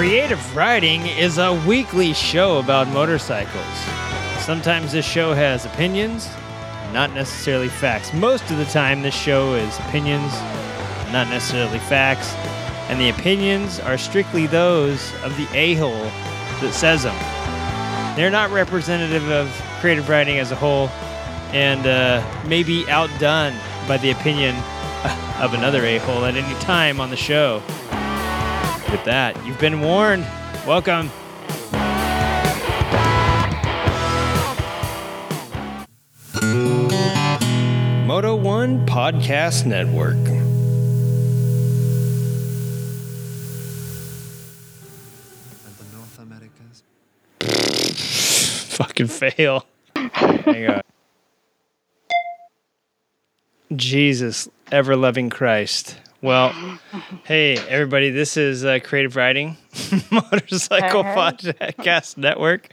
Creative Riding is a weekly show about motorcycles. Sometimes this show has opinions, not necessarily facts. Most of the time, this show is opinions, not necessarily facts, and the opinions are strictly those of the a hole that says them. They're not representative of creative riding as a whole, and uh, may be outdone by the opinion of another a hole at any time on the show. With that, you've been warned. Welcome. Moto One Podcast Network. Fucking fail. Hang on. Jesus, ever loving Christ. Well, hey, everybody, this is uh, Creative Riding Motorcycle Hey, hey. Podcast Network.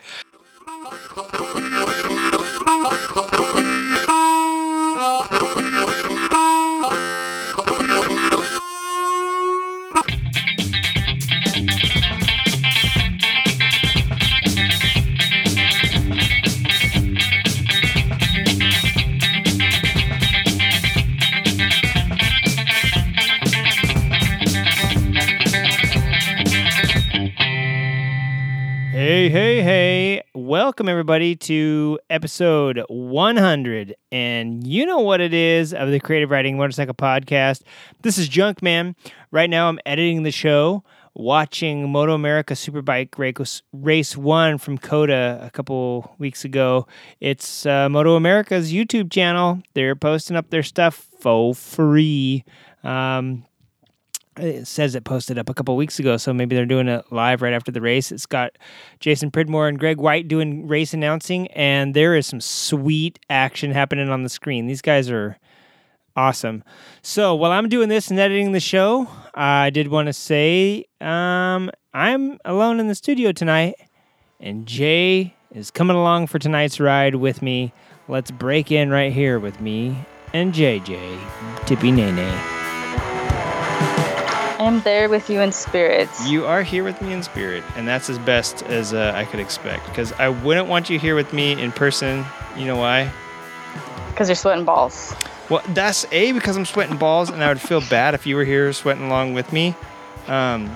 Hey, hey, hey. Welcome, everybody, to episode 100. And you know what it is of the Creative Riding Motorcycle Podcast. This is Junkman. Right now, I'm editing the show, watching Moto America Superbike Race, Race 1 from COTA a couple weeks ago. It's uh, Moto America's YouTube channel. They're posting up their stuff for free. Um, it says it posted up a couple weeks ago, so maybe they're doing it live right after the race. It's got Jason Pridmore and Greg White doing race announcing, and there is some sweet action happening on the screen. These guys are awesome. So while I'm doing this and editing the show, I did want to say um, I'm alone in the studio tonight, and Jay is coming along for tonight's ride with me. Let's break in right here with me and JJ Tippy Nene. I'm there with you in spirit. You are here with me in spirit, and that's as best as uh, I could expect. Because I wouldn't want you here with me in person. You know why? Because you're sweating balls. Well, that's a because I'm sweating balls, and I would feel bad if you were here sweating along with me. Um,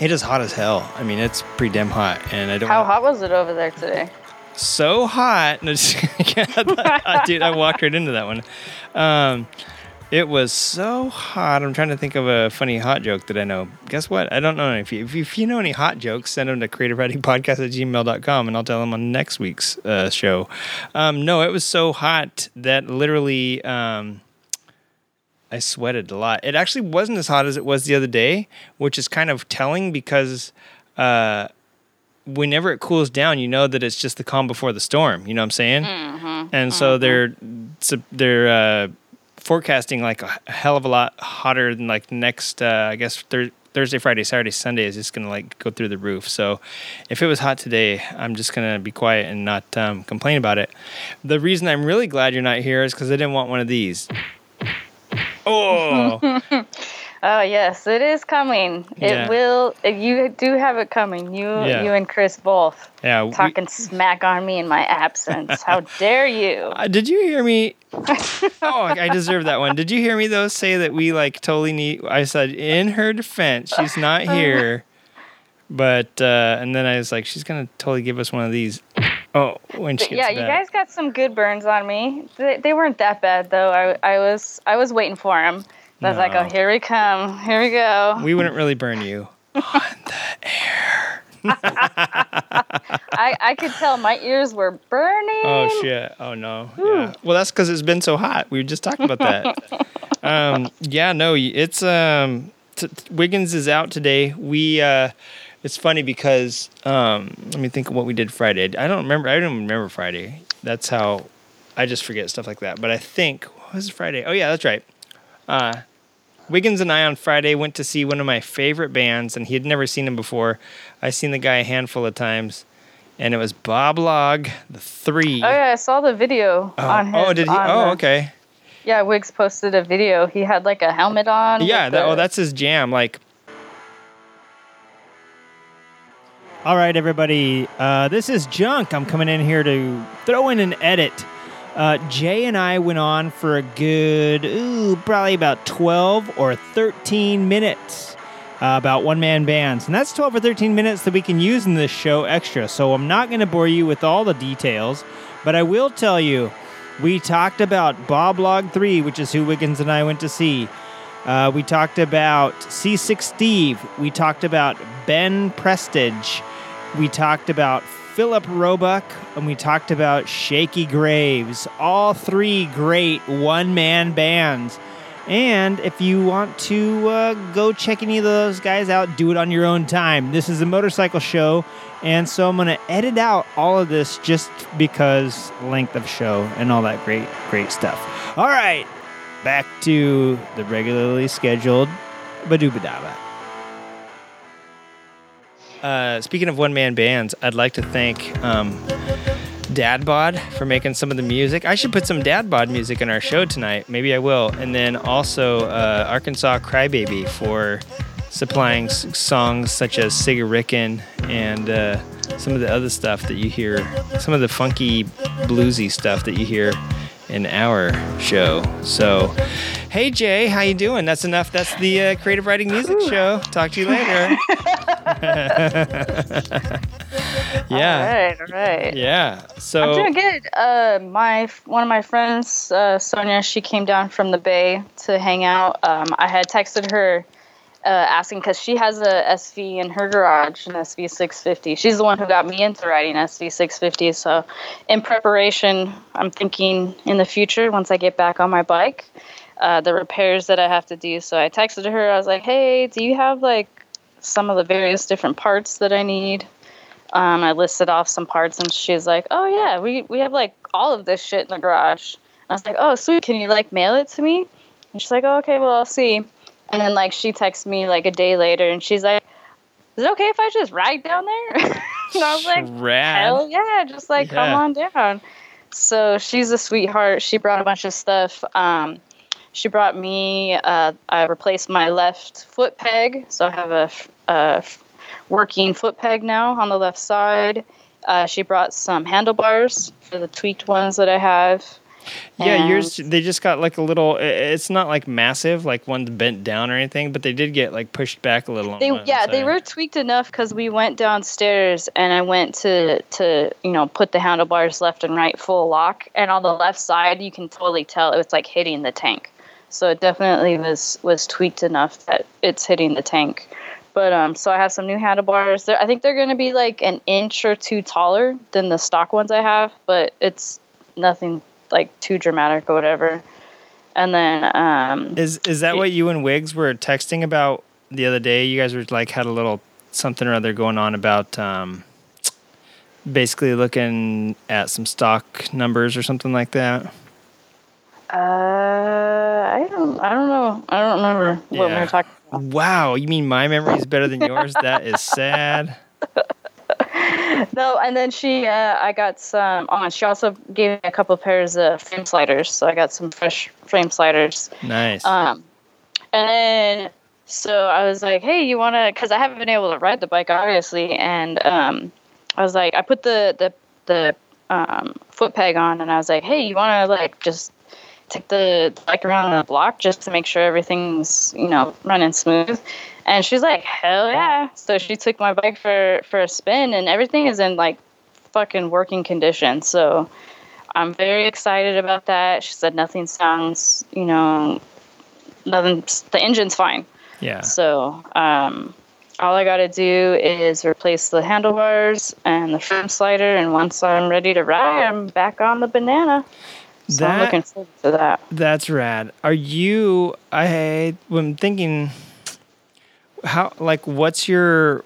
it is hot as hell. I mean, it's pretty damn hot, and I don't. How wanna- hot was it over there today? so hot. No, just- Dude, I walked right into that one. Um, it was so hot. I'm trying to think of a funny hot joke that I know. Guess what? I don't know. If you, if you, if you know any hot jokes, send them to creativeridingpodcast at gmail.com and I'll tell them on next week's uh, show. Um, no, it was so hot that literally um, I sweated a lot. It actually wasn't as hot as it was the other day, which is kind of telling because uh, whenever it cools down, you know that it's just the calm before the storm. You know what I'm saying? And so they're they're uh, forecasting like a hell of a lot hotter than like next. Uh, I guess thir- Thursday, Friday, Saturday, Sunday is just gonna like go through the roof. So if it was hot today, I'm just gonna be quiet and not um, complain about it. The reason I'm really glad you're not here is because I didn't want one of these. Oh, Oh yes, it is coming. It Yeah. will. You do have it coming. You, Yeah. you and Chris both yeah. we- talking smack on me in my absence. How dare you? Uh, did you hear me? oh, I deserve that one. Did you hear me though say that we like totally need? I said in her defense, she's not here, but uh, and then I was like, she's gonna totally give us one of these. Oh, when she yeah, you guys got some good burns on me. They, they weren't that bad though. I, I was I was waiting for him. I was like, oh, here we come. Here we go. we wouldn't really burn you. On the air. I, I could tell my ears were burning. Oh shit! Oh no! Yeah. Well, that's because it's been so hot. We were just talking about that. um, yeah. No. It's um. T- t- Wiggins is out today. We. Uh, it's funny because um. Let me think of what we did Friday. I don't remember. I don't remember Friday. That's how. I just forget stuff like that. But I think what was Friday? Oh yeah, that's right. Uh, Wiggins and I on Friday went to see one of my favorite bands, and he had never seen him before. I seen the guy a handful of times, and it was Bob Log, the Three. Oh yeah, I saw the video Oh, on his. oh, did he? on Oh, the- okay. Yeah, Wiggs posted a video. He had like a helmet on. Yeah. That, the- oh, that's his jam. Like, All right, everybody. Uh, this is Junk. I'm coming in here to throw in an edit. Uh, Jay and I went on for a good, ooh, probably about 12 or 13 minutes uh, about one man bands. And that's 12 or 13 minutes that we can use in this show extra. So I'm not going to bore you with all the details, but I will tell you we talked about Bob Log 3, which is who Wiggins and I went to see. Uh, we talked about Seasick Steve. We talked about Ben Prestage. We talked about Philip Roebuck. And we talked about Shakey Graves. All three great one man bands. And if you want to uh, go check any of those guys out, do it on your own time. This is a motorcycle show, and so I'm going to edit out all of this just because length of show and all that great, great stuff. All right, back to the regularly scheduled Badoobadaba. Uh, speaking of one man bands, I'd like to thank um, Dad Bod for making some of the music. I should put some Dad Bod music in our show tonight. Maybe I will. And then also uh, Arkansas Crybaby for supplying s- songs such as Cigarickin and uh, some of the other stuff that you hear, some of the funky bluesy stuff that you hear in our show. So, hey Jay, how you doing? That's enough. That's the uh, creative riding music show. Talk to you later. yeah. All right, all right. Yeah. So I'm doing good. Uh, my one of my friends, uh, Sonia, she came down from the Bay to hang out. Um, I had texted her uh, asking because she has a SV in her garage, an SV 650. She's the one who got me into riding SV 650. So, in preparation, I'm thinking in the future once I get back on my bike, uh, the repairs that I have to do. So I texted her. I was like, "Hey, do you have like some of the various different parts that I need?" Um, I listed off some parts, and she's like, "Oh yeah, we we have like all of this shit in the garage." I was like, "Oh sweet, can you like mail it to me?" And she's like, "Oh okay, well I'll see." And then like she texts me like a day later, and she's like, "Is it okay if I just ride down there?" and I was like, rad. "Hell yeah, just like come on down." So she's a sweetheart. She brought a bunch of stuff. Um, she brought me. Uh, I replaced my left foot peg, so I have a working foot peg now on the left side. Uh, she brought some handlebars for the tweaked ones that I have. Yeah, And- yours they just got like a little. It's not like massive, like one's bent down or anything, but they did get like pushed back a little. They yeah, they were tweaked enough because we went downstairs and I went to to you know put the handlebars left and right full lock, and on the left side you can totally tell it was like hitting the tank. So it definitely was was tweaked enough that it's hitting the tank. But um, so I have some new handlebars. They're, I think they're going to be like an inch or two taller than the stock ones I have, but it's nothing like too dramatic or whatever. And then um, Is is that what you and Wiggs were texting about the other day? You guys were like had a little something or other going on about um, basically looking at some stock numbers or something like that. Uh, I don't, I don't know. I don't remember what we were talking about. Wow, you mean my memory is better than yours? that is sad. No, and then she, uh, I got some. Oh, she also gave me a couple pairs of frame sliders. So I got some fresh frame sliders. Nice. Um, and then so I was like, hey, you wanna? Because I haven't been able to ride the bike, obviously. And um, I was like, I put the the the um, foot peg on, and I was like, hey, you wanna like just take the bike around the block just to make sure everything's you know running smooth. And she's like hell yeah. So she took my bike for for a spin and everything is in like fucking working condition. So i'm very excited about that. She said nothing sounds you know nothing the engine's fine. Yeah. so um all I got to do is replace the handlebars and the frame slider, and once I'm ready to ride, I'm back on the banana. So I'm looking forward to that. That's rad. Are you? I am thinking. How like what's your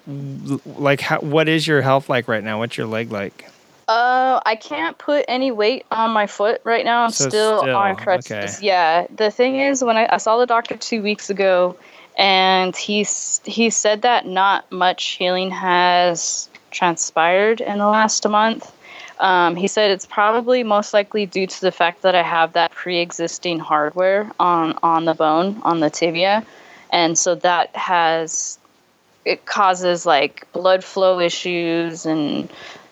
like how what is your health like right now? What's your leg like? Uh, I can't put any weight on my foot right now. I'm So still, still, on crutches. okay. Yeah. The thing is, when I, I saw the doctor two weeks ago, and he he said that not much healing has transpired in the last month. Um, he said it's probably most likely due to the fact that I have that pre-existing hardware on on the bone on the tibia, and so that has it causes like blood flow issues and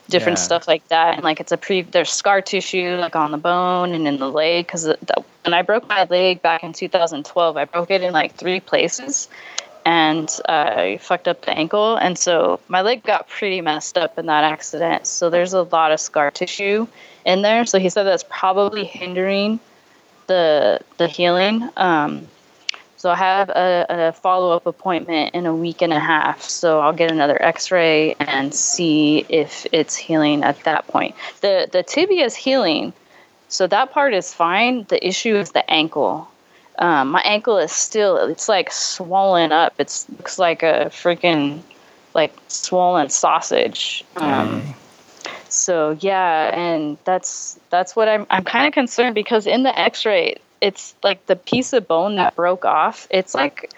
different Yeah. stuff like that. And like it's a pre there's scar tissue like on the bone and in the leg because when I broke my leg back in 2012, I broke it in like three places and I fucked up the ankle, and so my leg got pretty messed up in that accident. So there's a lot of scar tissue in there. So he said that's probably hindering the the healing. Um, so I have a, a follow up appointment in a week and a half. So I'll get another X ray and see if it's healing at that point. the The tibia is healing, so that part is fine. The issue is the ankle. Um, my ankle is still it's like swollen up. It looks like a freaking like swollen sausage. Um, so yeah, and that's that's what I'm I'm kind of concerned because in the X-ray, it's like the piece of bone that broke off. It's like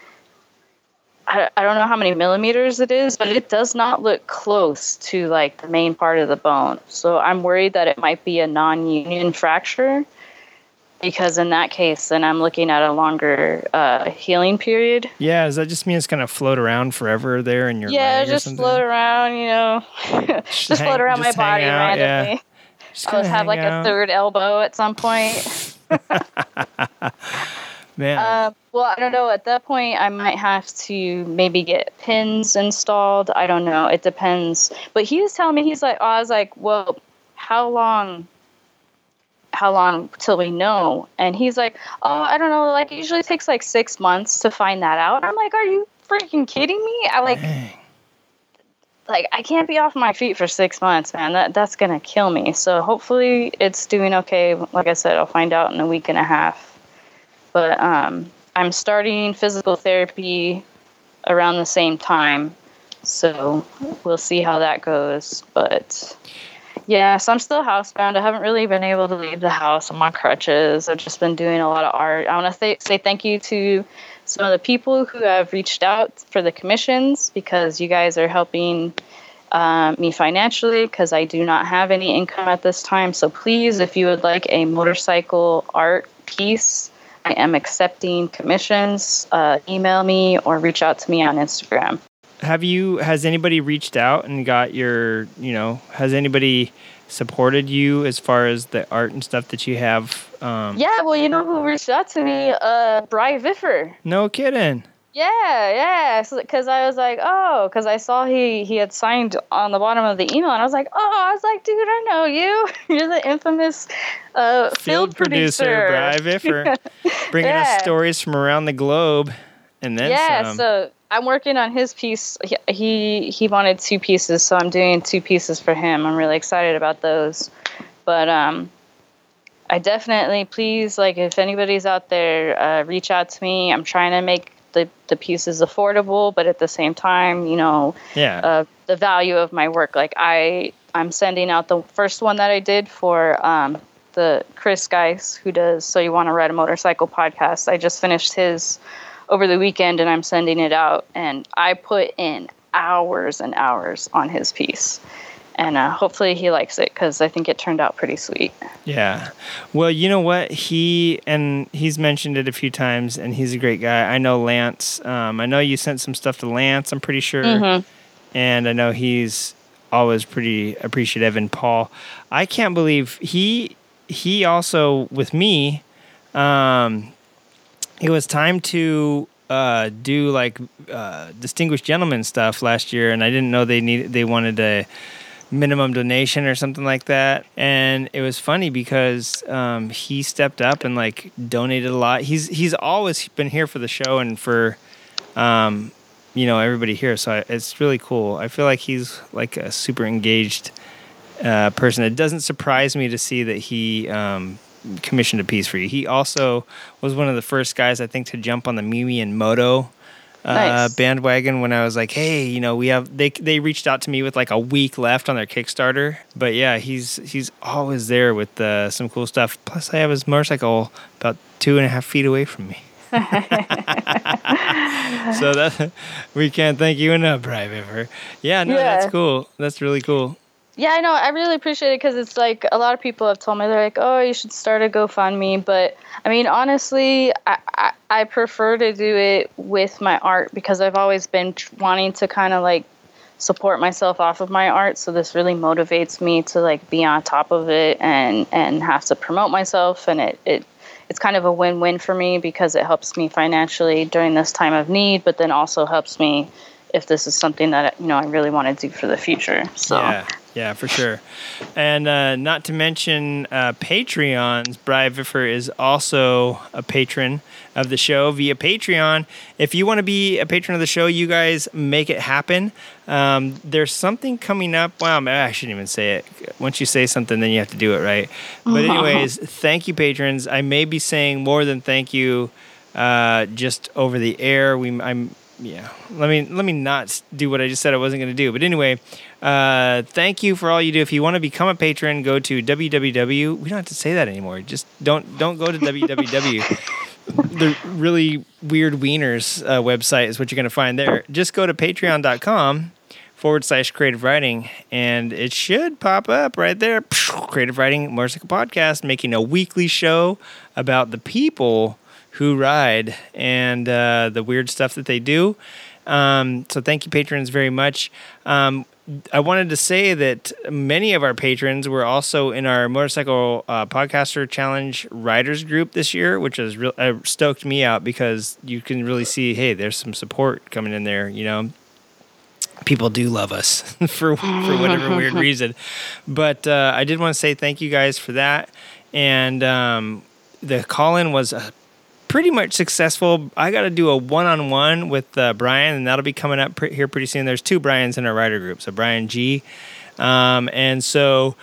I, I don't know how many millimeters it is, but it does not look close to like the main part of the bone. So I'm worried that it might be a non-union fracture. Because in that case, then I'm looking at a longer uh, healing period. Yeah, does that just mean it's gonna float around forever there in your yeah, just float around, you know, just, hang- float around just my body out, yeah. randomly. Just I'll just have like out. a third elbow at some point. Man, Um, well, I don't know. At that point, I might have to maybe get pins installed. I don't know. It depends. But he was telling me he's like, oh, I was like, well, how long? How long till we know? And he's like, oh, I don't know. Like, it usually takes like six months to find that out. And I'm like, are you freaking kidding me? I like, dang. like I can't be off my feet for six months, man. That that's gonna kill me. So hopefully it's doing okay. Like I said, I'll find out in a week and a half. But um, I'm starting physical therapy around the same time, so we'll see how that goes. But yeah, so I'm still housebound. I haven't really been able to leave the house. On crutches. I've just been doing a lot of art. I want to th- say thank you to some of the people who have reached out for the commissions because you guys are helping uh, me financially because I do not have any income at this time. So please, if you would like a motorcycle art piece, I am accepting commissions. Uh, email me or reach out to me on Instagram. Have you? Has anybody reached out and got your? You know, has anybody supported you as far as the art and stuff that you have? Um, Yeah, well, you know who reached out to me? Uh, Bry Viffer. No kidding. Yeah, yeah. Because I was like, oh, because I saw he he had signed on the bottom of the email, and I was like, oh, I was like, dude, I know you. You're the infamous uh, field, producer. Bri Viffer, bringing us stories from around the globe, and then yeah, some. so I'm working on his piece. He, he he wanted two pieces, so I'm doing two pieces for him. I'm really excited about those. But um, I definitely please like if anybody's out there, uh, reach out to me. I'm trying to make the the pieces affordable, but at the same time, you know, yeah, uh, the value of my work. Like I, I'm sending out the first one that I did for um, the Chris Geis, who does So You Want to Ride a Motorcycle podcast. I just finished his over the weekend, and I'm sending it out. And I put in hours and hours on his piece, and uh, hopefully he likes it because I think it turned out pretty sweet. yeah. Well, you know what? He and he's mentioned it a few times, and he's a great guy. I know Lance. Um, I know you sent some stuff to Lance. I'm pretty sure, Mhm. and I know he's always pretty appreciative. And Paul, I can't believe he he also with me. Um, it was time to uh, do like uh, distinguished gentleman stuff last year, and I didn't know they needed they wanted a minimum donation or something like that. And it was funny because um, he stepped up and like donated a lot. He's he's always been here for the show and for um, you know everybody here, so I, it's really cool. I feel like he's like a super engaged uh, person. It doesn't surprise me to see that he um, commissioned a piece for you. He also was one of the first guys I think to jump on the Mimi and Moto uh, Nice. bandwagon when I was like, hey, you know, we have they they reached out to me with like a week left on their Kickstarter. But yeah, he's he's always there with uh, some cool stuff. Plus, I have his motorcycle about two and a half feet away from me. so that we can't thank you enough, Bri Viver. Yeah, no, Yeah. that's cool. That's really cool. Yeah, I know. I really appreciate it because it's like a lot of people have told me they're like, "Oh, you should start a GoFundMe." But I mean, honestly, I, I I prefer to do it with my art because I've always been wanting to kind of like support myself off of my art. So this really motivates me to like be on top of it and and have to promote myself. And it it it's kind of a win-win for me because it helps me financially during this time of need, but then also helps me if this is something that you know I really want to do for the future. So Yeah, yeah, for sure. And uh, not to mention uh, Patreons. Brian Viffer is also a patron of the show via Patreon. If you want to be a patron of the show, you guys make it happen. Um, there's something coming up. Well, I shouldn't even say it. Once you say something, then you have to do it, right? But anyways, thank you, patrons. I may be saying more than thank you uh, just over the air. We, I'm yeah. Let me let me not do what i just said i wasn't going to do. But anyway uh, thank you for all you do. If you want to become a patron go to www we don't have to say that anymore. Just don't don't go to www the really weird wieners uh, website is what you're going to find there. Just go to patreon.com forward slash creative riding and it should pop up right there. Creative riding motorcycle podcast making a weekly show about the people who ride and uh, the weird stuff that they do. Um, so thank you, patrons, very much. Um, I wanted to say that many of our patrons were also in our motorcycle uh, podcaster challenge riders group this year, which has real uh, stoked me out because you can really see, hey, there's some support coming in there. You know, people do love us for for whatever weird reason. But uh, I did want to say thank you guys for that, and um, the call in was uh, pretty much successful. I got to do a one on one with uh, Brian, and that'll be coming up pre- here pretty soon. There's two Brian's in our rider group, so Brian G, um, and so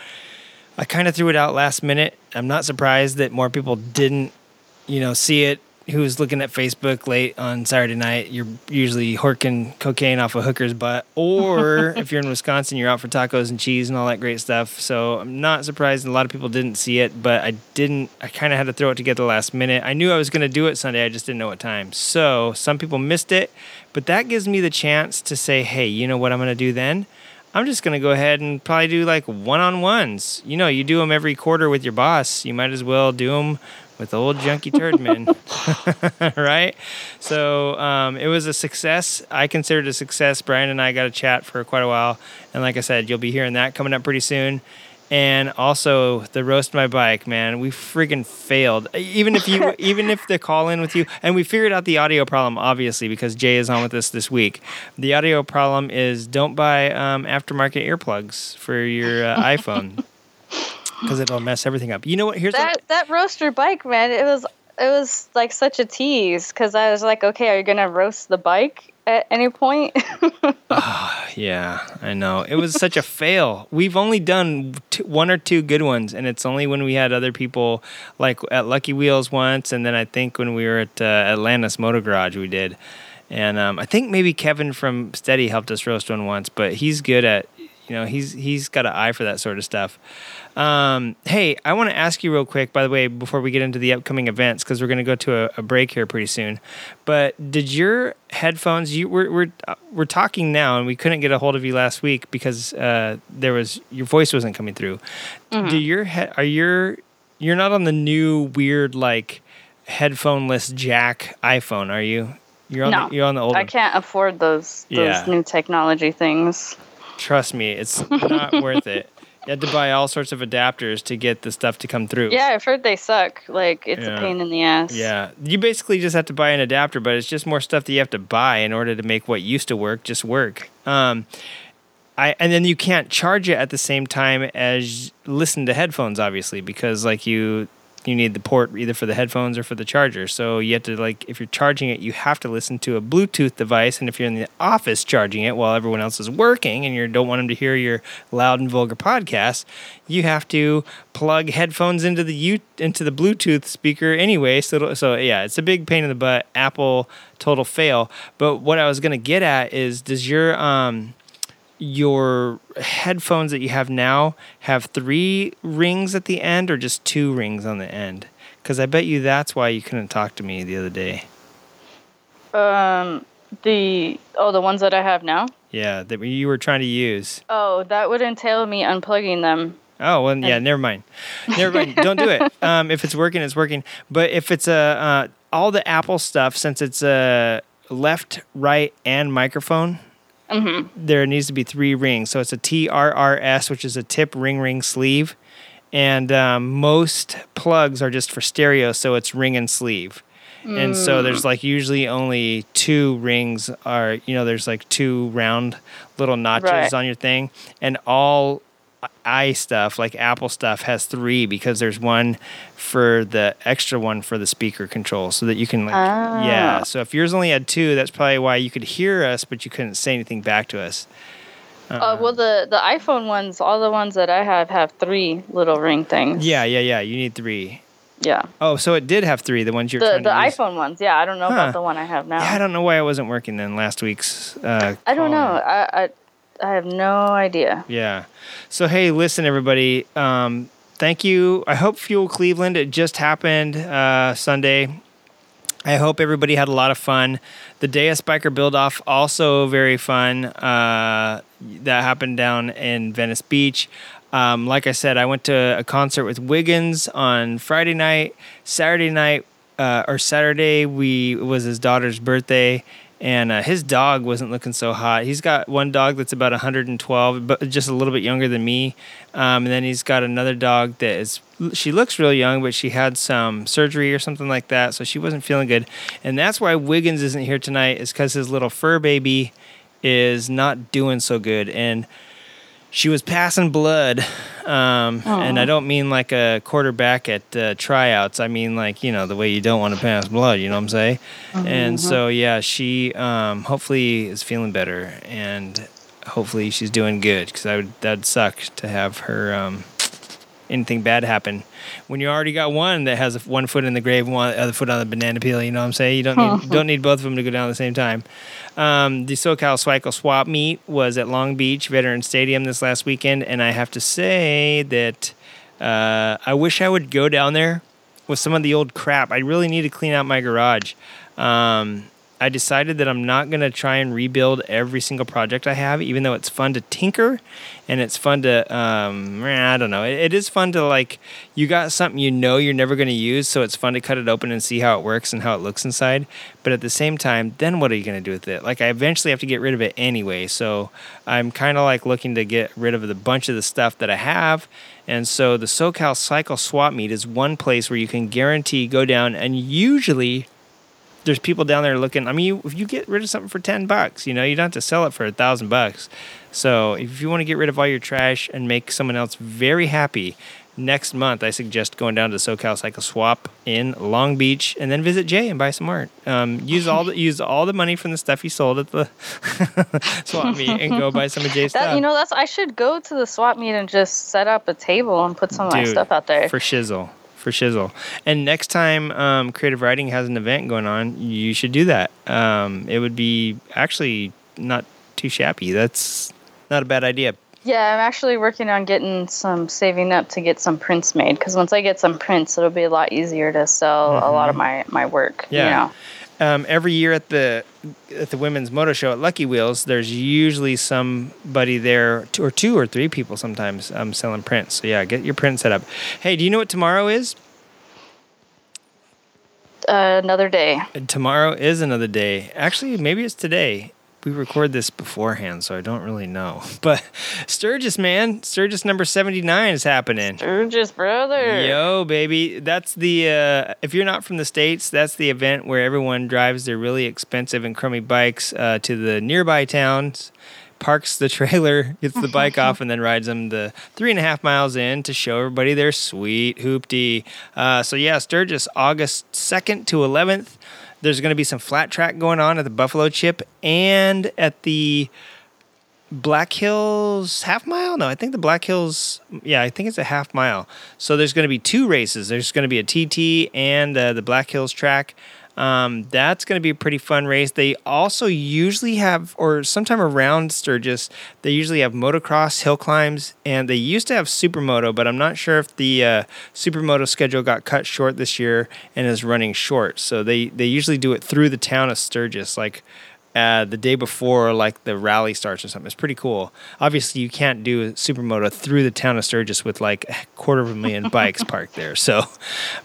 I kind of threw it out last minute. I'm not surprised that more people didn't, you know, see it. Who was looking at Facebook late on Saturday night? You're usually horking cocaine off a hooker's butt, or if you're in Wisconsin, you're out for tacos and cheese and all that great stuff. So I'm not surprised a lot of people didn't see it, but I didn't. I kind of had to throw it together last minute. I knew I was going to do it Sunday, I just didn't know what time. So some people missed it, but that gives me the chance to say, hey, you know what I'm going to do then? I'm just going to go ahead and probably do like one on ones. You know, you do them every quarter with your boss. You might as well do them with old junkie Turdman. right? So um, it was a success. I considered a success. Brian and I got a chat for quite a while. And like I said, you'll be hearing that coming up pretty soon. And also the roast my bike, man. We friggin' failed. Even if you, even if the call in with you, and we figured out the audio problem, obviously, because Jay is on with us this week. The audio problem is don't buy um, aftermarket earplugs for your uh, iPhone because it'll mess everything up. You know what? Here's what- that that roaster bike, man, it was it was like such a tease because I was like, okay, are you gonna roast the bike at any point? Yeah, I know. It was such a fail. We've only done two, one or two good ones, and it's only when we had other people, like at Lucky Wheels once, and then I think when we were at uh, Atlantis Motor Garage, we did. And um, I think maybe Kevin from Steady helped us roast one once, but he's good at, you know, he's he's got an eye for that sort of stuff. Um, hey, I want to ask you real quick, by the way, before we get into the upcoming events, because we're going to go to a, a break here pretty soon. But did your headphones? You we're we're uh, we're talking now, and we couldn't get a hold of you last week because uh, there was your voice wasn't coming through. Do your he- are your you're not on the new weird like headphoneless jack iPhone, are you? You're on no, the, you're on the old I one. can't afford those those Yeah. new technology things. Trust me, it's not worth it. You had to buy all sorts of adapters to get the stuff to come through. Yeah, I've heard they suck. Like it's Yeah. a pain in the ass. Yeah, you basically just have to buy an adapter, but it's just more stuff that you have to buy in order to make what used to work just work. Um, I and then you can't charge it at the same time as listen to headphones, obviously, because like you you need the port either for the headphones or for the charger. So you have to like if you're charging it, you have to listen to a Bluetooth device, and if you're in the office charging it while everyone else is working, and you don't want them to hear your loud and vulgar podcast, you have to plug headphones into the U- into the Bluetooth speaker anyway. So so yeah, it's a big pain in the butt. Apple total fail. But what I was gonna get at is, does your um your headphones that you have now have three rings at the end or just two rings on the end? Because I bet you that's why you couldn't talk to me the other day. Um, the oh, the ones that I have now. Yeah, that you were trying to use. Oh, that would entail me unplugging them. Oh well, yeah. Never mind. Never mind. Don't do it. Um, if it's working, it's working. But if it's a, uh, all the Apple stuff, since it's a left, right, and microphone, there needs to be three rings. So it's a TRRS, which is a tip ring ring sleeve, and um, most plugs are just for stereo, so it's ring and sleeve. And so there's like usually only two rings are you know there's like two round little notches Right. on your thing, and all i stuff like Apple stuff has three because there's one for the extra one for the speaker control so that you can like Ah. yeah. So if yours only had two, that's probably why you could hear us but you couldn't say anything back to us. Uh, well, the the iPhone ones, all the ones that I have have three little ring things. Yeah, yeah, yeah. You need three. Yeah. Oh, so it did have three. The ones you're The trying the iPhone ones. Yeah, I don't know Huh. about the one I have now. Yeah, I don't know why it wasn't working then last week's. Uh, I don't know. I, I I have no idea. Yeah. So hey, listen, everybody. Um, thank you. I hope Fuel Cleveland. It just happened uh, Sunday. I hope everybody had a lot of fun. The Deus Biker Build Off also very fun. Uh, that happened down in Venice Beach. Um, like I said, I went to a concert with Wiggins on Friday night. Saturday night uh, or Saturday, we it was his daughter's birthday, and uh, his dog wasn't looking so hot. He's got one dog that's about 112, but just a little bit younger than me. Um, and then he's got another dog that is she looks real young, but she had some surgery or something like that, so she wasn't feeling good. And that's why Wiggins isn't here tonight, is because his little fur baby is not doing so good. And she was passing blood, um, and I don't mean like a quarterback at uh, tryouts. I mean like you know the way you don't want to pass blood. You know what I'm saying? And so yeah, she um, hopefully is feeling better, and hopefully she's doing good because I would that'd suck to have her um, anything bad happen when you already got one that has one foot in the grave one other foot on the banana peel. You know what I'm saying? You don't need, don't need both of them to go down at the same time. Um, the SoCal Cycle Swap Meet was at Long Beach Veteran Stadium this last weekend, and I have to say that uh, I wish I would go down there with some of the old crap. I really need to clean out my garage. Um, I decided that I'm not going to try and rebuild every single project I have, even though it's fun to tinker and it's fun to, um, I don't know. It, it is fun to like, you got something you know you're never going to use, so it's fun to cut it open and see how it works and how it looks inside. But at the same time, then what are you going to do with it? Like, I eventually have to get rid of it anyway. So I'm kind of like looking to get rid of the bunch of the stuff that I have. And so the SoCal Cycle Swap Meet is one place where you can guarantee go down and usually there's people down there looking. I mean, you, if you get rid of something for ten bucks, you know, you don't have to sell it for a thousand bucks. So if you want to get rid of all your trash and make someone else very happy, next month I suggest going down to SoCal Cycle Swap in Long Beach and then visit Jay and buy some art. Um, use all the use all the money from the stuff you sold at the swap meet and go buy some of Jay's That stuff. you know, that's I should go to the swap meet and just set up a table and put some of my stuff out there. for shizzle for shizzle and next time um, creative riding has an event going on you should do that um, it would be actually not too shabby that's not a bad idea Yeah, I'm actually working on getting some saving up to get some prints made because once I get some prints, it'll be a lot easier to sell a lot of my my work. Mm-hmm. Yeah. You know. Um, every year at the at the women's moto show at Lucky Wheels, there's usually somebody there, two or two or three people sometimes um, selling prints. So yeah, get your print set up. Hey, do you know what tomorrow is? Uh, another day. Tomorrow is another day. Actually, maybe it's today. We record this beforehand, so I don't really know. But Sturgis, man, Sturgis number 79 is happening. Sturgis, brother. Yo, baby. That's the, uh, if you're not from the States, that's the event where everyone drives their really expensive and crummy bikes uh, to the nearby towns, parks the trailer, gets the bike off, and then rides them the three and a half miles in to show everybody their sweet hoopty. Uh, so, yeah, Sturgis, August 2nd to 11th. There's going to be some flat track going on at the Buffalo Chip and at the Black Hills half mile? No, I think the Black Hills, yeah, I think it's a half mile. So there's going to be two races. There's going to be a TT and uh, the Black Hills track. Um, that's going to be a pretty fun race. They also usually have, or sometime around Sturgis, they usually have motocross, hill climbs, and they used to have supermoto, but I'm not sure if the uh, supermoto schedule got cut short this year and is running short. So they, they usually do it through the town of Sturgis, like uh, the day before, like the rally starts or something. It's pretty cool. Obviously, you can't do a supermoto through the town of Sturgis with like a quarter of a million bikes parked there. So,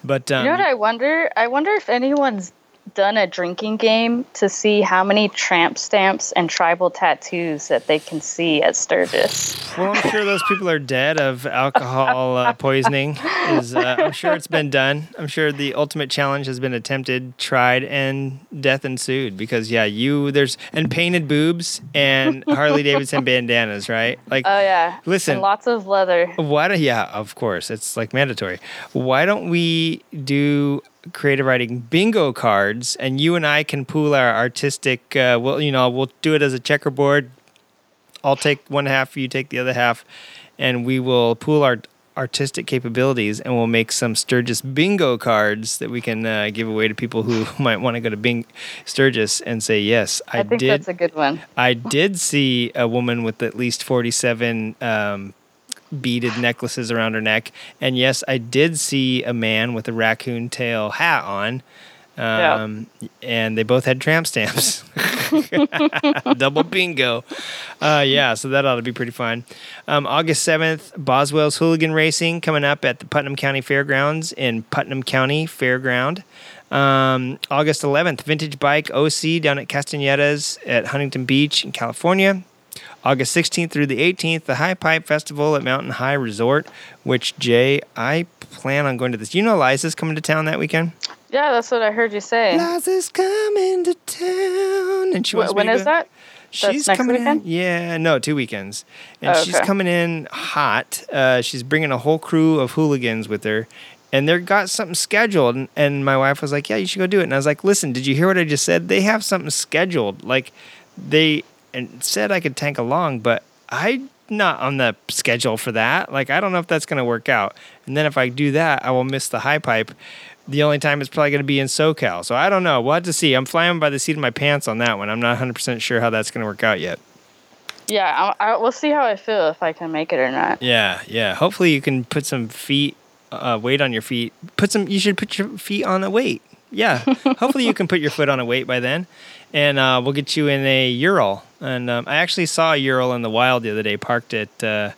but um, You know what I wonder? I wonder if anyone's done a drinking game to see how many tramp stamps and tribal tattoos that they can see at Sturgis. Well, I'm sure those people are dead of alcohol uh, poisoning. Is uh, I'm sure it's been done. I'm sure the ultimate challenge has been attempted, tried, and death ensued. Because yeah, you there's and painted boobs and Harley Davidson bandanas, right? Like, Oh yeah. Listen. And lots of leather. why do yeah, of course, it's like mandatory. Why don't we do creative riding bingo cards and you and I can pool our artistic? Uh, well, you know, we'll do it as a checkerboard. I'll take one half, you take the other half, and we will pool our artistic capabilities and we'll make some Sturgis bingo cards that we can uh, give away to people who might want to go to Bing Sturgis and say yes, I, I, think did. that's a good one. I did see a woman with at least 47 um, beaded necklaces around her neck. And yes, I did see a man with a raccoon tail hat on. Um, And they both had tramp stamps. Double bingo. Uh, yeah, so that ought to be pretty fun. Um, August 7th, Boswell's Hooligan Racing coming up at the Putnam County Fairgrounds in Putnam County Fairground. Um, August 11th, Vintage Bike OC down at Castanedas at Huntington Beach in California. August 16th through the 18th, the High Pipe Festival at Mountain High Resort, which, Jay, I plan on going to this. You know Liza's coming to town that weekend? Yeah, that's what I heard you say. Liza's coming to town. And she wants when go- that? She's next coming weekend? in. Yeah, no, two weekends, and Oh, she's coming in hot. Uh, she's bringing a whole crew of hooligans with her, and they've got something scheduled. And, and my wife was like, "Yeah, you should go do it." And I was like, "Listen, did you hear what I just said? They have something scheduled. Like, they and said I could tank along, but I'm Not on the schedule for that. Like, I don't know if that's going to work out. And then if I do that, I will miss the high pipe. The only time it's probably going to be in SoCal. So I don't know. We'll have to see. I'm flying by the seat of my pants on that one. I'm not 100% sure how that's going to work out yet. Yeah, I, I, we'll see how I feel if I can make it or not. Yeah, yeah. Hopefully you can put some feet uh, weight on your feet. Put some. You should put your feet on a weight. Yeah. Hopefully you can put your foot on a weight by then, and uh, we'll get you in a Ural. And um, I actually saw a Ural in the wild the other day, parked at uh,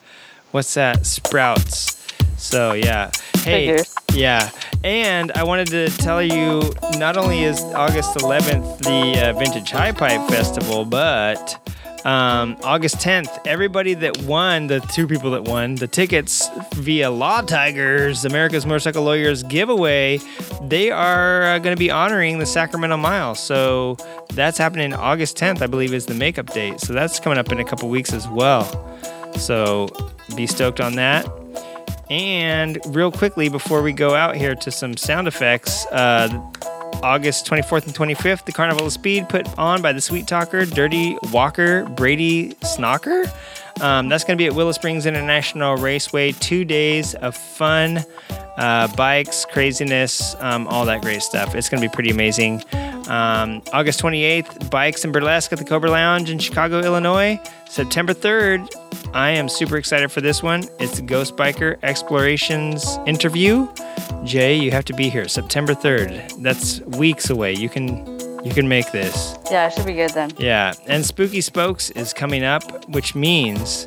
what's that? Sprouts. So yeah. Hey. Figures. Yeah. And I wanted to tell you, not only is August 11th the uh, Vintage High Pipe Festival, but um, August 10th, everybody that won, the two people that won the tickets via Law Tigers, America's Motorcycle Lawyers giveaway, they are uh, going to be honoring the Sacramento Mile. So that's happening August 10th, I believe, is the makeup date. So that's coming up in a couple weeks as well. So be stoked on that. And real quickly, before we go out here to some sound effects, uh, August 24th and 25th, the Carnival of Speed put on by the Sweet Talker, Dirty Walker, Brady Snocker. Um, that's going to be at Willow Springs International Raceway. Two days of fun, uh, bikes, craziness, um, all that great stuff. It's going to be pretty amazing. Um, August 28th, Bikes and Burlesque at the Cobra Lounge in Chicago, Illinois. September 3rd, I am super excited for this one. It's Ghost Biker Explorations interview. Jay, you have to be here September 3rd. That's weeks away. You can you can make this. Yeah, it should be good then. Yeah, and Spooky Spokes is coming up, which means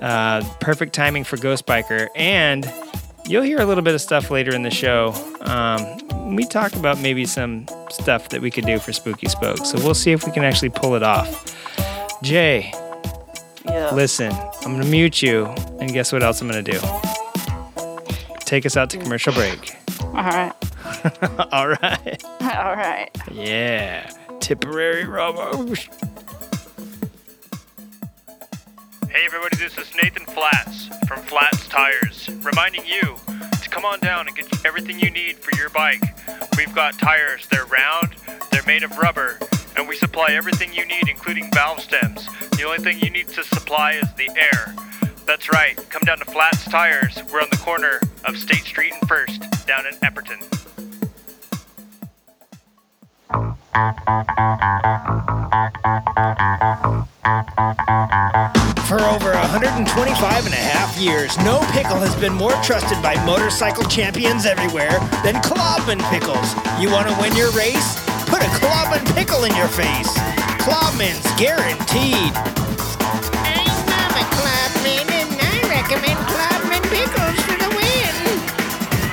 uh, perfect timing for Ghost Biker. And you'll hear a little bit of stuff later in the show. Um, we talk about maybe some stuff that we could do for Spooky Spokes. So we'll see if we can actually pull it off. Jay, Yeah. listen, I'm going to mute you. And guess what else I'm going to do? Take us out to commercial break. All right. All right. All right. Yeah. Tipperary Robo. Hey everybody, this is Nathan Flats from Flats Tires, reminding you to come on down and get everything you need for your bike. We've got tires, they're round, they're made of rubber, and we supply everything you need, including valve stems. The only thing you need to supply is the air. That's right, come down to Flats Tires. We're on the corner of State Street and First, down in Epperton. For over 125 and a half years, no pickle has been more trusted by motorcycle champions everywhere than Klobman Pickles. You want to win your race? Put a Klobman Pickle in your face. Clubman's guaranteed. I'm Mama Clubman, and I recommend Clubman pickles for the win.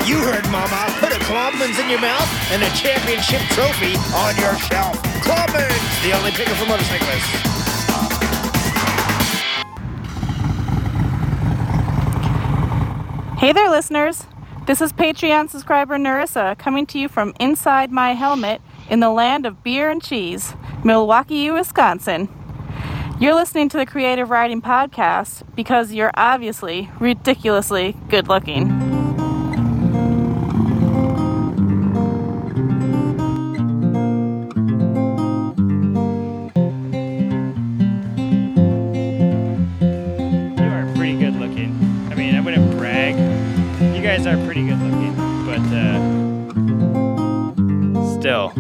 You heard, Mama. Put Clubman's in your mouth and a championship trophy on your shelf. Clubman's, the only pickle for motorcyclists. Hey there, listeners. This is Patreon subscriber Narissa coming to you from inside my helmet in the land of beer and cheese, Milwaukee, Wisconsin. You're listening to the Creative Riding Podcast because you're obviously ridiculously good looking. Pretty good looking, but uh, still,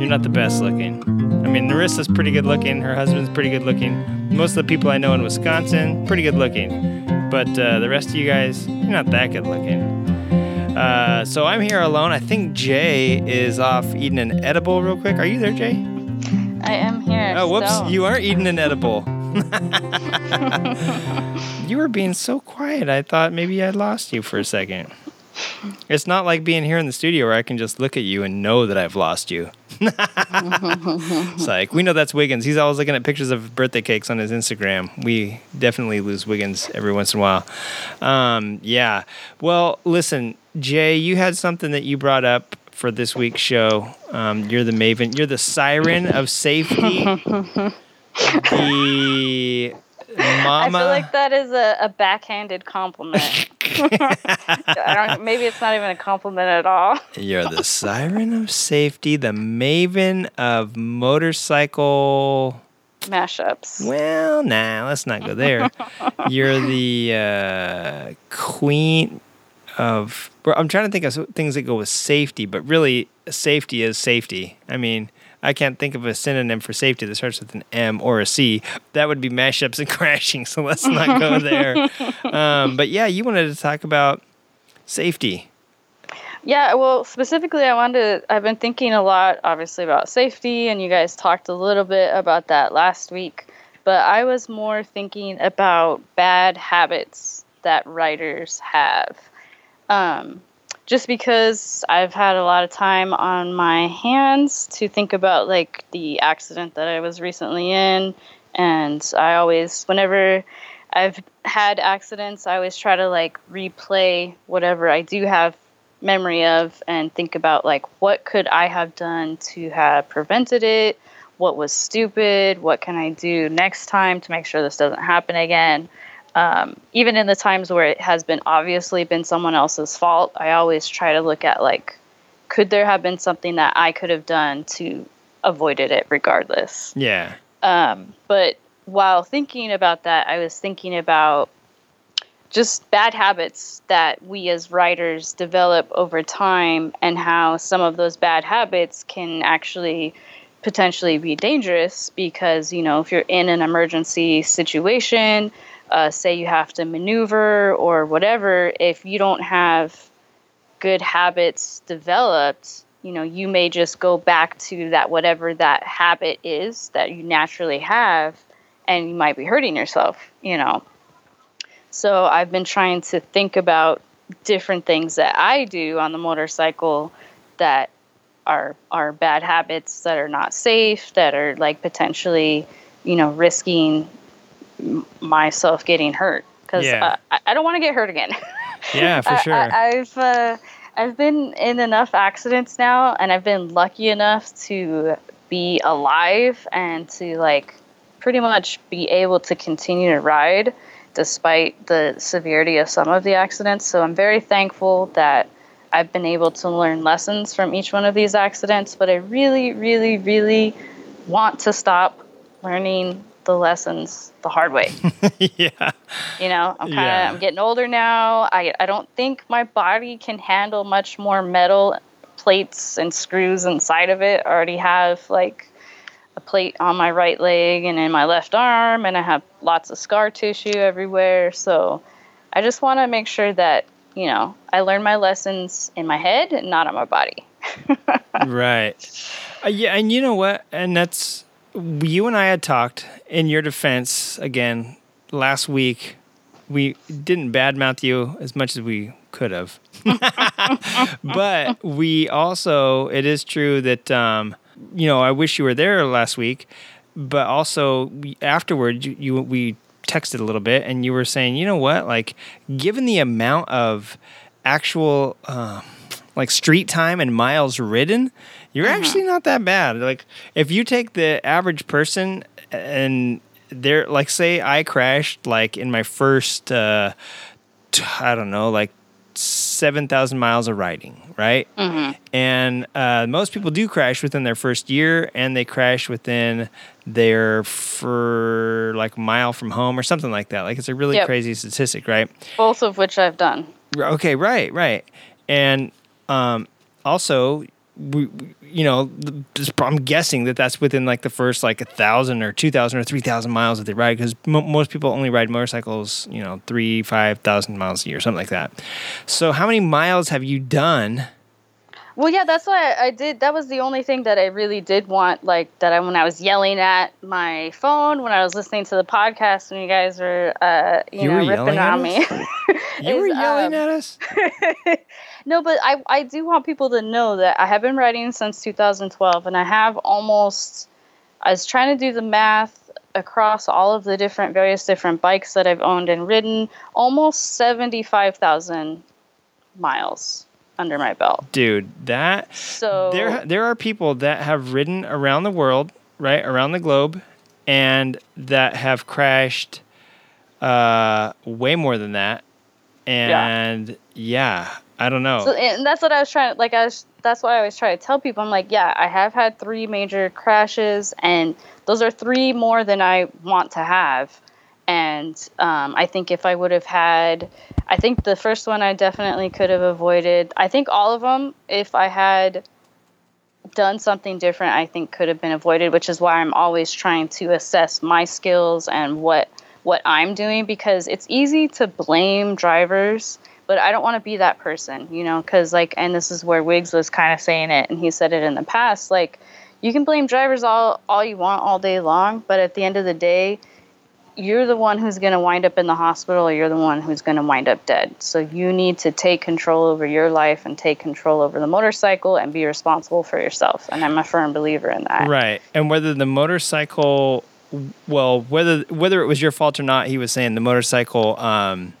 you're not the best looking. I mean, Narissa's pretty good looking. Her husband's pretty good looking. Most of the people I know in Wisconsin, pretty good looking. But uh, the rest of you guys, you're not that good looking. Uh, so I'm here alone. I think Jay is off eating an edible real quick. Are you there, Jay? I am here. Oh, whoops. stoned. You are eating an edible. you were being so quiet. I thought maybe I lost you for a second. It's not like being here in the studio where I can just look at you and know that I've lost you. it's like, we know that's Wiggins. He's always looking at pictures of birthday cakes on his Instagram. We definitely lose Wiggins every once in a while. Um, yeah. Well, listen, Jay, you had something that you brought up for this week's show. Um, you're the maven, you're the siren of safety. the I feel like that is a, a backhanded compliment. Maybe it's not even a compliment at all. You're the siren of safety, the maven of motorcycle. Mashups. Well, nah, let's not go there. You're the uh, queen of. I'm trying to think of things that go with safety, but really, safety is safety. I mean, I can't think of a synonym for safety that starts with an M or a C. That would be mashups and crashing, so let's not go there. um, but yeah, you wanted to talk about safety. Yeah, well, specifically, I wanted to. I've been thinking a lot, obviously, about safety, and you guys talked a little bit about that last week. But I was more thinking about bad habits that riders have. Um, just because I've had a lot of time on my hands to think about, like, the accident that I was recently in. And I always, whenever I've had accidents, I always try to, like, replay whatever I do have memory of and think about like what could I have done to have prevented it? What was stupid? What can I do next time to make sure this doesn't happen again? Um, even in the times where it has been obviously been someone else's fault, I always try to look at like, could there have been something that I could have done to avoided it regardless? Yeah. Um, but while thinking about that, I was thinking about just bad habits that we as riders develop over time and how some of those bad habits can actually potentially be dangerous because you know if you're in an emergency situation uh, say you have to maneuver or whatever if you don't have good habits developed you know you may just go back to that whatever that habit is that you naturally have and you might be hurting yourself you know. So i've been trying to think about different things that i do on the motorcycle that are are bad habits that are not safe that are like potentially you know risking myself getting hurt because Yeah. uh, I, don't want to get hurt again Yeah, for sure. I, I've uh, I've been in enough accidents now, and I've been lucky enough to be alive and to like pretty much be able to continue to ride despite the severity of some of the accidents. So I'm very thankful that I've been able to learn lessons from each one of these accidents. But I really, really, really want to stop learning the lessons the hard way. yeah. You know, I'm kind of Yeah. I'm getting older now. I I don't think my body can handle much more metal plates and screws inside of it. I already have like a plate on my right leg and in my left arm and I have lots of scar tissue everywhere. So I just want to make sure that, you know, I learn my lessons in my head and not on my body. right. Uh, yeah, and you know what? And that's you and I had talked in your defense again last week. We didn't badmouth you as much as we could have, but we also it is true that um, you know I wish you were there last week, but also we, afterward you, you we texted a little bit and you were saying you know what like given the amount of actual uh, like street time and miles ridden, you're actually not that bad. Like if you take the average person and they're like say I crashed like in my first uh t- I don't know, like 7,000 miles of riding, right? And uh, most people do crash within their first year and they crash within their for like mile from home or something like that. Like it's a really Yep. crazy statistic, right? Both of which I've done. Okay, right, right, and um, also, we, you know, I'm guessing that that's within like the first like a thousand or two thousand or three thousand miles that they ride because mo most people only ride motorcycles, you know, three five thousand miles a year, something like that. So, how many miles have you done? Well, yeah, that's why I did. That was the only thing that I really did want, like that. I when I was yelling at my phone when I was listening to the podcast when you guys were, uh, you, You know, were ripping yelling on at me. You were yelling um, at us. No, but I, I do want people to know that I have been riding since 2012, and I have almost. I was trying to do the math across all of the different, various different bikes that I've owned and ridden, almost 75,000 miles under my belt. Dude, that So there there are people that have ridden around the world, right, around the globe, and that have crashed uh, way more than that. And yeah, I don't know. So, and that's what I was trying. To like I was. That's why I always try to tell people. I'm like, yeah, I have had three major crashes, and those are three more than I want to have. And um, I think if I would have had, I think the first one I definitely could have avoided. I think all of them, if I had done something different, I think could have been avoided. Which is why I'm always trying to assess my skills and what what I'm doing because it's easy to blame drivers, but I don't want to be that person, you know, because like, and this is where Wiggs was kind of saying it, and he said it in the past, like, you can blame drivers all all you want all day long, but at the end of the day, you're the one who's going to wind up in the hospital or you're the one who's going to wind up dead. So you need to take control over your life and take control over the motorcycle and be responsible for yourself. And I'm a firm believer in that. Right. And whether the motorcycle well, whether whether it was your fault or not, he was saying the motorcycle um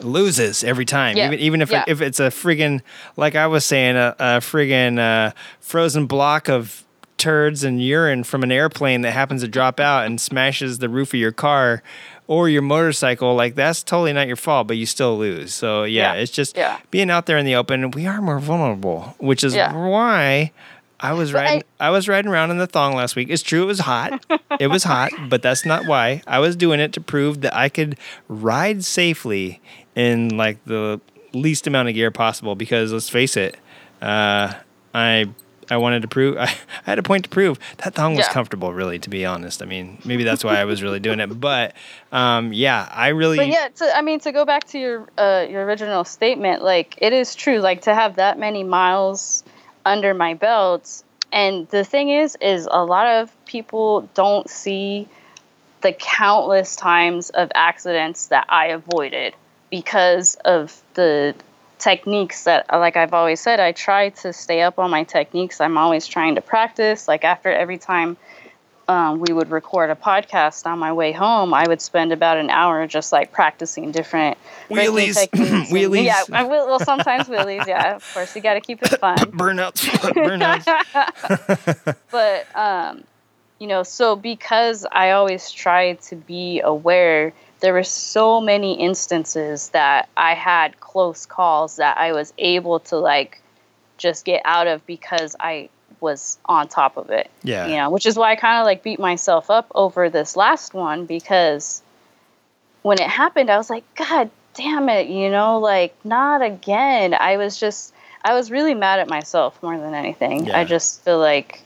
loses every time. Yeah. Even even if Yeah. if it's a friggin' like I was saying a, a friggin' uh, frozen block of turds and urine from an airplane that happens to drop out and smashes the roof of your car or your motorcycle, like that's totally not your fault, but you still lose. So yeah, Yeah. it's just Yeah. being out there in the open. We are more vulnerable, which is Yeah. why I was But riding. I, was riding around in the thong last week. It's true, it was hot. it was hot, but that's not why. I was doing it to prove that I could ride safely in like the least amount of gear possible. Because let's face it, uh, I I wanted to prove. I, had a point to prove that thong was Yeah. comfortable. Really, to be honest. I mean, maybe that's why I was really doing it. But um, yeah, I really. But yeah, to, I mean, to go back to your uh, your original statement, like it is true. Like to have that many miles under my belt, and the thing is, is a lot of people don't see the countless times of accidents that I avoided because of the techniques that like I've always said I try to stay up on my techniques I'm always trying to practice like after every time um, we would record a podcast on my way home, I would spend about an hour just like practicing different Wheelies. and- Wheelies. Yeah, I will, well, sometimes wheelies. Yeah, of course, you got to keep it fun. Burnouts, burnouts. But um, you know, so because I always try to be aware, there were so many instances that I had close calls that I was able to like just get out of because I was on top of it. Yeah. You know, which is why I kind of like beat myself up over this last one because when it happened, I was like, God damn it, you know, like not again. I was just, I was really mad at myself more than anything. Yeah. I just feel like,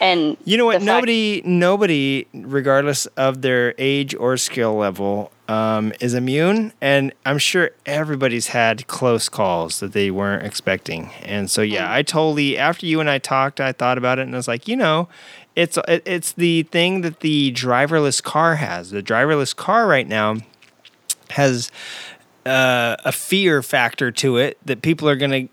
And You know what? the fact- Nobody, nobody, regardless of their age or skill level, um, is immune. And I'm sure everybody's had close calls that they weren't expecting. And so, yeah, I totally. After you and I talked, I thought about it, and I was like, you know, it's it's the thing that the driverless car has. The driverless car right now has uh, a fear factor to it that people are gonna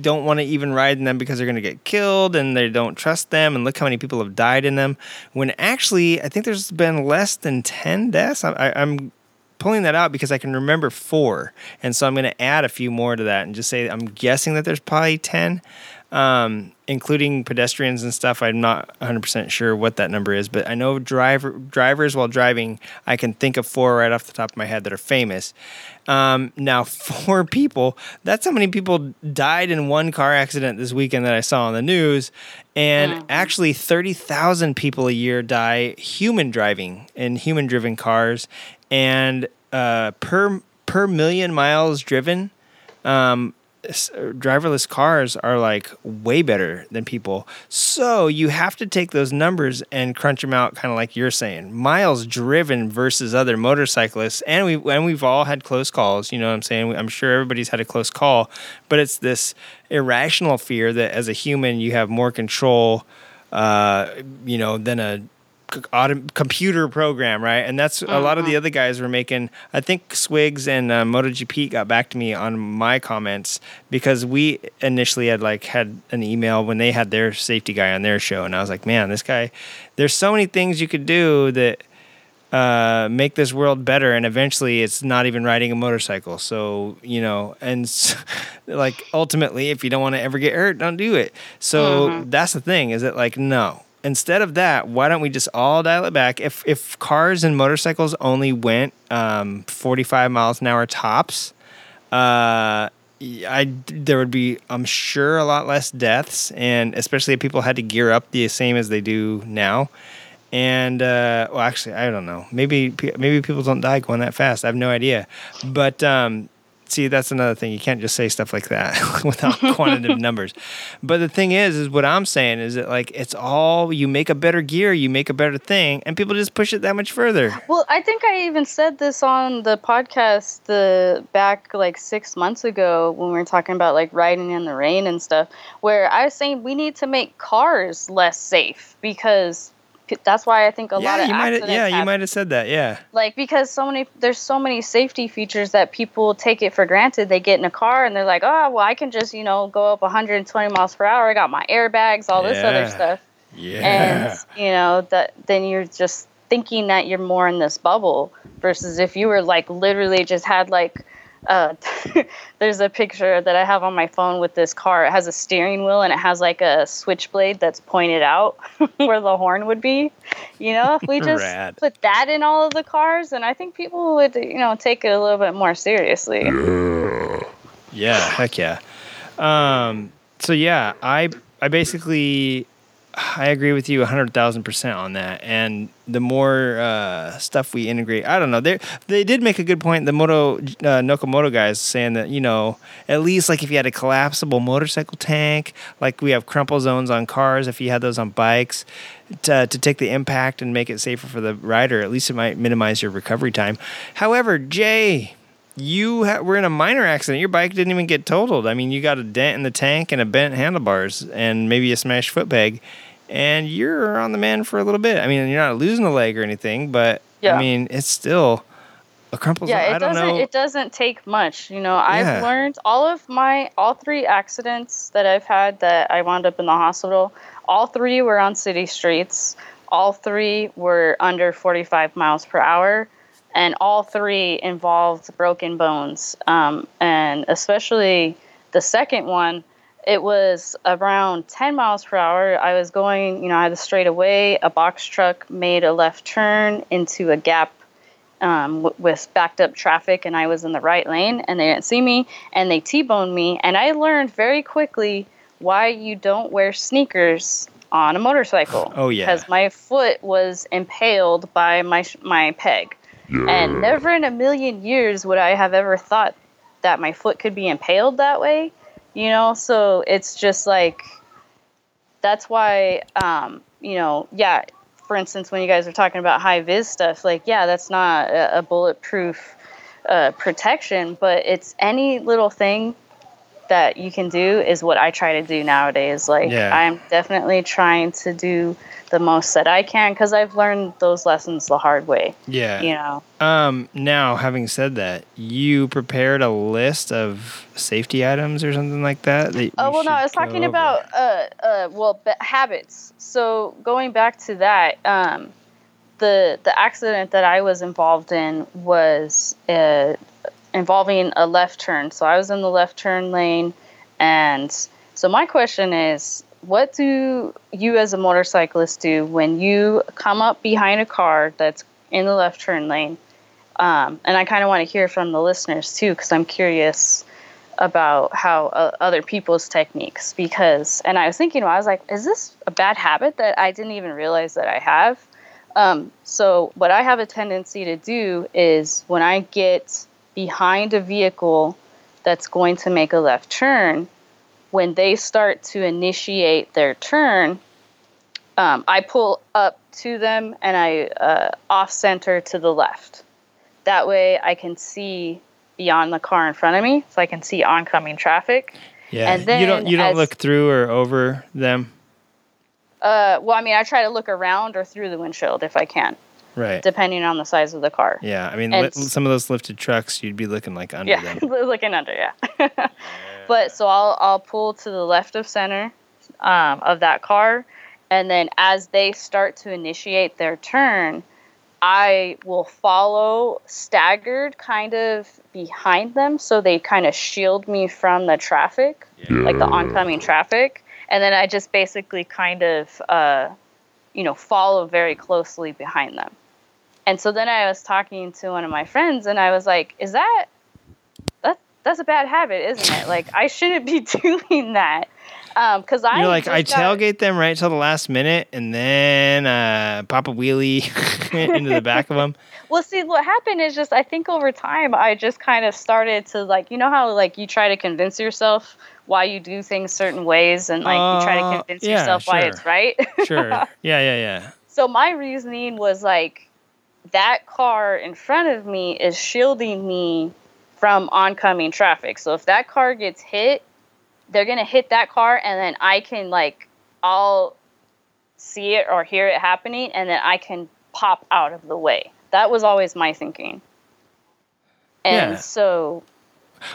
don't want to even ride in them because they're gonna get killed and they don't trust them and look how many people have died in them. When actually, I think there's been less than ten deaths. I, I, I'm pulling that out because I can remember four, and so I'm gonna add a few more to that and just say I'm guessing that there's probably ten. Um, including pedestrians and stuff. I'm not 100% sure what that number is, but I know driver drivers while driving. I can think of four right off the top of my head that are famous. Um, now, four people. That's how many people died in one car accident this weekend that I saw on the news. And actually, 30,000 people a year die human driving in human driven cars. And uh, per per million miles driven, um, driverless cars are like way better than people. So you have to take those numbers and crunch them out, kind of like you're saying. Miles driven versus other motorcyclists, and we and we've all had close calls. You know what I'm saying? I'm sure everybody's had a close call, but it's this irrational fear that as a human you have more control. Uh, you know, than a autom- computer program, right? And that's a lot of the other guys were making. I think Swigs and uh, MotoGP got back to me on my comments because we initially had like had an email when they had their safety guy on their show, and I was like, man, this guy. There's so many things you could do that uh, make this world better, and eventually it's not even riding a motorcycle. So you know, and like ultimately, if you don't want to ever get hurt, don't do it. So that's the thing. Is it like no? Instead of that, why don't we just all dial it back? If if cars and motorcycles only went um, 45 miles an hour tops, uh, I there would be I'm sure a lot less deaths, and especially if people had to gear up the same as they do now. And uh, well, actually, I don't know. Maybe maybe people don't die going that fast. I have no idea. But um, see, that's another thing. You can't just say stuff like that without quantitative numbers. But the thing is, is what I'm saying is that like it's all you make a better gear, you make a better thing, and people just push it that much further. Well, I think I even said this on the podcast the back like six months ago when we were talking about like riding in the rain and stuff, where I was saying we need to make cars less safe because that's why I think a lot of you might. accidents Yeah, you might have said that. Yeah. like because so many there's so many safety features that people take it for granted they get in a car and they're like oh well i can just you know go up 120 miles per hour i got my airbags all this Yeah. other stuff Yeah. and you know that then you're just thinking that you're more in this bubble versus if you were like literally just had like uh, there's a picture that I have on my phone with this car. It has a steering wheel and it has like a switchblade that's pointed out where the horn would be. You know, if we just put that in all of the cars, and I think people would, you know, take it a little bit more seriously. Yeah, heck yeah. Um, so yeah, I I basically I agree with you hundred thousand percent on that. And the more uh, stuff we integrate, I don't know. They they did make a good point. The Moto uh, Noco Moto guys saying that you know at least like if you had a collapsible motorcycle tank, like we have crumple zones on cars, if you had those on bikes. To, to take the impact and make it safer for the rider, at least it might minimize your recovery time. However, Jay, you ha- were in a minor accident. Your bike didn't even get totaled. I mean, you got a dent in the tank and a bent handlebars and maybe a smashed foot peg, and you're on the man for a little bit. I mean, you're not losing a leg or anything, but Yeah. I mean, it's still a crumple. yeah, it I don't doesn't. know. It doesn't take much. You know, I've learned all of my all three accidents that I've had that I wound up in the hospital. All three were on city streets. All three were under 45 miles per hour, and all three involved broken bones. Um, and especially the second one, it was around 10 miles per hour. I was going, you know, I had a straightaway. A box truck made a left turn into a gap um, w- with backed up traffic, and I was in the right lane, and they didn't see me, and they T-boned me, and I learned very quickly why you don't wear sneakers on a motorcycle. Oh, yeah. because my foot was impaled by my sh- my peg, and never in a million years would I have ever thought that my foot could be impaled that way. You know, so it's just like that's why um, you know, yeah. For instance, when you guys are talking about high vis stuff, like yeah, that's not a, a bulletproof uh, protection, but it's any little thing that you can do is what I try to do nowadays. Like Yeah. I'm definitely trying to do the most that I can because I've learned those lessons the hard way. Yeah. You know. Um, now, having said that, you prepared a list of safety items or something like that. that Oh well, no, I was talking over. about uh, uh, well, b- habits. So going back to that, um, the the accident that I was involved in was uh, involving a left turn. So I was in the left turn lane, and so my question is, what do you as a motorcyclist do when you come up behind a car that's in the left turn lane? Um, and I kind of want to hear from the listeners too, because I'm curious about how uh, other people's techniques because and i was thinking i was like is this a bad habit that i didn't even realize that i have um, so what i have a tendency to do is when i get behind a vehicle that's going to make a left turn when they start to initiate their turn um, i pull up to them and i uh, off center to the left that way i can see beyond the car in front of me so I can see oncoming traffic. Yeah. and then you don't you don't as- look through or over them. Uh, well, I mean, I try to look around or through the windshield if I can, Right. depending on the size of the car. yeah. I mean, li- some of those lifted trucks, you'd be looking like under Yeah, them. looking under, yeah. but so I'll I'll pull to the left of center um, of that car, and then as they start to initiate their turn, I will follow staggered, kind of behind them, so they kind of shield me from the traffic, like the oncoming traffic, and then I just basically kind of, uh, you know, follow very closely behind them. And so then I was talking to one of my friends, and I was like, "Is that that that's a bad habit, isn't it? Like I shouldn't be doing that." Because I You're like, I got- tailgate them right till the last minute and then uh, pop a wheelie into the back of them. Well, see, what happened is just I think over time I just kind of started to like you know how like you try to convince yourself why you do things certain ways and like you try Uh, to convince yeah, yourself why it's right. Sure. Yeah, yeah, yeah. so my reasoning was like that car in front of me is shielding me from oncoming traffic. So if that car gets hit, they're gonna hit that car, and then I can like I'll see it or hear it happening, and then I can pop out of the way. That was always my thinking. And Yeah. so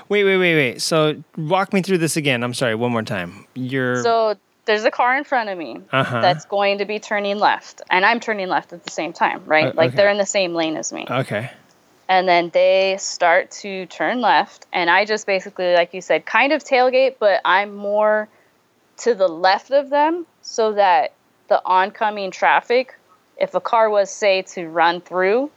Wait, wait, wait, wait. So walk me through this again. I'm sorry, one more time. You're so there's a car in front of me Uh-huh. that's going to be turning left, and I'm turning left at the same time, right? Uh, like they're in the same lane as me. okay. and then they start to turn left and i just basically like you said kind of tailgate but i'm more to the left of them so that the oncoming traffic if a car was say to run through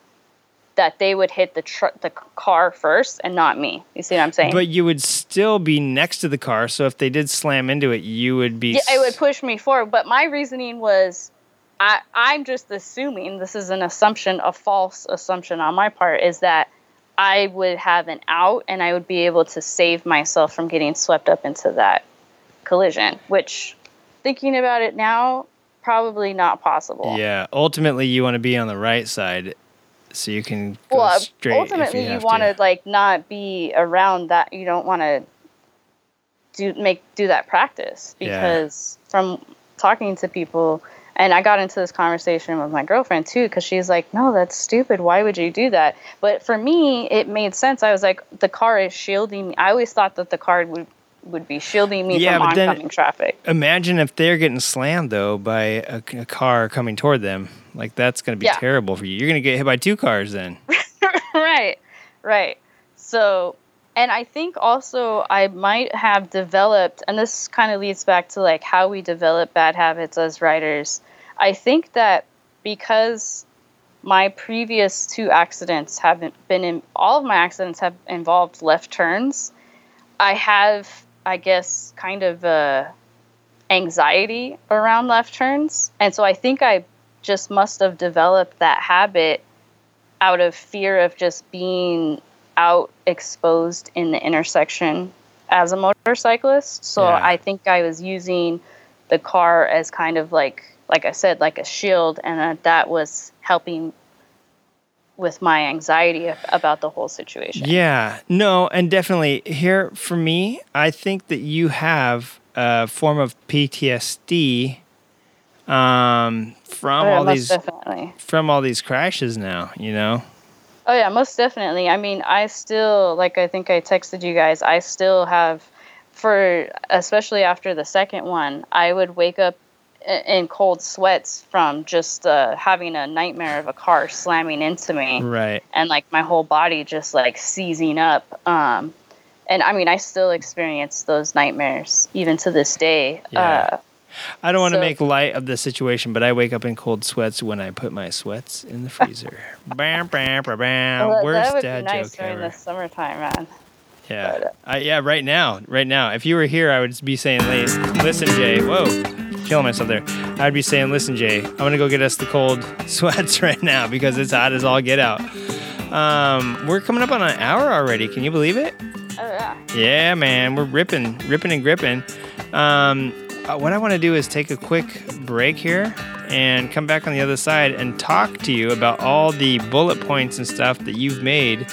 that they would hit the tr- the car first and not me you see what i'm saying But you would still be next to the car, so if they did slam into it, you would be yeah, it would push me forward. But my reasoning was, I, I'm just assuming this is an assumption, a false assumption on my part, is that I would have an out and I would be able to save myself from getting swept up into that collision. Which, thinking about it now, probably not possible. Yeah. Ultimately, you want to be on the right side, so you can go Well, uh, straight. ultimately, if you, you, want to. like not be around that. You don't want to do make do that practice Yeah. because from talking to people, and I got into this conversation with my girlfriend too because she's like, "No, that's stupid. Why would you do that?" But for me, it made sense. I was like, "The car is shielding me." I always thought that the car would would be shielding me Yeah, from oncoming traffic. Imagine if they're getting slammed though by a, a car coming toward them. Like that's going to be Yeah. terrible for you. You're going to get hit by two cars then. right, right. So, and I think also I might have developed, and this kind of leads back to like how we develop bad habits as riders. I think that because my previous two accidents haven't been in, all of my accidents have involved left turns. I have, I guess, kind of uh, anxiety around left turns, and so I think I just must have developed that habit out of fear of just being out exposed in the intersection as a motorcyclist. So Yeah. I think I was using the car as kind of like like I said, like a shield, and that that was helping with my anxiety about the whole situation. Yeah, no, and definitely here for me, I think that you have a form of PTSD um, from Oh, yeah, all these definitely. from all these crashes now. You know, Oh yeah, most definitely. I mean, I still like I think I texted you guys. I still have for especially after the second one, I would wake up in cold sweats from just uh, having a nightmare of a car slamming into me right? and like my whole body just like seizing up. Um, and I mean, I still experience those nightmares even to this day. Yeah. Uh, I don't want to make light of the situation, but I wake up in cold sweats when I put my sweats in the freezer. bam, bam, bam, bam. well, Worst that would dad be nice joke during ever. the summertime, man. Yeah, But, I, yeah. Right now, right now. If you were here, I would be saying, "Hey, "Listen, Jay." Whoa, killing myself there. I'd be saying, "Listen, Jay. I'm gonna go get us the cold sweats right now because it's hot as all get out." Um, we're coming up on an hour already. Can you believe it? Oh yeah. Yeah, man, we're ripping, ripping and gripping. Um, uh, what I want to do is take a quick break here and come back on the other side and talk to you about all the bullet points and stuff that you've made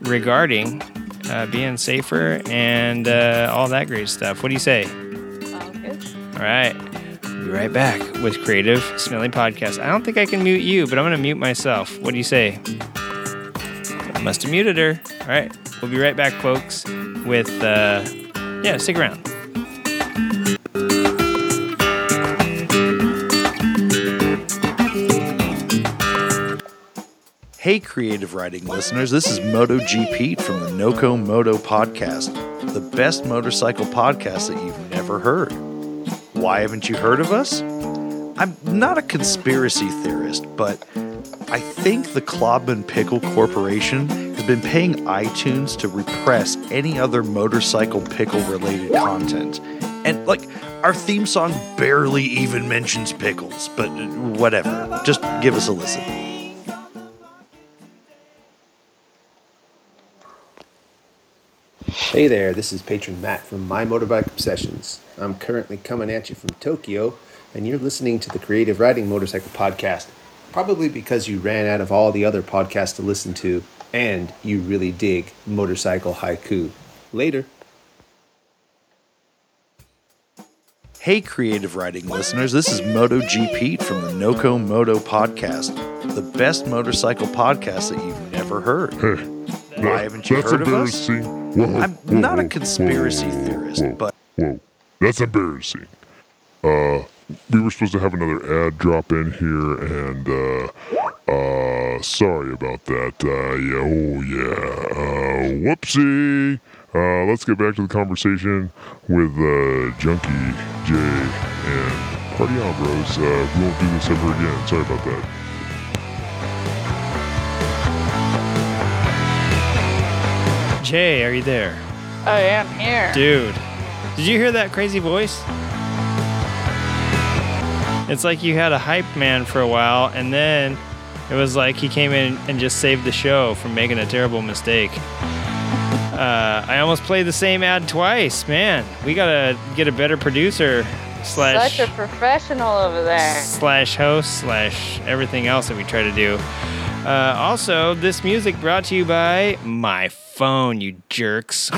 regarding uh, being safer and uh, all that great stuff. What do you say? All right. Be right back with Creative Smelly Podcast. I don't think I can mute you, but I'm going to mute myself. What do you say? Must have muted her. All right. We'll be right back, folks, with, uh, yeah, stick around. Hey, creative riding listeners, this is MotoG Pete from the Noco Moto Podcast, the best motorcycle podcast that you've never heard. Why haven't you heard of us? I'm not a conspiracy theorist, but I think the Klobman Pickle Corporation has been paying iTunes to repress any other motorcycle pickle related content. And, like, our theme song barely even mentions pickles, but whatever. Just give us a listen. Hey there, this is patron Matt from My Motorbike Obsessions. I'm currently coming at you from Tokyo, and you're listening to the Creative Riding Motorcycle Podcast, probably because you ran out of all the other podcasts to listen to, and you really dig motorcycle haiku. Later. Hey, creative riding listeners, this is MotoG Pete from the Noco Moto Podcast, the best motorcycle podcast that you've never heard. Why haven't you That's heard of us? embarrassing. I'm not a conspiracy theorist, but whoa, that's embarrassing. Uh, we were supposed to have another ad drop in here, and uh, uh, sorry about that. Uh, yeah, oh yeah, uh, whoopsie. Uh, let's get back to the conversation with uh, Junkie Jay and Party On Bros. Uh, we won't do this ever again. Sorry about that. Jay, are you there? I am here. Dude, did you hear that crazy voice? It's like you had a hype man for a while, and then it was like he came in and just saved the show from making a terrible mistake. Uh, I almost played the same ad twice. Man, we gotta get a better producer slash Such a professional over there. slash host slash everything else that we try to do. Uh, also, this music brought to you by my phone, you jerks.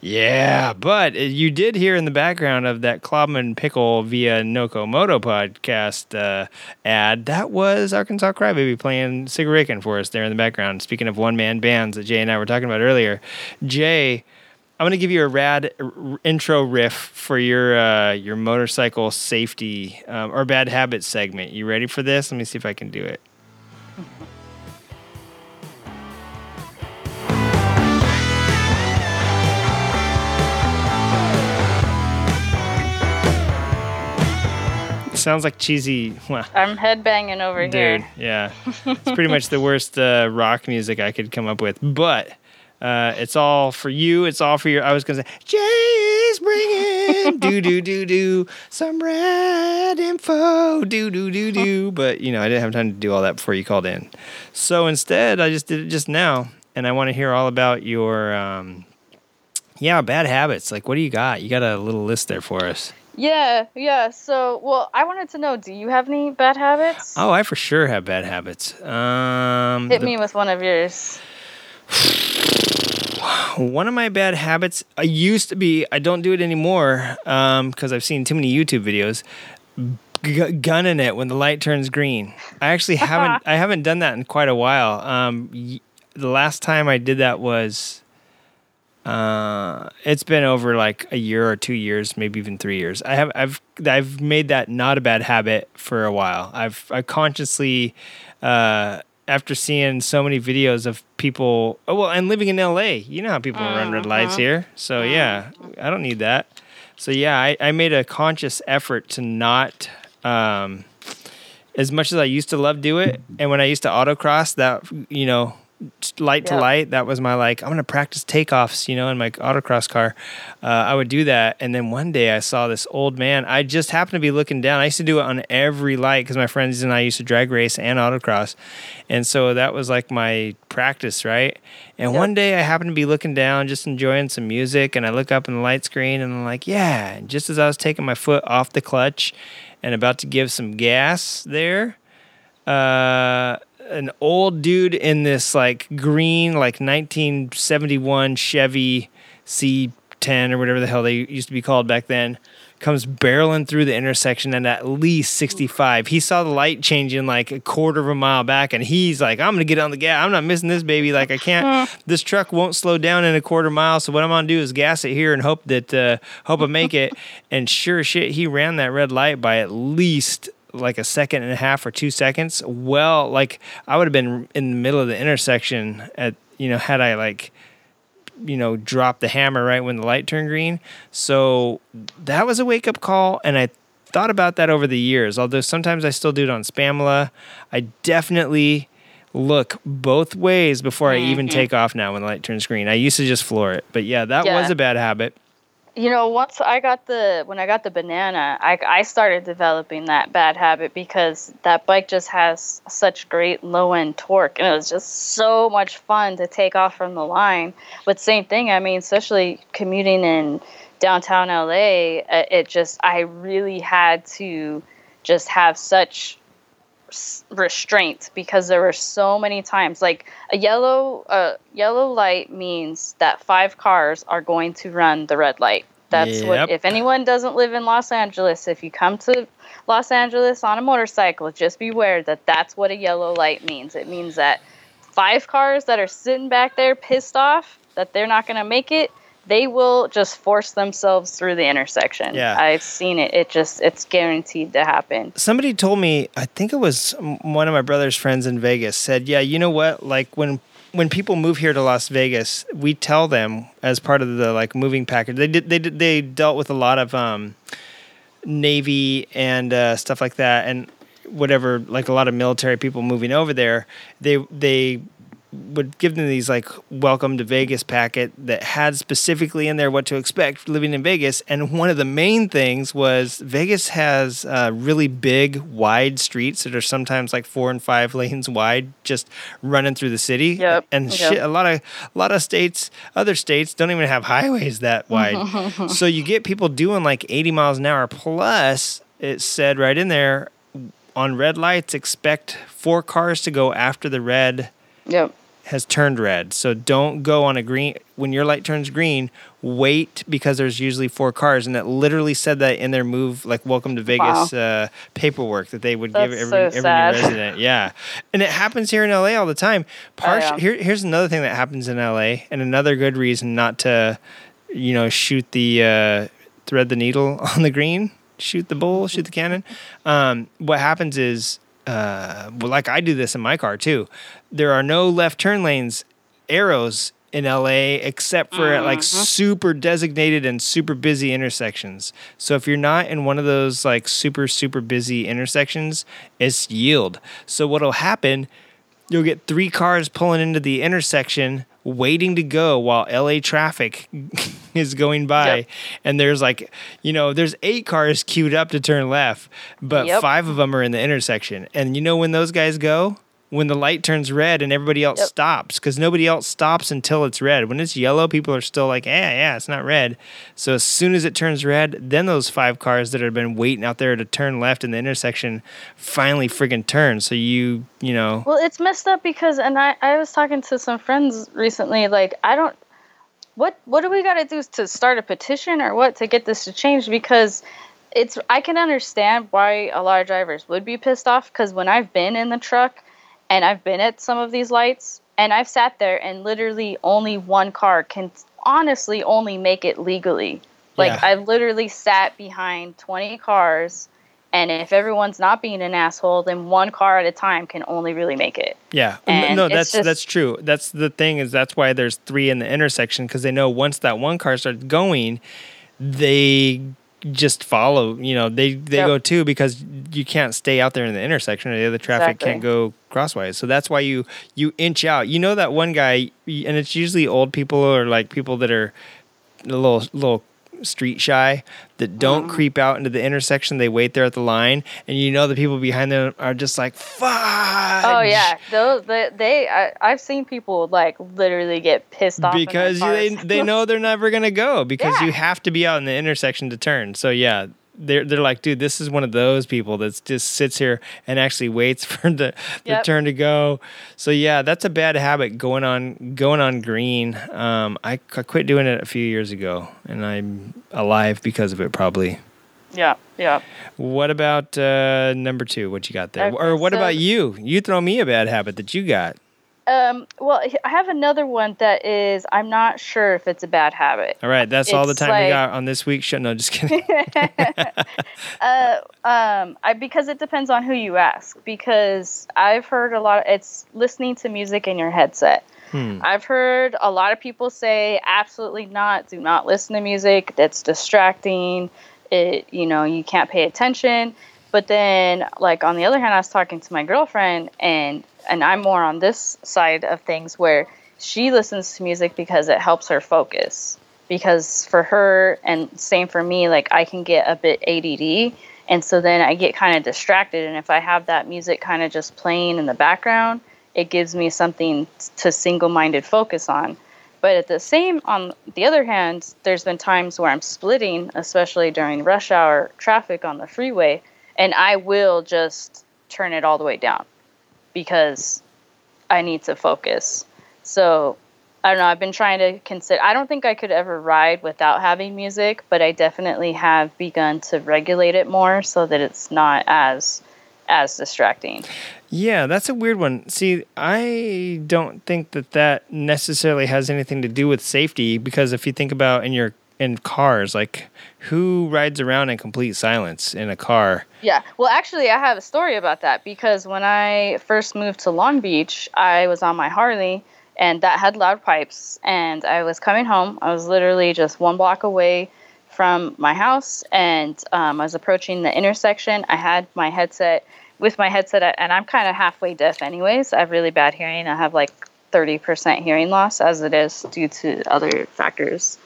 yeah, but you did hear in the background of that Klobman Pickle via Noco Moto podcast uh, ad, that was Arkansas Crybaby playing Sigarican for us there in the background. Speaking of one man bands that Jay and I were talking about earlier, Jay. I'm gonna give you a rad intro riff for your uh, your motorcycle safety um, or bad habits segment. You ready for this? Let me see if I can do it. Sounds like cheesy. Well, I'm headbanging over dude, here. yeah, it's pretty much the worst uh, rock music I could come up with, but. Uh, it's all for you. It's all for your. I was gonna say, Jay's bringing do do do do some rad info do do do do, but you know I didn't have time to do all that before you called in. So instead, I just did it just now, and I want to hear all about your um, Yeah, bad habits. Like, what do you got? You got a little list there for us. Yeah, yeah. So, well, I wanted to know, do you have any bad habits? Oh, I for sure have bad habits. Um, Hit the- me with one of yours. one of my bad habits I used to be I don't do it anymore because I've seen too many YouTube videos g- gunning it when the light turns green. I actually haven't I haven't done that in quite a while. Um, y- the last time I did that was uh, it's been over like a year or two years, maybe even three years. I have I've I've made that not a bad habit for a while. I've I consciously uh, after seeing so many videos of people oh well and living in LA, you know how people run red lights here. So yeah, I don't need that. So yeah, I, I made a conscious effort to not um, as much as I used to love do it, and when I used to autocross, that you know, light to light, that was my like. I'm gonna practice takeoffs, you know, in my autocross car. Uh, I would do that, and then one day I saw this old man. I just happened to be looking down. I used to do it on every light because my friends and I used to drag race and autocross, and so that was like my practice, right? And one day I happened to be looking down, just enjoying some music, and I look up in the light screen, and I'm like, yeah. And just as I was taking my foot off the clutch and about to give some gas there, uh, an old dude in this like green, like 1971 Chevy C10 or whatever the hell they used to be called back then, comes barreling through the intersection at at least 65. He saw the light changing like a quarter of a mile back, and he's like, I'm gonna get on the gas. I'm not missing this baby. Like I can't. this truck won't slow down in a quarter mile. So what I'm gonna do is gas it here and hope that uh, hope I make it. and sure shit, he ran that red light by at least like a second and a half or two seconds. Well, like I would have been in the middle of the intersection at you know had I like you know dropped the hammer right when the light turned green. So that was a wake up call, and I thought about that over the years. Although sometimes I still do it on Spamla, I definitely look both ways before I even mm-hmm. take off now when the light turns green. I used to just floor it, but yeah, that Yeah. was a bad habit. You know, once I got the when I got the banana, I I started developing that bad habit because that bike just has such great low end torque, and it was just so much fun to take off from the line. But same thing, I mean, especially commuting in downtown LA, uh, it just I really had to just have such restraint because there were so many times like a yellow uh, yellow light means that five cars are going to run the red light that's Yep. what if anyone doesn't live in los angeles if you come to los angeles on a motorcycle just beware that that's what a yellow light means it means that five cars that are sitting back there pissed off that they're not going to make it they will just force themselves through the intersection. Yeah. i've seen it. It just it's guaranteed to happen. Somebody told me i think it was one of my brother's friends in vegas said yeah you know what? Like when when people move here to las vegas we tell them as part of the like moving package. They did they did they dealt with a lot of um navy and uh, stuff like that and whatever like a lot of military people moving over there. They they would give them these like welcome to Vegas packet that had specifically in there what to expect living in Vegas. And one of the main things was Vegas has uh, really big, wide streets that are sometimes like four and five lanes wide, just running through the city. Yep, And yep. shit, a lot of a lot of states, other states don't even have highways that wide. so you get people doing like 80 miles an hour plus. It said right in there on red lights, expect four cars to go after the red yep has turned red. So don't go on a green when your light turns green. Wait because there's usually four cars, and that literally said that in their move, like "Welcome to Vegas" uh, paperwork that they would give every so every sad. new resident. Yeah, and it happens here in LA all the time. Part yeah. here, here's another thing that happens in LA, and another good reason not to, you know, shoot the uh, thread the needle on the green, shoot the bull, shoot the cannon. Um, what happens is uh, well, like I do this in my car too. There are no left turn lanes arrows in LA except for at like mm-hmm. super designated and super busy intersections. So if you're not in one of those like super super busy intersections, it's yield. So what'll happen you'll get three cars pulling into the intersection waiting to go while LA traffic is going by Yep. and there's like you know there's eight cars queued up to turn left but Yep. five of them are in the intersection and you know when those guys go when the light turns red and everybody else Yep. stops because nobody else stops until it's red. When it's yellow, people are still like, yeah, yeah, it's not red. So as soon as it turns red, then those five cars that have been waiting out there to turn left in the intersection finally friggin' turn. So you, you know, Well, it's messed up because, and I, I was talking to some friends recently. Like, I don't, what, what do we got to do to start a petition or what to get this to change? Because it's, I can understand why a lot of drivers would be pissed off. Because when I've been in the truck and I've been at some of these lights and I've sat there and literally only one car can honestly only make it legally. Like, Yeah. I've literally sat behind 20 cars. And if everyone's not being an asshole, then one car at a time can only really make it. Yeah, And no, that's just- that's true. That's the thing is that's why there's three in the intersection because they know once that one car starts going, they just follow. You know, they they Yep. go too because you can't stay out there in the intersection or the other traffic Exactly. can't go crosswise. So that's why you you inch out. You know that one guy, and it's usually old people or like people that are a little little street shy that don't Mm-hmm. creep out into the intersection. They wait there at the line, and you know the people behind them are just like, "Fuck!" Oh yeah, those they, they I, I've seen people like literally get pissed off because they they know they're never gonna go because Yeah. you have to be out in the intersection to turn. So yeah, they're they're like, dude, this is one of those people that just sits here and actually waits for the, the Yep. turn to go. So yeah, that's a bad habit going on going on green. Um, I, I quit doing it a few years ago, and I'm alive because of it probably. yeah, yeah. What about uh, number two? What you got there? Okay, or what so- about you? You throw me a bad habit that you got. Um, well, I have another one that is I'm not sure if it's a bad habit. All right, that's all the It's time we got on this week's show. No, just kidding. Uh, um, I because it depends on who you ask. Because I've heard a lot. it's listening to music in your headset. Hmm. I've heard a lot of people say, absolutely not. Do not listen to music. That's distracting. It, you know, you can't pay attention. But then, like on the other hand, I was talking to my girlfriend, and and I'm more on this side of things where she listens to music because it helps her focus. Because for her, and same for me, like I can get a bit ADD, and so then I get kind of distracted. And if I have that music kind of just playing in the background, it gives me something to single-minded focus on. But at the same, on the other hand, there's been times where I'm splitting, especially during rush hour traffic on the freeway, and I will just turn it all the way down because I need to focus. So I don't know. I've been trying to consider. I don't think I could ever ride without having music, but I definitely have begun to regulate it more so that it's not as as distracting. Yeah, that's a weird one. See, I don't think that that necessarily has anything to do with safety because if you think about in your in cars, like who rides around in complete silence in a car? Yeah. Well, actually, I have a story about that because when I first moved to Long Beach, I was on my Harley and that had loud pipes. And I was coming home. I was literally just one block away from my house and um, I was approaching the intersection. I had my headset with my headset, and I'm kind of halfway deaf, anyways. I have really bad hearing. I have like 30% hearing loss as it is due to other factors.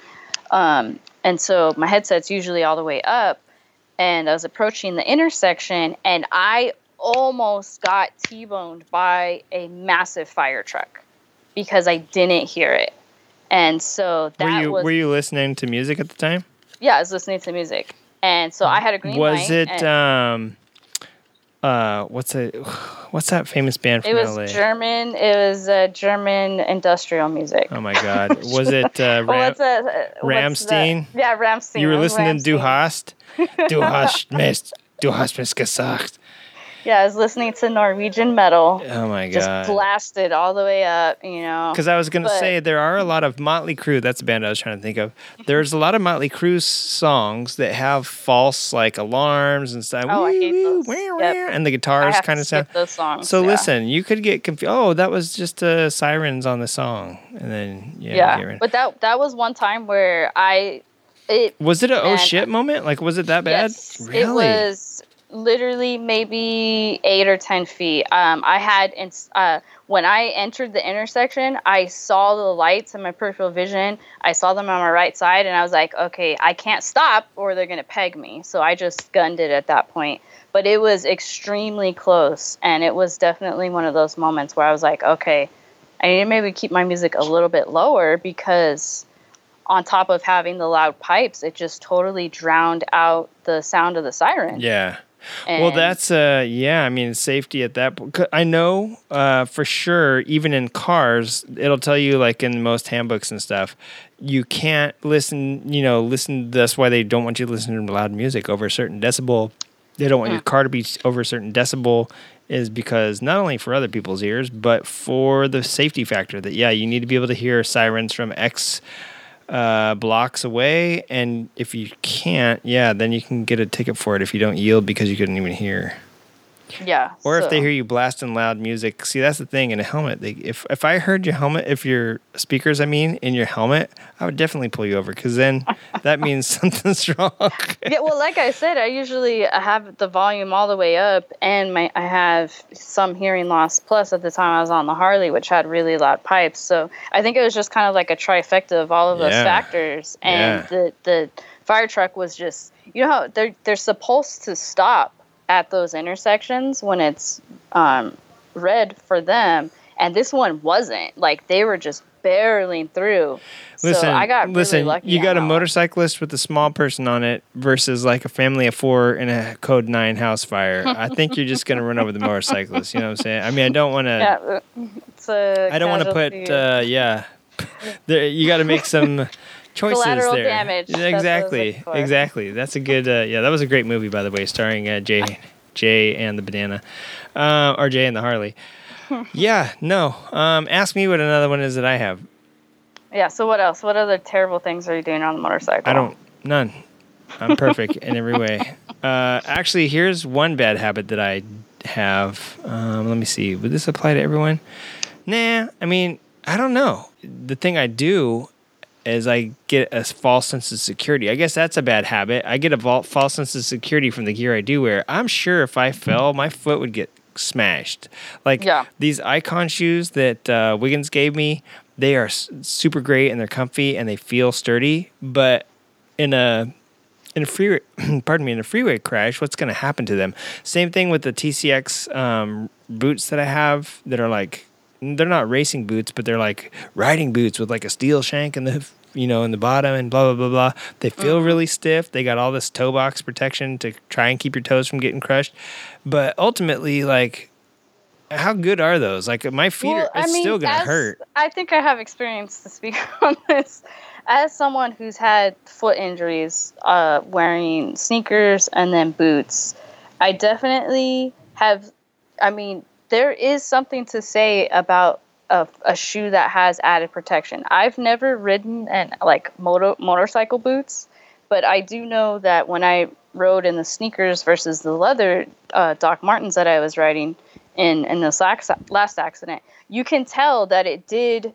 Um, and so my headset's usually all the way up and I was approaching the intersection, and I almost got T-boned by a massive fire truck because I didn't hear it. And so that were you was were you listening to music at the time? yeah, I was listening to music, and so I had a green was light. it and um uh what's it what's that famous band from it was LA? German. It was uh, German industrial music. oh my god. Was it uh Ram- what's that? Rammstein? Yeah, Rammstein. you were listening to Du hast? Du hast mis du hast mis gesagt. Yeah, I was listening to Norwegian metal. Oh my Just god. blasted all the way up, you know. Because I was going to But- say there are a lot of Motley Crue. That's a band I was trying to think of. There's a lot of Motley Crue songs that have false like alarms and stuff. Oh, I hate those. wah, Yep. And the guitars kind of sound. those songs. So yeah. listen, you could get confused. Oh, that was just uh, sirens on the song, and then yeah. Yeah, but that that was one time where I it was it a oh shit moment? Like, was it that bad? yes, really? it was literally maybe eight or ten feet. Um, I had uh, when I entered the intersection, I saw the lights in my peripheral vision. I saw them on my right side, and I was like, okay, I can't stop, or they're gonna peg me. So I just gunned it at that point. But it was extremely close, and it was definitely one of those moments where I was like, okay, I need to maybe keep my music a little bit lower because on top of having the loud pipes, it just totally drowned out the sound of the siren. Yeah. Well, that's uh, yeah. I mean, safety at that point. I know uh, for sure. Even in cars, it'll tell you like in most handbooks and stuff, you can't listen. You know, listen. That's why they don't want you to listen to loud music over a certain decibel. They don't want your car to be over a certain decibel. Is because not only for other people's ears, but for the safety factor. That yeah, you need to be able to hear sirens from X uh, blocks away, and if you can't, yeah, then you can get a ticket for it if you don't yield because you couldn't even hear. Yeah. Or if they hear you blasting loud music, see that's the thing in a helmet. They, if if I heard your helmet, if your speakers, I mean, in your helmet, I would definitely pull you over because then that means something's wrong. yeah, well, like I said, I usually have the volume all the way up, and my I have some hearing loss. Plus, at the time I was on the Harley, which had really loud pipes, so I think it was just kind of like a trifecta of all of those Yeah. factors. And Yeah. the the fire truck was just, you know, how they're they're supposed to stop at those intersections when it's um, red for them, and this one wasn't. Like they were just barreling through. Listen, so I got listen. really lucky. you got a one. motorcyclist with a small person on it versus like a family of four in a code nine house fire. I think you're just gonna run over the motorcyclist. You know what I'm saying? I mean, I don't want to. Yeah, it's a I don't want to put. Uh, yeah, there, you got to make some choices Collateral there. damage, that's what I was Exactly, for. exactly. That's a good. Uh, yeah, that was a great movie, by the way, starring uh, Jay, Jay and the banana, uh, or Jay and the Harley. yeah, no. Um, ask me what another one is that I have. Yeah. So what else? What other terrible things are you doing on the motorcycle? I don't. None. I'm perfect in every way. Uh, actually, here's one bad habit that I have. Um, let me see. Would this apply to everyone? Nah. I mean, I don't know. The thing I do is I get a false sense of security. I guess that's a bad habit. I get a false sense of security from the gear I do wear. I'm sure if I fell, my foot would get smashed. Like Yeah. these icon shoes that uh, Wiggins gave me, they are super great and they're comfy and they feel sturdy. But in a in a freeway, pardon me, in a freeway crash, what's going to happen to them? Same thing with the TCX um, boots that I have that are like they're not racing boots, but they're like riding boots with like a steel shank in the you know in the bottom and blah blah blah blah. They feel really stiff. They got all this toe box protection to try and keep your toes from getting crushed. But ultimately, like, how good are those? Like my feet Well, are it's I mean, still gonna as- hurt. I think I have experience to speak on this. As someone who's had foot injuries, uh, wearing sneakers and then boots, I definitely have. I mean, there is something to say about a, a shoe that has added protection. I've never ridden in like moto motorcycle boots, but I do know that when I rode in the sneakers versus the leather uh, Doc Martens that I was riding in in this last, last accident, you can tell that it did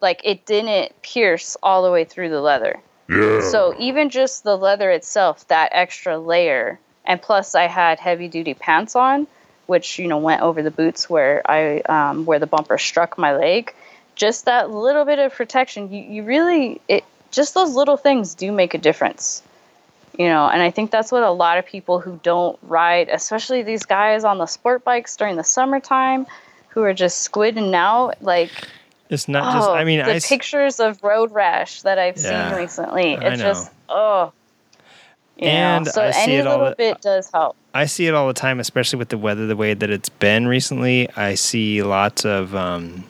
like it didn't pierce all the way through the leather. Yeah. So even just the leather itself, that extra layer, and plus I had heavy duty pants on, which you know went over the boots where I um, where the bumper struck my leg. Just that little bit of protection, you, you really it just those little things do make a difference. You know, and I think that's what a lot of people who don't ride, especially these guys on the sport bikes during the summertime, who are just squidding out, like It's not just. Oh, I mean, the I pictures of road rash that I've Yeah, seen recently. It's just oh. And so I see any it all little the- bit does help. I see it all the time, especially with the weather the way that it's been recently. I see lots of um,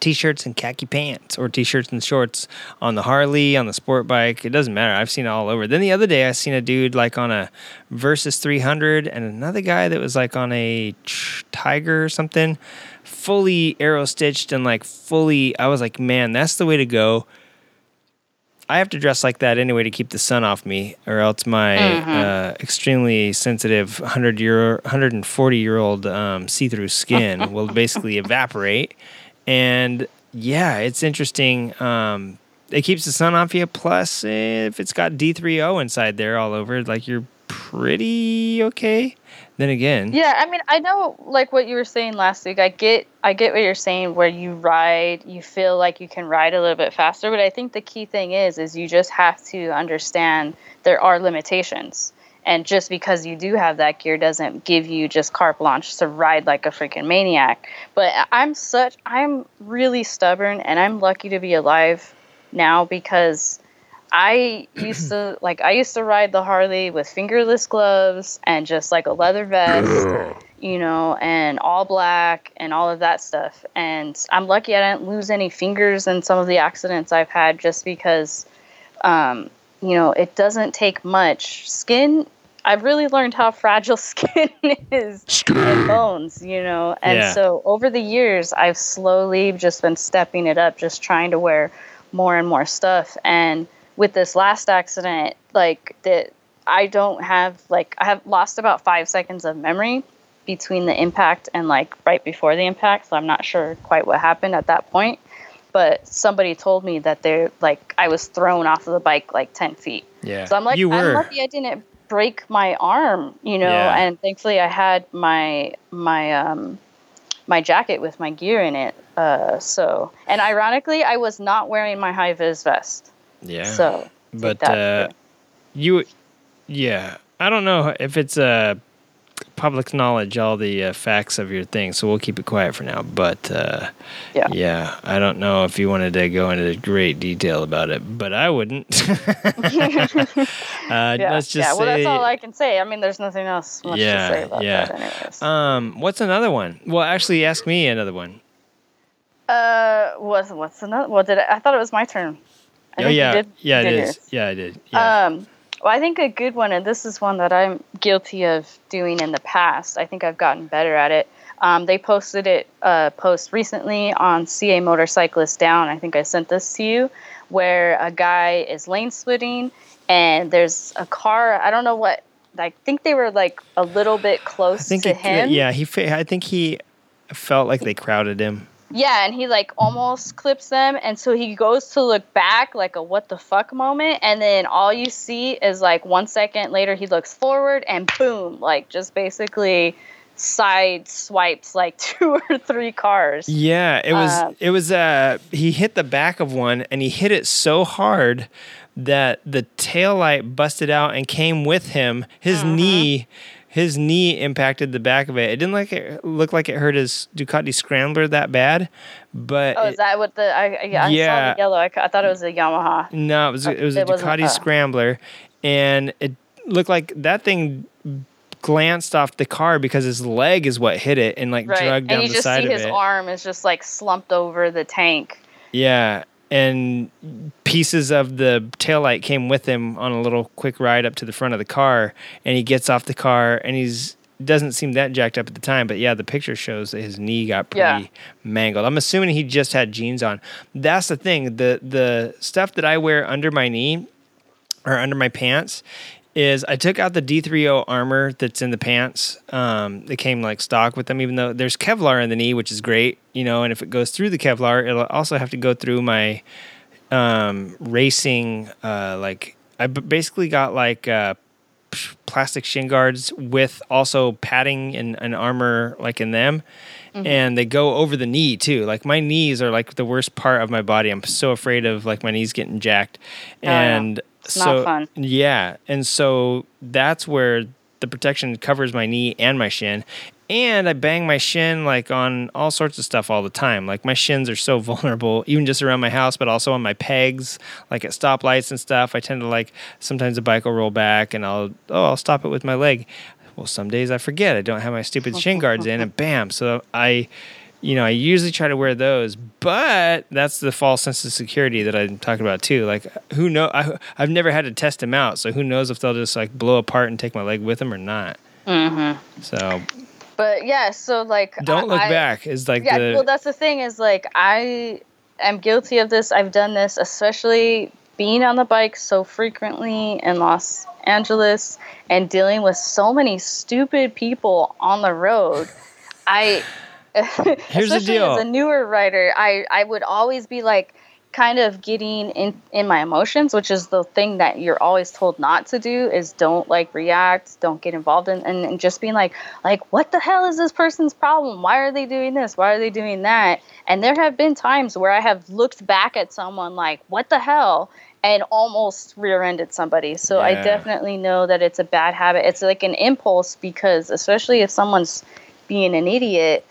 t-shirts and khaki pants, or t-shirts and shorts on the Harley, on the sport bike. It doesn't matter. I've seen it all over. Then the other day, I seen a dude like on a Versys 300, and another guy that was like on a Tiger or something, fully Aerostiched and like fully. I was like, man, that's the way to go. I have to dress like that anyway to keep the sun off me, or else my uh, extremely sensitive 100 year, 140 year old um, see through skin will basically evaporate. And yeah, it's interesting. Um, it keeps the sun off you. Plus, if it's got D3O inside there all over, like you're pretty okay. Then again, Yeah, I mean, I know like what you were saying last week. I get I get what you're saying where you ride, you feel like you can ride a little bit faster, but I think the key thing is is you just have to understand there are limitations. And just because you do have that gear doesn't give you just carte blanche to ride like a freaking maniac. But I'm such I'm really stubborn and I'm lucky to be alive now because I used to like I used to ride the Harley with fingerless gloves and just like a leather vest, you know, and all black and all of that stuff. And I'm lucky I didn't lose any fingers in some of the accidents I've had just because um, you know, it doesn't take much. Skin I've really learned how fragile skin is and bones, you know. And Yeah. so over the years I've slowly just been stepping it up, just trying to wear more and more stuff. And with this last accident, like that I don't have like I have lost about five seconds of memory between the impact and like right before the impact. So I'm not sure quite what happened at that point. But somebody told me that they're like I was thrown off of the bike like ten feet. yeah, So I'm like, you I'm lucky I didn't break my arm, you know, Yeah. and thankfully I had my my um my jacket with my gear in it. Uh, so and ironically, I was not wearing my high vis vest. Yeah, So but uh, you, yeah, I don't know if it's uh, public knowledge all the uh, facts of your thing, so we'll keep it quiet for now. But uh, Yeah. yeah, I don't know if you wanted to go into great detail about it, but I wouldn't. uh, yeah, Let's just yeah. Well, say, that's all I can say. I mean, there's nothing else much Yeah, to say about yeah. that, anyways. um, what's another one? Well, actually, ask me another one. Uh, what's what's another? What did I, I thought it was my turn? I oh yeah, yeah, it did Yeah, I did. Yeah. Um, well, I think a good one, and this is one that I'm guilty of doing in the past. I think I've gotten better at it. Um, they posted it uh, post recently on CA Motorcyclist Down. I think I sent this to you, where a guy is lane splitting, and there's a car. I don't know what. I think they were like a little bit I close think to he, him. yeah, he. I think he felt like they crowded him. Yeah, and he like almost clips them, and so he goes to look back, like a what the fuck moment, and then all you see is like one second later he looks forward, and boom, like just basically side swipes like two or three cars. Yeah, it was. Uh, it was. Uh, he hit the back of one, and he hit it so hard that the tail light busted out and came with him. His Uh-huh. knee, his knee impacted the back of it. It didn't like it look like it hurt his Ducati Scrambler that bad, but Oh, it- is that what the I, I, I Yeah. saw the yellow? I, I thought it was a Yamaha. No, it was it was a It wasn't- Ducati. Scrambler, and it looked like that thing glanced off the car because his leg is what hit it and like Right, dragged and down you just see his arm is just like slumped over the tank. Yeah, and pieces of the taillight came with him on a little quick ride up to the front of the car, and he gets off the car and he's doesn't seem that jacked up at the time, but yeah, the picture shows that his knee got pretty Yeah. mangled. I'm assuming he just had jeans on. That's the thing. The the stuff that I wear under my knee or under my pants is I took out the D3O armor that's in the pants. Um, it came like stock with them, even though there's Kevlar in the knee, which is great, you know. And if it goes through the Kevlar, it'll also have to go through my um, racing. Uh, like I b- basically got like uh, plastic shin guards with also padding and, and armor like in them. And they go over the knee too. Like my knees are like the worst part of my body. I'm so afraid of like my knees getting jacked. yeah. And It's not so fun. yeah, and so that's where the protection covers my knee and my shin. And I bang my shin like on all sorts of stuff all the time. Like my shins are so vulnerable, even just around my house, but also on my pegs, like at stoplights and stuff. I tend to like sometimes the bike will roll back and I'll oh I'll stop it with my leg. Well, some days I forget. I don't have my stupid shin guards in, and bam. So I, you know, I usually try to wear those, but that's the false sense of security that I'm talking about too. Like, who know? I, I've never had to test them out, so who knows if they'll just like blow apart and take my leg with them or not. Mm-hmm. So But yeah, so like don't look I- back. Is like yeah, the well, that's the thing is like I am guilty of this. I've done this, especially being on the bike so frequently in Los Angeles and dealing with so many stupid people on the road. I, Here's the deal. as a newer rider, I I would always be like. kind of getting in in my emotions which is the thing that you're always told not to do is don't like react don't get involved in and, and just being like like what the hell is this person's problem? Why are they doing this? Why are they doing that? And there have been times where i have looked back at someone like what the hell? and almost rear-ended somebody. So i definitely know that it's a bad habit. It's like an impulse because especially if someone's being an idiot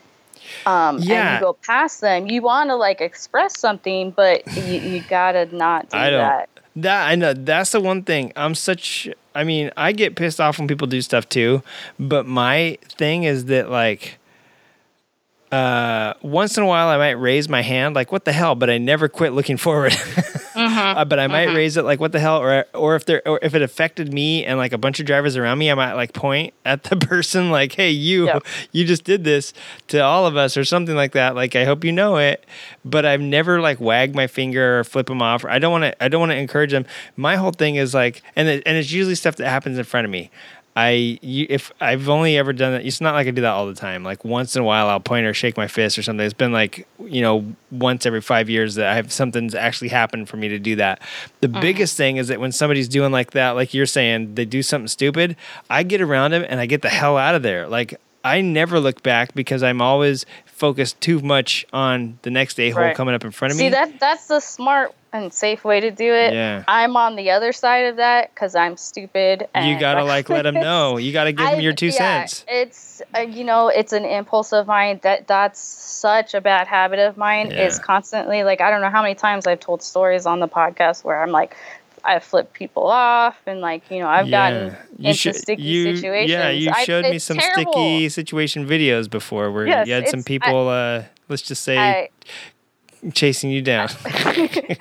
um, and Yeah. you go past them, you want to like express something, but you, you gotta not do I don't. that. That I know. That's the one thing. I'm such. I mean, I get pissed off when people do stuff too. But my thing is that like, uh, once in a while I might raise my hand, like what the hell, but I never quit looking forward. Uh, but I might raise it like what the hell, or or if there, or if it affected me and like a bunch of drivers around me, I might like point at the person like, "Hey, you, Yep. you just did this to all of us," or something like that. Like, I hope you know it. But I've never like wagged my finger or flip them off. I don't want to. I don't want to encourage them. My whole thing is like, and it, and it's usually stuff that happens in front of me. I you, if I've only ever done that, it's not like I do that all the time. Like once in a while, I'll point or shake my fist or something. It's been like you know once every five years that I have something's actually happened for me to do that. The mm. biggest thing is that when somebody's doing like that, like you're saying, they do something stupid. I get around them and I get the hell out of there. Like I never look back because I'm always focused too much on the next a hole Right. coming up in front of See me. See that that's the smart and safe way to do it. Yeah. I'm on the other side of that because I'm stupid. you gotta like let them know. You gotta give them your two yeah, cents. It's uh, you know, it's an impulse of mine that that's such a bad habit of mine is constantly like I don't know how many times I've told stories on the podcast where I'm like I flip people off and like you know I've gotten You into should- sticky you- situations. Yeah, you I- showed me some terrible. sticky situation videos before where Yes, you had some it's- I- people, uh, let's just say, I, chasing you down.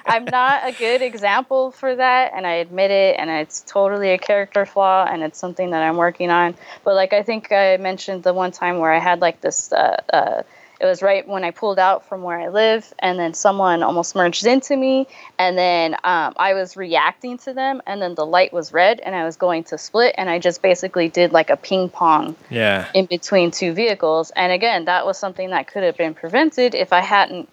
I'm not a good example for that, and I admit it, and it's totally a character flaw, and it's something that I'm working on. But like I think I mentioned the one time where I had like this. Uh, uh, it was right when I pulled out from where I live, and then someone almost merged into me, and then um, I was reacting to them, and then the light was red, and I was going to split, and I just basically did like a ping pong yeah. in between two vehicles. And again, that was something that could have been prevented if I hadn't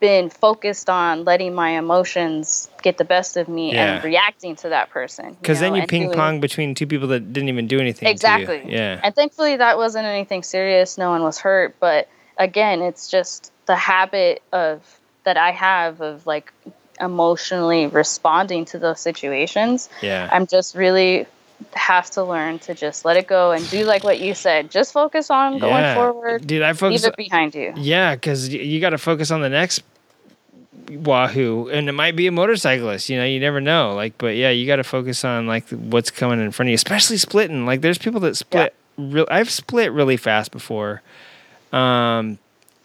been focused on letting my emotions get the best of me Yeah. and reacting to that person. Because then you ping doing- pong between two people that didn't even do anything. Exactly. Yeah. And thankfully, that wasn't anything serious. No one was hurt. But again, it's just the habit of that I have of like emotionally responding to those situations. Yeah. I'm just really have to learn to just let it go and do like what you said. Just focus on going Yeah. forward. Dude, I focus. Leave it behind you. Yeah, because you got to focus on the next wahoo, and it might be a motorcyclist. You know, you never know. Like, but yeah, you got to focus on like what's coming in front of you, especially splitting. Like, there's people that split. Real, I've split really fast before, um,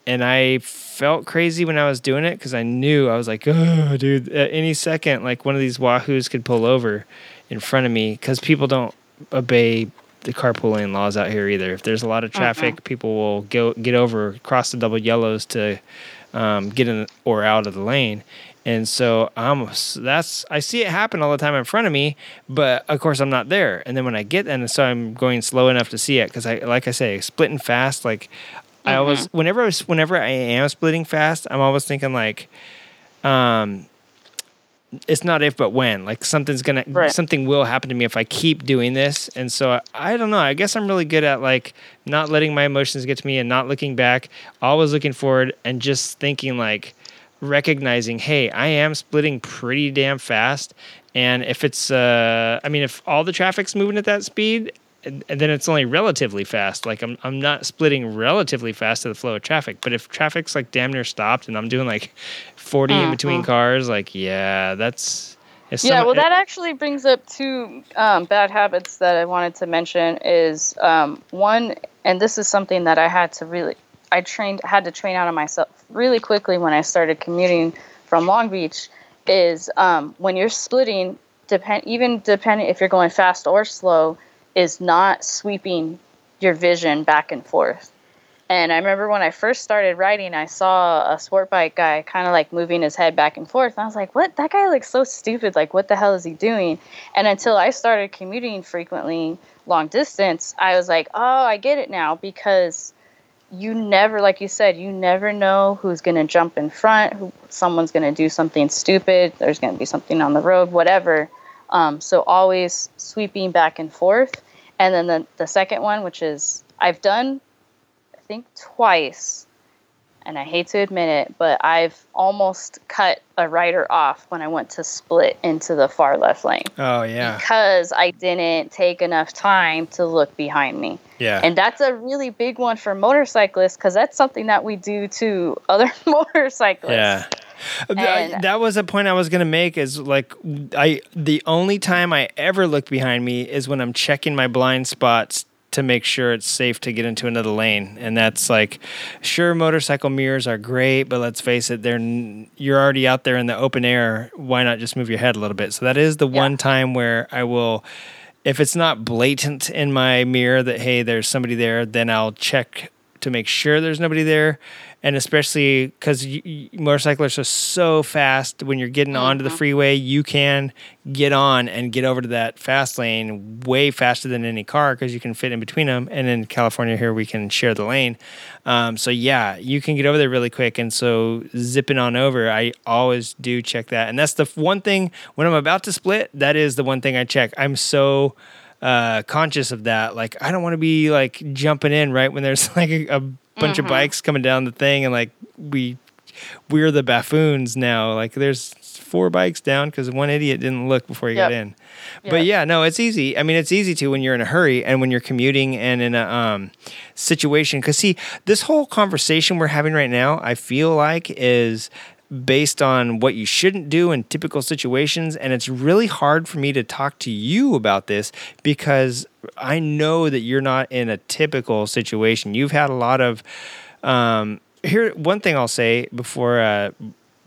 and I felt crazy when I was doing it because I knew I was like, oh, dude, at any second, like one of these wahoos could pull over in front of me because people don't obey the carpool lane laws out here either. If there's a lot of traffic, people will go get over, cross the double yellows to um, get in or out of the lane. And so I'm that's I see it happen all the time in front of me, but of course I'm not there. And then when I get and so I'm going slow enough to see it because I like I say splitting fast. Like I always whenever I was whenever I am splitting fast, I'm always thinking like, um, it's not if but when. Like something's gonna Right. something will happen to me if I keep doing this. And so I, I don't know. I guess I'm really good at like not letting my emotions get to me and not looking back, always looking forward and just thinking like recognizing, hey, I am splitting pretty damn fast. And if it's, uh, I mean, if all the traffic's moving at that speed, and then it's only relatively fast. Like I'm, I'm not splitting relatively fast to the flow of traffic. But if traffic's like damn near stopped and I'm doing like 40 in between cars, like yeah, that's. if Yeah, some- well, that actually brings up two um, bad habits that I wanted to mention. Is um, one, and this is something that I had to really, I trained, had to train out of myself really quickly when I started commuting from Long Beach. Is um, when you're splitting, depend even depending if you're going fast or slow, is not sweeping your vision back and forth. And I remember when I first started riding, I saw a sport bike guy kind of like moving his head back and forth. And I was like, what? That guy looks so stupid. Like, what the hell is he doing? And until I started commuting frequently long distance, I was like, oh, I get it now because you never, like you said, you never know who's going to jump in front, who someone's going to do something stupid, there's going to be something on the road, whatever. Um, so always sweeping back and forth. And then the, the second one, which is I've done, think, twice, and I hate to admit it, but I've almost cut a rider off when I went to split into the far left lane Oh yeah, because I didn't take enough time to look behind me. yeah. And that's a really big one for motorcyclists because that's something that we do to other motorcyclists. Yeah. Uh, and- that was a point I was gonna make. Is like I the only time I ever look behind me is when I'm checking my blind spots to make sure it's safe to get into another lane, and that's like, sure, motorcycle mirrors are great, but let's face it, they're you're already out there in the open air. Why not just move your head a little bit? So that is the Yeah. one time where I will. If it's not blatant in my mirror that hey, there's somebody there, then I'll check to make sure there's nobody there. And especially because motorcyclists are so fast, when you're getting onto the freeway, you can get on and get over to that fast lane way faster than any car because you can fit in between them. And in California, here we can share the lane. Um, so yeah, you can get over there really quick. And so zipping on over, I always do check that. And that's the one thing when I'm about to split. That is the one thing I check. I'm so uh, conscious of that. Like, I don't want to be like jumping in right when there's like a, a bunch of bikes coming down the thing, and like we we're the buffoons now. Like, there's four bikes down because one idiot didn't look before he got Yep. in. But yeah, no, it's easy. I mean, it's easy to when you're in a hurry and when you're commuting and in a um, situation. Because see, this whole conversation we're having right now, I feel like is based on what you shouldn't do in typical situations. And it's really hard for me to talk to you about this because I know that you're not in a typical situation. You've had a lot of. Um, here, one thing I'll say before uh,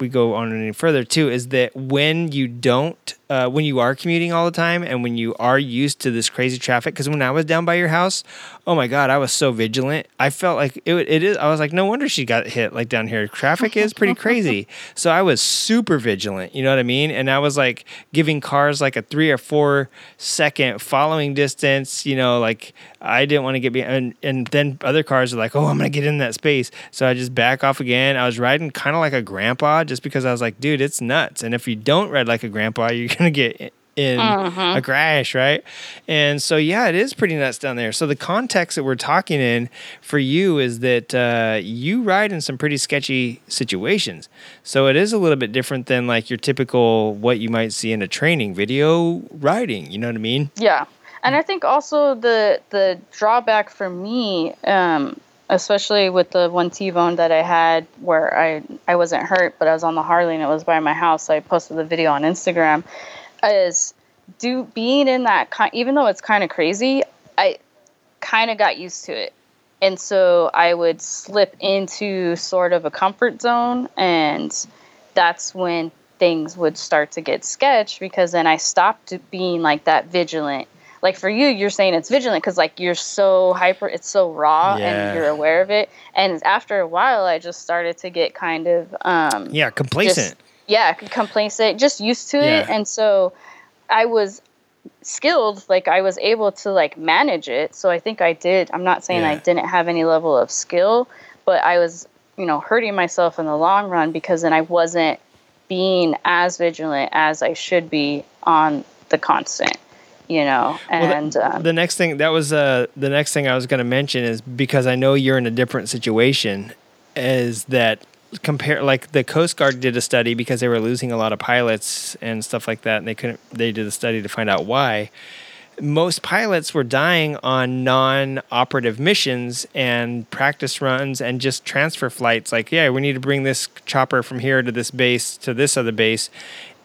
we go on any further too is that when you don't, uh, when you are commuting all the time and when you are used to this crazy traffic, because when I was down by your house, oh my god, I was so vigilant. I felt like it, it is. I was like, no wonder she got hit like down here. Traffic is pretty crazy, so I was super vigilant. You know what I mean? And I was like giving cars like a three or four second following distance. You know, like I didn't want to get behind. And, and then other cars are like, oh, I'm gonna get in that space, so I just back off again. I was riding kind of like a grandpa, just because I was like, dude, it's nuts. And if you don't ride like a grandpa, you're gonna get in a crash, right? And so, yeah, it is pretty nuts down there. So, the context that we're talking in for you is that uh, you ride in some pretty sketchy situations. So, it is a little bit different than like your typical what you might see in a training video riding. You know what I mean? Yeah, and I think also the the drawback for me, um, especially with the one T-bone that I had, where I I wasn't hurt, but I was on the Harley and it was by my house. So I posted the video on Instagram. Is do being in that even though it's kind of crazy, I kind of got used to it. And so I would slip into sort of a comfort zone, and that's when things would start to get sketch because then I stopped being like that vigilant. Like for you, you're saying it's vigilant because like you're so hyper, it's so raw, Yeah. and you're aware of it. And after a while, I just started to get kind of um, Yeah, complacent. just- yeah, complacent, just used to it, and so I was skilled. Like I was able to like manage it. So I think I did. I'm not saying I didn't have any level of skill, but I was, you know, hurting myself in the long run because then I wasn't being as vigilant as I should be on the constant. You know, Well, the- and um, the next thing that was uh, the next thing I was going to mention is because I know you're in a different situation, is that compare like the Coast Guard did a study because they were losing a lot of pilots and stuff like that, and they couldn't. They did a study to find out why. Most pilots were dying on non-operative missions and practice runs and just transfer flights. Like, yeah, we need to bring this chopper from here to this base to this other base,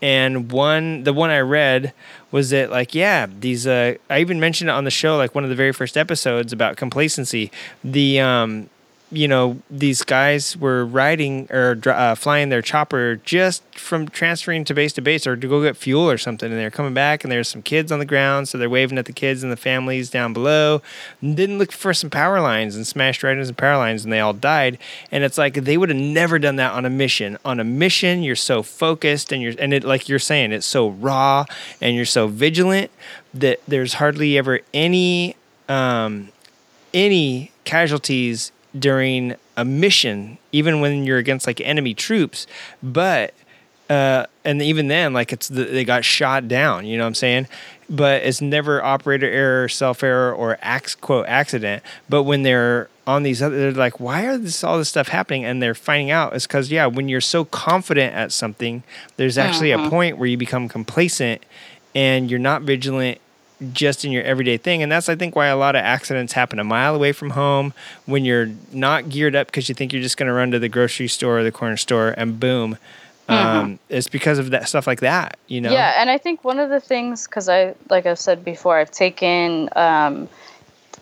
and one the one I read was that like yeah these uh I even mentioned it on the show like one of the very first episodes about complacency. The um you know these guys were riding or uh, flying their chopper just from transferring to base to base or to go get fuel or something. And they're coming back and there's some kids on the ground so they're waving at the kids and the families down below. And didn't look for some power lines and smashed right into some power lines and they all died. And it's like they would have never done that on a mission. On a mission you're so focused and you're and it like you're saying it's so raw and you're so vigilant that there's hardly ever any um any casualties during a mission, even when you're against like enemy troops. But uh, and even then, like it's the, they got shot down. You know what I'm saying? But it's never operator error, self error, or ac- quote accident. But when they're on these other, they're like, why are this all this stuff happening? And they're finding out it's because yeah, when you're so confident at something, there's actually a point where you become complacent and you're not vigilant just in your everyday thing. And that's, I think, why a lot of accidents happen a mile away from home when you're not geared up because you think you're just going to run to the grocery store or the corner store and boom. Um, it's because of that stuff like that, you know? Yeah, and I think one of the things, because I, like I've said before, I've taken um,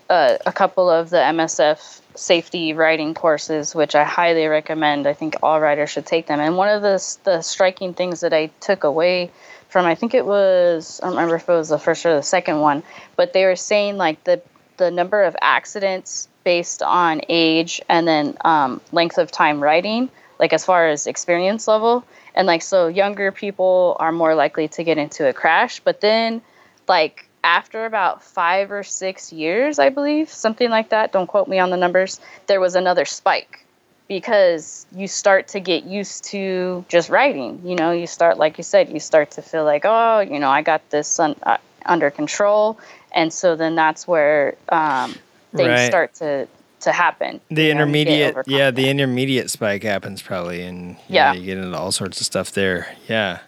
a, a couple of the MSF safety riding courses, which I highly recommend. I think all riders should take them. And one of the the striking things that I took away from, I think it was, I don't remember if it was the first or the second one, but they were saying like the the number of accidents based on age and then um, length of time riding, like as far as experience level. And like, so younger people are more likely to get into a crash. But then, like, after about five or six years, I believe, something like that, don't quote me on the numbers, there was another spike because you start to get used to just riding. You know, you start, like you said, you start to feel like, oh, you know, I got this un- uh, under control. And so then that's where um, things Right. start to, to happen. the you know, intermediate yeah the intermediate spike happens probably and yeah, Yeah. you get into all sorts of stuff there yeah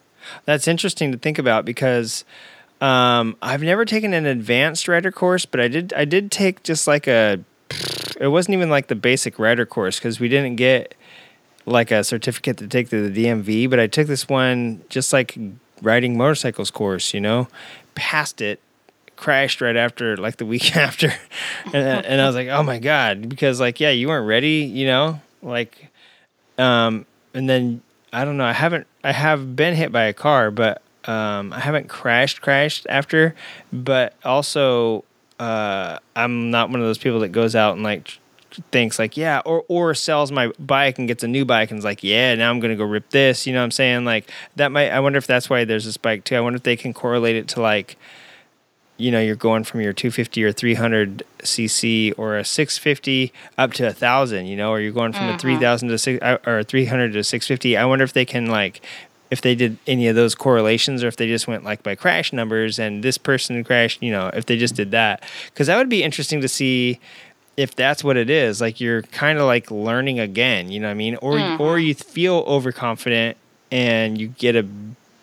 that's interesting to think about because um, i've never taken an advanced rider course but i did i did take just like a it wasn't even like the basic rider course because we didn't get like a certificate to take to the dmv but i took this one just like riding motorcycles course you know? Passed it crashed right after like the week after and, and i was like oh my god because like yeah you weren't ready you know? Like um and then i don't know i haven't i have been hit by a car but um i haven't crashed crashed after but also uh i'm not one of those people that goes out and like thinks like yeah or or sells my bike and gets a new bike and is like yeah now i'm gonna go rip this you know what i'm saying? Like that might i wonder if that's why there's this bike too. I wonder if they can correlate it to like you know you're going from your 250 or 300 cc or a 650 up to a thousand you know or you're going from a 3000 to six uh, or 300 to 650 i wonder if they can like if they did any of those correlations or if they just went like by crash numbers and this person crashed you know if they just did that. Because that would be interesting to see if that's what it is. Like you're kind of like learning again you know what i mean? Or or mm-hmm. you feel overconfident and you get a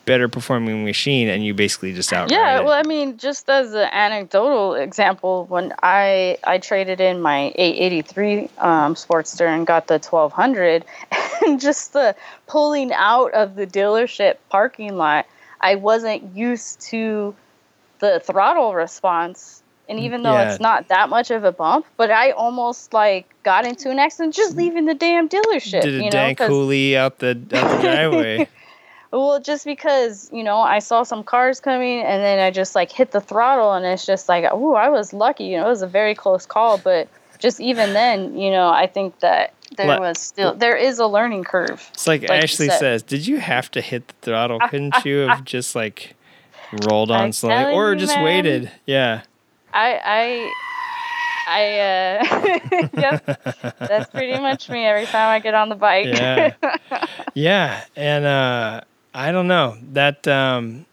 better performing machine and you basically just out Yeah, well, I mean, just as an anecdotal example, when I I traded in my 883 um, Sportster and got the 1200, and just the pulling out of the dealership parking lot, I wasn't used to the throttle response. And even though Yeah. it's not that much of a bump, but I almost like got into an accident just leaving the damn dealership. did a you know, 'cause- coolie out the out the driveway. Well, just because you know I saw some cars coming, and then I just like hit the throttle, and it's just like, oh, I was lucky. You know, it was a very close call, but just even then, you know, I think that there was still there is a learning curve. It's like, Like Ashley says, did you have to hit the throttle? Couldn't you have just like rolled on slowly or just man. waited? Yeah. I I I uh, yep, that's pretty much me every time I get on the bike. Yeah. yeah. And uh I don't know. That um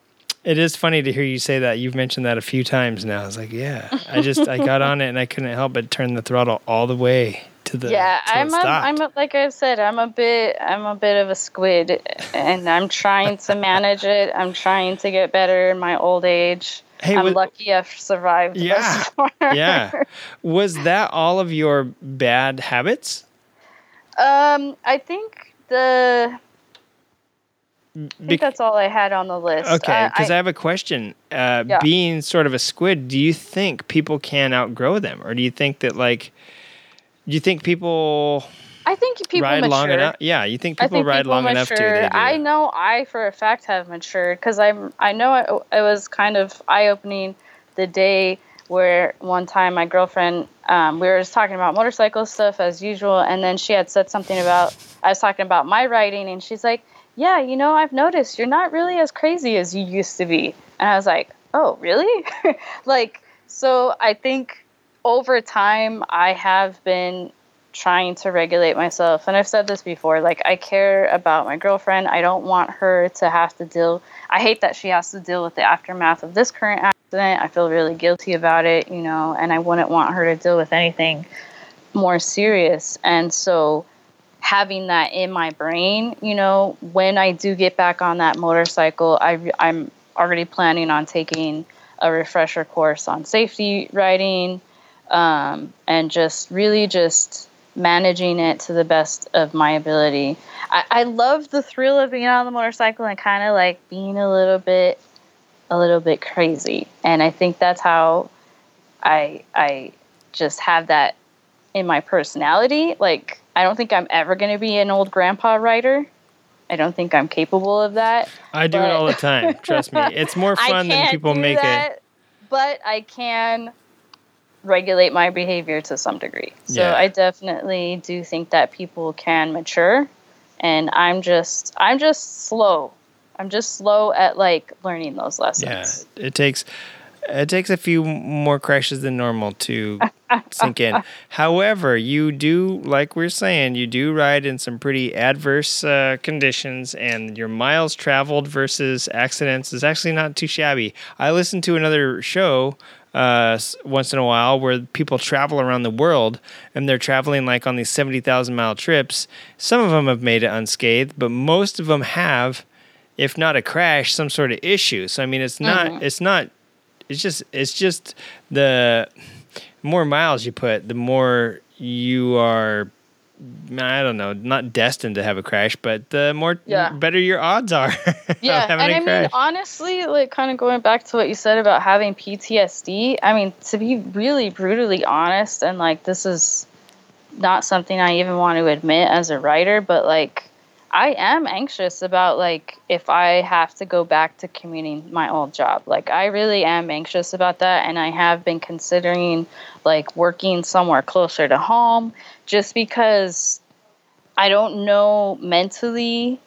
it is funny to hear you say that. You've mentioned that a few times now. I was like, yeah. I just I got on it and I couldn't help but turn the throttle all the way to the yeah i'm a, i'm a, like i've said i'm a bit i'm a bit of a squid and i'm trying to manage it i'm trying to get better in my old age Hey, i'm wa- lucky i've survived Yeah. yeah. Was that all of your bad habits? um i think the I think that's all I had on the list. Okay, because I, I- have a question. Uh, Yeah. Being sort of a squid, do you think people can outgrow them, or do you think that like, do you think people I think people ride mature. long enough? Yeah, you think people think ride people long enough to? mature. They do. I know I for a fact have matured because I'm. I know it, it was kind of eye opening the day where one time my girlfriend um, we were just talking about motorcycle stuff as usual, and then she had said something about I was talking about my riding, and she's like, "Yeah, you know, I've noticed you're not really as crazy as you used to be," and I was like, "Oh, really?" like, so I think over time I have been trying to regulate myself. And I've said this before like, I care about my girlfriend. I don't want her to have to deal. I hate that she has to deal with the aftermath of this current accident. I feel really guilty about it, you know, and I wouldn't want her to deal with anything more serious. And so, having that in my brain, you know, when I do get back on that motorcycle, I, I'm already planning on taking a refresher course on safety riding um, and just really just managing it to the best of my ability. I, I love the thrill of being on the motorcycle and kind of like being a little bit a little bit crazy. And I think that's how I I just have that in my personality. Like I don't think I'm ever going to be an old grandpa rider. I don't think I'm capable of that. I do it all the time. Trust me. It's more fun than people make it. But I can regulate my behavior to some degree. So Yeah. I definitely do think that people can mature and I'm just I'm just slow. I'm just slow at like learning those lessons. Yeah, it takes it takes a few more crashes than normal to sink in. However, you do, like we're saying, you do ride in some pretty adverse uh, conditions, and your miles traveled versus accidents is actually not too shabby. I listened to another show uh, once in a while where people travel around the world and they're traveling like on these 70,000 mile trips. Some of them have made it unscathed, but most of them have, if not a crash, some sort of issue. So, I mean, it's not, Mhm. it's not, it's just, it's just the more miles you put, the more you are. I don't know, not destined to have a crash, but the more Yeah. better your odds are. Yeah, and I mean, honestly, like kind of going back to what you said about having PTSD. I mean, to be really brutally honest, and like this is not something I even want to admit as a rider, but like I am anxious about like if I have to go back to commuting my old job. Like I really am anxious about that, and I have been considering like working somewhere closer to home, just because I don't know mentally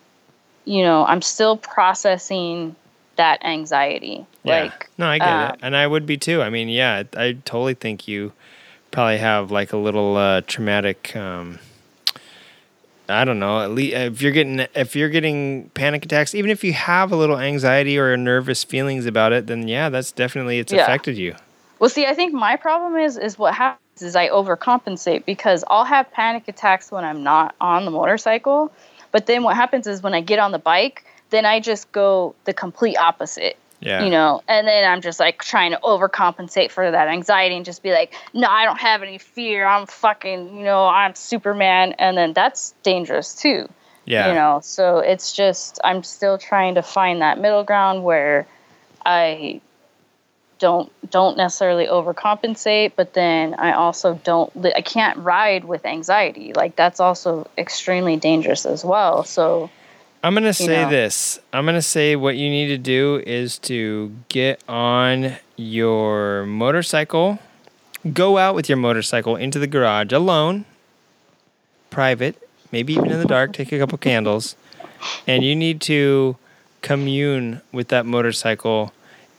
you know, I'm still processing that anxiety. Yeah. Like, no, I get um, it, and I would be too. I mean, yeah, I totally think you probably have like a little uh, traumatic. Um, I don't know. At least if you're getting if you're getting panic attacks, even if you have a little anxiety or nervous feelings about it, then yeah, that's definitely it's Yeah. affected you. well, see, I think my problem is is what happens is I overcompensate because I'll have panic attacks when I'm not on the motorcycle, but then what happens is when I get on the bike, then I just go the complete opposite. Yeah. You know, and then I'm just like trying to overcompensate for that anxiety and just be like, no, I don't have any fear. I'm fucking, you know, I'm Superman. And then that's dangerous too. Yeah. you know so it's just i'm still trying to find that middle ground where i don't don't necessarily overcompensate but then i also don't i can't ride with anxiety like that's also extremely dangerous as well so I'm gonna say know. this. I'm gonna say what you need to do is to get on your motorcycle, go out with your motorcycle into the garage alone, private, maybe even in the dark. Take a couple candles, and you need to commune with that motorcycle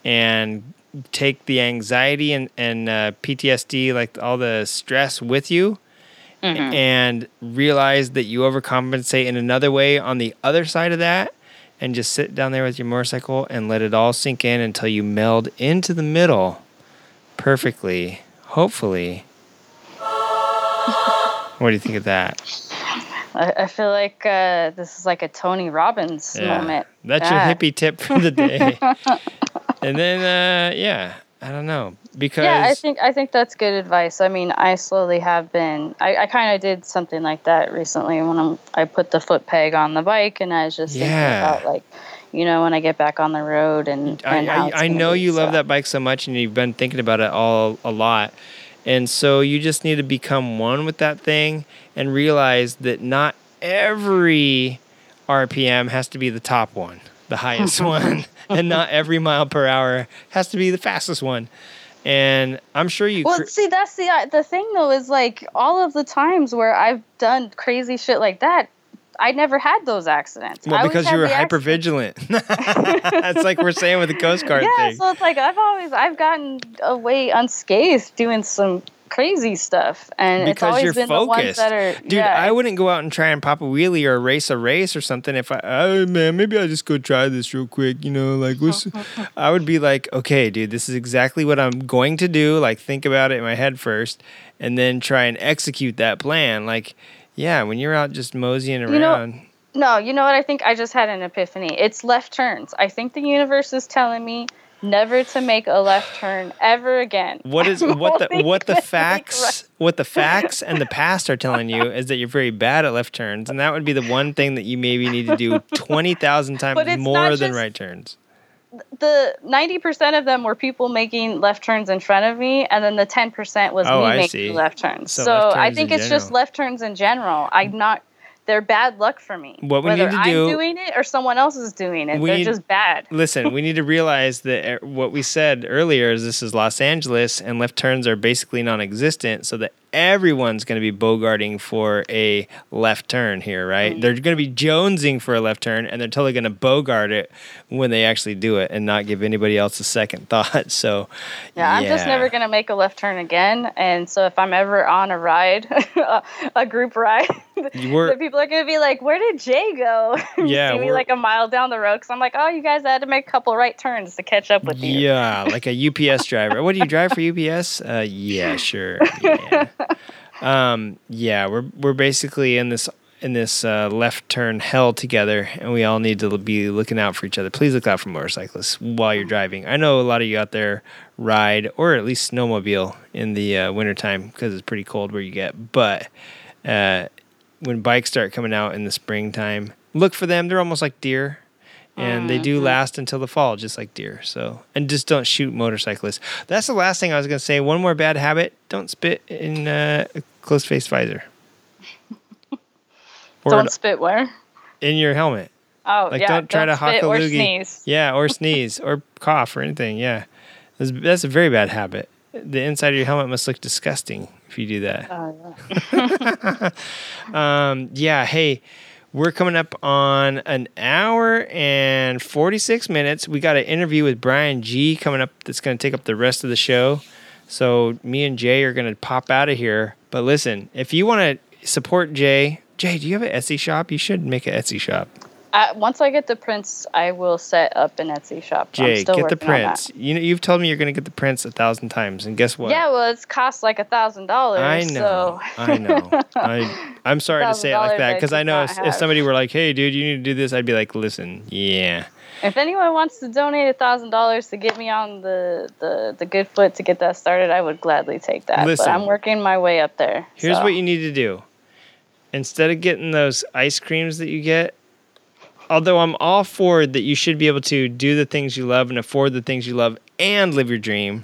and take the anxiety and and uh, PTSD, like all the stress, with you and realize that you overcompensate in another way on the other side of that and just sit down there with your motorcycle and let it all sink in until you meld into the middle perfectly hopefully. What do you think of that? I, I feel like uh, this is like a tony robbins moment. That's Yeah. your hippie tip for the day. And then uh, yeah i don't know because yeah i think i think that's good advice i mean i slowly have been i, I kind of did something like that recently when I'm, i put the foot peg on the bike and i was just Yeah. thinking about like you know when i get back on the road and, I, and it's I, I know you love that bike so much and you've been thinking about it all a lot. And so you just need to become one with that thing and realize that not every RPM has to be the top one, the highest one, and not every mile per hour has to be the fastest one. And I'm sure you well cr- see that's the uh, the thing though is like all of the times where i've done crazy shit like that i never had those accidents well, because you were hyper vigilant. That's like we're saying with the Coast Guard yeah thing. so it's like i've always i've gotten away unscathed doing some crazy stuff, and it's always you're been the ones that are. Dude, yeah, I wouldn't go out and try and pop a wheelie or race a race or something if I, oh man, maybe I'll just go try this real quick, you know, like, what's, I would be like, okay, dude, this is exactly what I'm going to do. Like, think about it in my head first and then try and execute that plan. Like, yeah, when you're out just moseying You know- around, No, you know what? I think I just had an epiphany. It's left turns. I think the universe is telling me never to make a left turn ever again. what is what the what the facts what the facts and the past are telling you is that you're very bad at left turns and that would be the one thing that you maybe need to do 20,000 times more than right turns. The ninety percent of them were people making left turns in front of me, and then the ten percent was Oh, me I making see. left turns. So So, left I think in it's just left turns in general. I'm not. They're bad luck for me. What we Whether need to do. I'm do- doing it or someone else is doing it, We they're just bad. Listen, we need to realize that uh, what we said earlier is this is Los Angeles and left turns are basically non-existent so that everyone's going to be bogarting for a left turn here, right? Mm. They're going to be jonesing for a left turn and they're totally going to bogart it when they actually do it and not give anybody else a second thought. So, Yeah, I'm just never gonna make a left turn again. And so if I'm ever on a ride, a, group ride, the people are gonna be like, "Where did Jay go?" Yeah, see me like a mile down the road because I'm like, "Oh, you guys had to make a couple right turns to catch up with you." Yeah, like a UPS driver. What do you drive for UPS? Uh, yeah, sure. Yeah. Um, yeah, we're we're basically in this in this uh, left turn hell together, and we all need to be looking out for each other. Please look out for motorcyclists while you're driving. I know a lot of you out there ride or at least snowmobile in the uh, wintertime because it's pretty cold where you get. But uh, when bikes start coming out in the springtime, look for them. They're almost like deer and they do last until the fall, just like deer. So, and just don't shoot motorcyclists. That's the last thing I was gonna say. One more bad habit: don't spit in uh, a closed face visor. Don't spit where? in your helmet. Oh, Like, yeah. don't try to hock a or loogie. sneeze. Yeah, or sneeze or cough or anything. Yeah, that's, that's a very bad habit. The inside of your helmet must look disgusting if you do that. Oh, yeah. Um, yeah, hey, we're coming up on an hour and 46 minutes. We got an interview with Brian G coming up that's going to take up the rest of the show. So me and Jay are going to pop out of here. But listen, if you want to support Jay, Jay, do you have an Etsy shop? You should make an Etsy shop. Uh, once I get the prints, I will set up an Etsy shop. I'm Jay, still get the working on that. prints. You know, you've told me you're going to get the prints a thousand times, and guess what? Yeah, well, it's cost like a thousand dollars. I know. So. I know. I I'm sorry to say it like that because I did know if, if somebody were like, "Hey, dude, you need to do this," I'd be like, "Listen, yeah." If anyone wants to donate a thousand dollars to get me on the, the the good foot to get that started, I would gladly take that. Listen. but I'm working my way up there. Here's so. what you need to do. Instead of getting those ice creams that you get, although I'm all for that you should be able to do the things you love and afford the things you love and live your dream,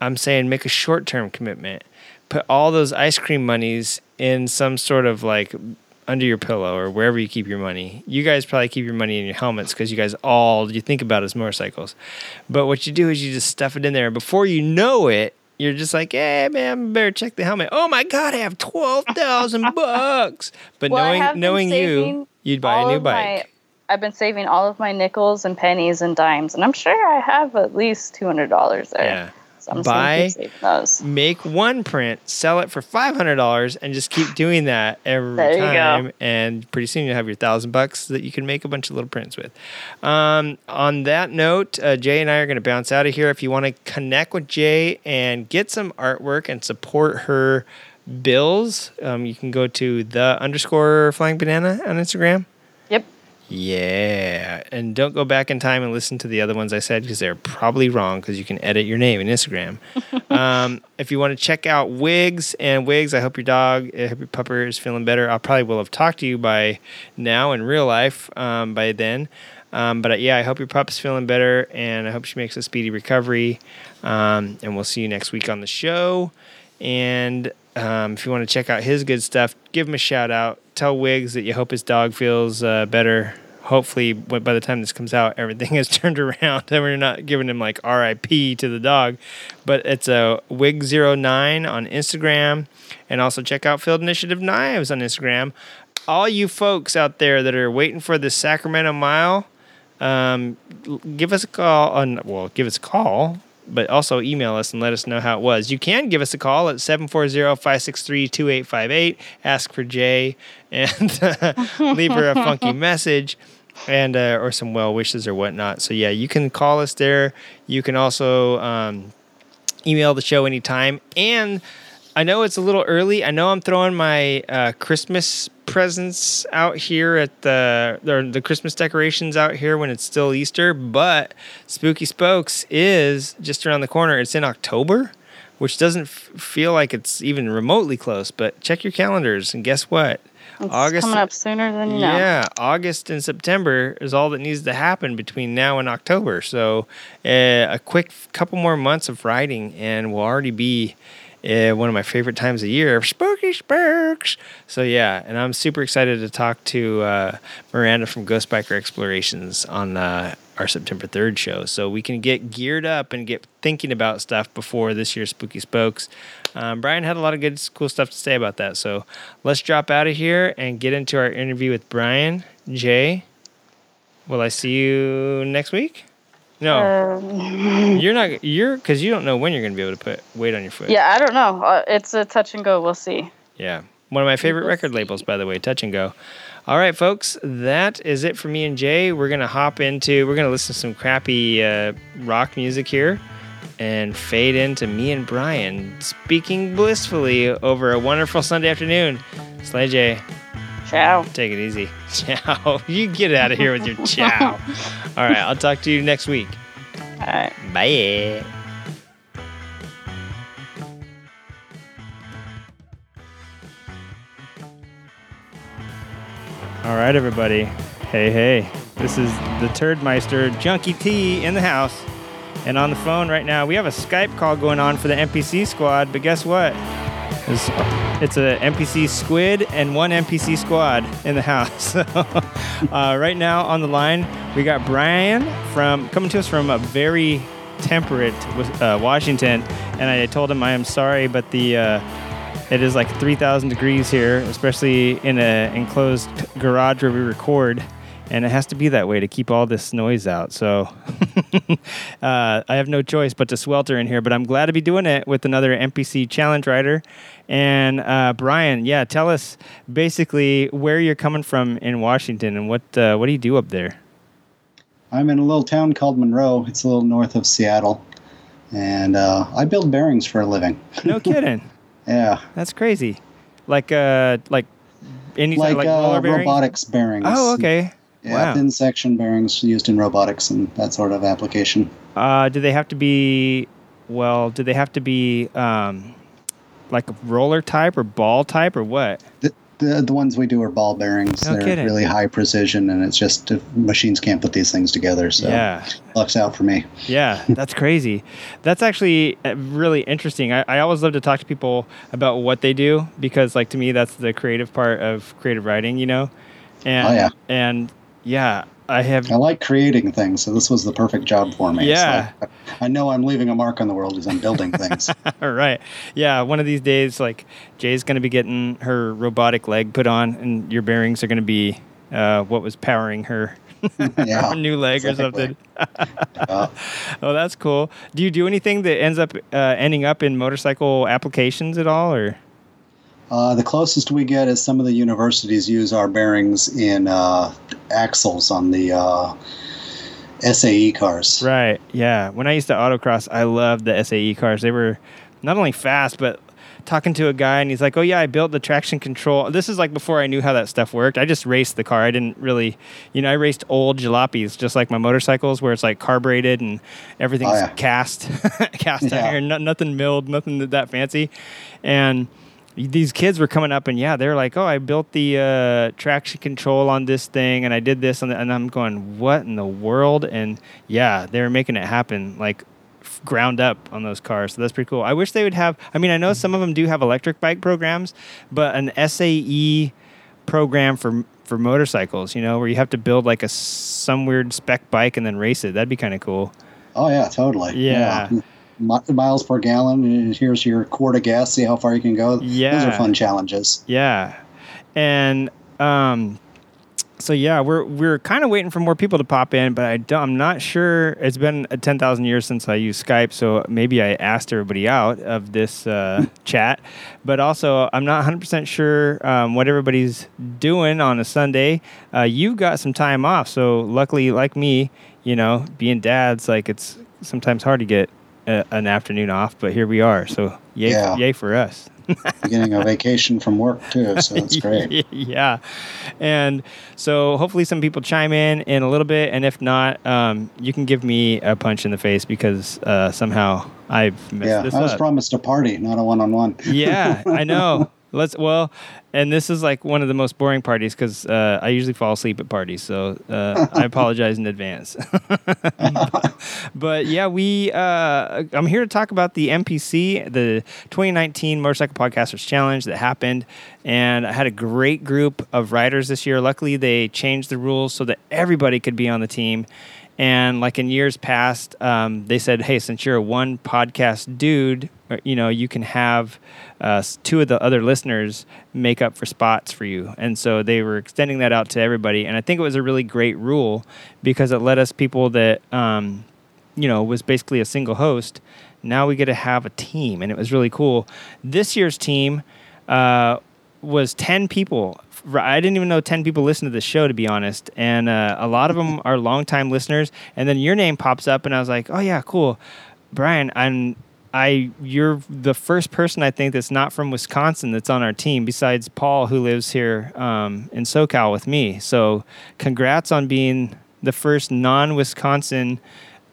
I'm saying make a short term commitment. Put all those ice cream monies in some sort of like under your pillow or wherever you keep your money. You guys probably keep your money in your helmets because you guys all you think about is motorcycles. But what you do is you just stuff it in there. Before you know it, you're just like, hey man, better check the helmet. Oh my god, I have twelve thousand bucks. But Well, knowing knowing you, you'd buy a new bike. my- I've been saving all of my nickels and pennies and dimes, and I'm sure I have at least two hundred dollars there. Yeah. So I'm just Buy- gonna keep those. Make one print, sell it for five hundred dollars, and just keep doing that every you go. time. And pretty soon you'll have your thousand bucks that you can make a bunch of little prints with. Um, on that note, uh, Jay and I are going to bounce out of here. If you want to connect with Jay and get some artwork and support her bills, um, you can go to the underscore flying banana on Instagram. Yeah, and don't go back in time and listen to the other ones I said because they're probably wrong because you can edit your name in Instagram. um, if you want to check out Wigs and Wigs, I hope your dog, I hope your pupper is feeling better. I probably will have talked to you by now in real life um, by then. Um, but uh, yeah, I hope your pup's feeling better and I hope she makes a speedy recovery. Um, and we'll see you next week on the show. And um, if you want to check out his good stuff, give him a shout out. Tell Wiggs that you hope his dog feels uh, better. Hopefully, by the time this comes out, everything has turned around and we're not giving him like RIP to the dog. But it's a Wig09 on Instagram. And also check out Field Initiative Knives on Instagram. All you folks out there that are waiting for the Sacramento Mile, um, give us a call. On, well, give us a call but also email us and let us know how it was. You can give us a call at 740-563-2858, ask for Jay, and leave her a funky message and uh, or some well wishes or whatnot. So yeah, you can call us there. You can also um, email the show anytime. And I know it's a little early. I know I'm throwing my uh, Christmas presents out here at the or the Christmas decorations out here when it's still Easter, but Spooky Spokes is just around the corner. It's in October, which doesn't f- feel like it's even remotely close. But check your calendars, and guess what? It's coming up sooner than you know. Yeah, August and September is all that needs to happen between now and October. So uh, a quick couple more months of riding, and we'll already be uh, one of my favorite times of year, spooky spokes. So yeah, and I'm super excited to talk to uh, Miranda from Ghost Biker Explorations on uh, our September 3rd show, so we can get geared up and get thinking about stuff before this year's Spooky Spokes. Um, Brian had a lot of good, cool stuff to say about that. So let's drop out of here and get into our interview with Brian. Jay, will I see you next week? No, Um, you're not. You're because you don't know when you're going to be able to put weight on your foot. yeah, I don't know. Uh, it's a touch and go. We'll see. Yeah. One of my favorite record labels, by the way, Touch and Go. All right, folks, that is it for me and Jay. We're going to hop into, we're going to listen to some crappy uh, rock music here and fade into me and Brian speaking blissfully over a wonderful Sunday afternoon. Slay Jay, Ciao. take it easy. Ciao. You get out of here with your ciao. All right, I'll talk to you next week. All right. Bye. All right, everybody. Hey, hey. This is the Turdmeister Junkie T in the house. And on the phone right now, we have a Skype call going on for the MPC squad, but guess what? It's, it's a MPC squid and one MPC squad in the house. Uh, right now on the line, we got Brian from coming to us from a very temperate uh, Washington, and I told him I am sorry, but the uh, it is like 3,000 degrees here, especially in an enclosed garage where we record, and it has to be that way to keep all this noise out. So uh, I have no choice but to swelter in here, but I'm glad to be doing it with another MPC challenge rider. And uh, Brian, yeah, tell us basically where you're coming from in Washington and what uh, what do you do up there? I'm in a little town called Monroe. It's a little north of Seattle, and uh, I build bearings for a living. No kidding. Yeah, That's crazy. Like uh like any like, like, uh, robotics bearings. Oh, okay. Yeah, wow. thin section bearings used in robotics and that sort of application. Uh, do they have to be? Well, do they have to be um, like a roller type or ball type or what? The, the, the ones we do are ball bearings. No They're kidding. really high precision, and it's just uh, machines can't put these things together. So Yeah. luck's out for me. Yeah, that's crazy. That's actually uh, really interesting. I, I always love to talk to people about what they do because, like, to me, that's the creative part of creative riding, you know. And Oh, yeah. and yeah, I have. I like creating things, so this was the perfect job for me. Yeah. like, I know I'm leaving a mark on the world as I'm building things. All right. Yeah, one of these days, like Jay's going to be getting her robotic leg put on, and your bearings are going to be uh, what was powering her, Yeah, her new leg or something. Uh, Oh, that's cool. Do you do anything that ends up uh, ending up in motorcycle applications at all, or? Uh, the closest we get is some of the universities use our bearings in uh, axles on the uh, SAE cars. Right. Yeah. When I used to autocross, I loved the SAE cars. They were not only fast, but talking to a guy and he's like, "Oh yeah, I built the traction control." This is like before I knew how that stuff worked. I just raced the car. I didn't really, you know, I raced old jalopies just like my motorcycles where it's like carbureted and everything's Oh, yeah. cast cast Yeah. iron, no, nothing milled, nothing that, that fancy. And these kids were coming up and yeah, they're like, "Oh, I built the uh, traction control on this thing and I did this," and, and I'm going, "What in the world?" And yeah, they were making it happen like f- ground up on those cars. So that's pretty cool. I wish they would have. I mean, I know some of them do have electric bike programs, but an SAE program for for motorcycles, you know, where you have to build like a some weird spec bike and then race it. That'd be kind of cool. Oh yeah, totally. Yeah. Mi- miles per gallon. and Here's your quart of gas. See how far you can go. Yeah, those are fun challenges. Yeah, and um, so yeah, we're we're kind of waiting for more people to pop in, but I don't, I'm not sure. It's been ten thousand years since I used Skype, so maybe I asked everybody out of this uh, chat. But also, I'm not 100 percent sure um, what everybody's doing on a Sunday. Uh, you've got some time off, so luckily, like me, you know, being dads, like it's sometimes hard to get a, an afternoon off, but here we are. So yay, Yeah. yay for us. Getting a vacation from work too, so it's great. yeah. And so hopefully some people chime in in a little bit. And if not, um, you can give me a punch in the face because uh, somehow I've messed Yeah, this I was up. promised a party, not a one-on-one. yeah, I know. Let's well, and this is like one of the most boring parties because uh, I usually fall asleep at parties, so uh, I apologize in advance. but yeah, we uh, I'm here to talk about the MPC, the 2019 Motorcycle Podcasters Challenge that happened, and I had a great group of riders this year. Luckily, they changed the rules so that everybody could be on the team. And like in years past, um, they said, "Hey, since you're a one podcast dude, uh, you know you can have uh, two of the other listeners make up for spots for you." And so they were extending that out to everybody. And I think it was a really great rule because it let us people that um, you know was basically a single host. Now we get to have a team, and it was really cool. This year's team uh, was ten people. I didn't even know ten people listened to the show, to be honest. And uh, a lot of them are longtime listeners. And then your name pops up, and I was like, "Oh yeah, cool, Brian." I'm I you're the first person I think that's not from Wisconsin that's on our team besides Paul who lives here um, in SoCal with me. So congrats on being the first non-Wisconsin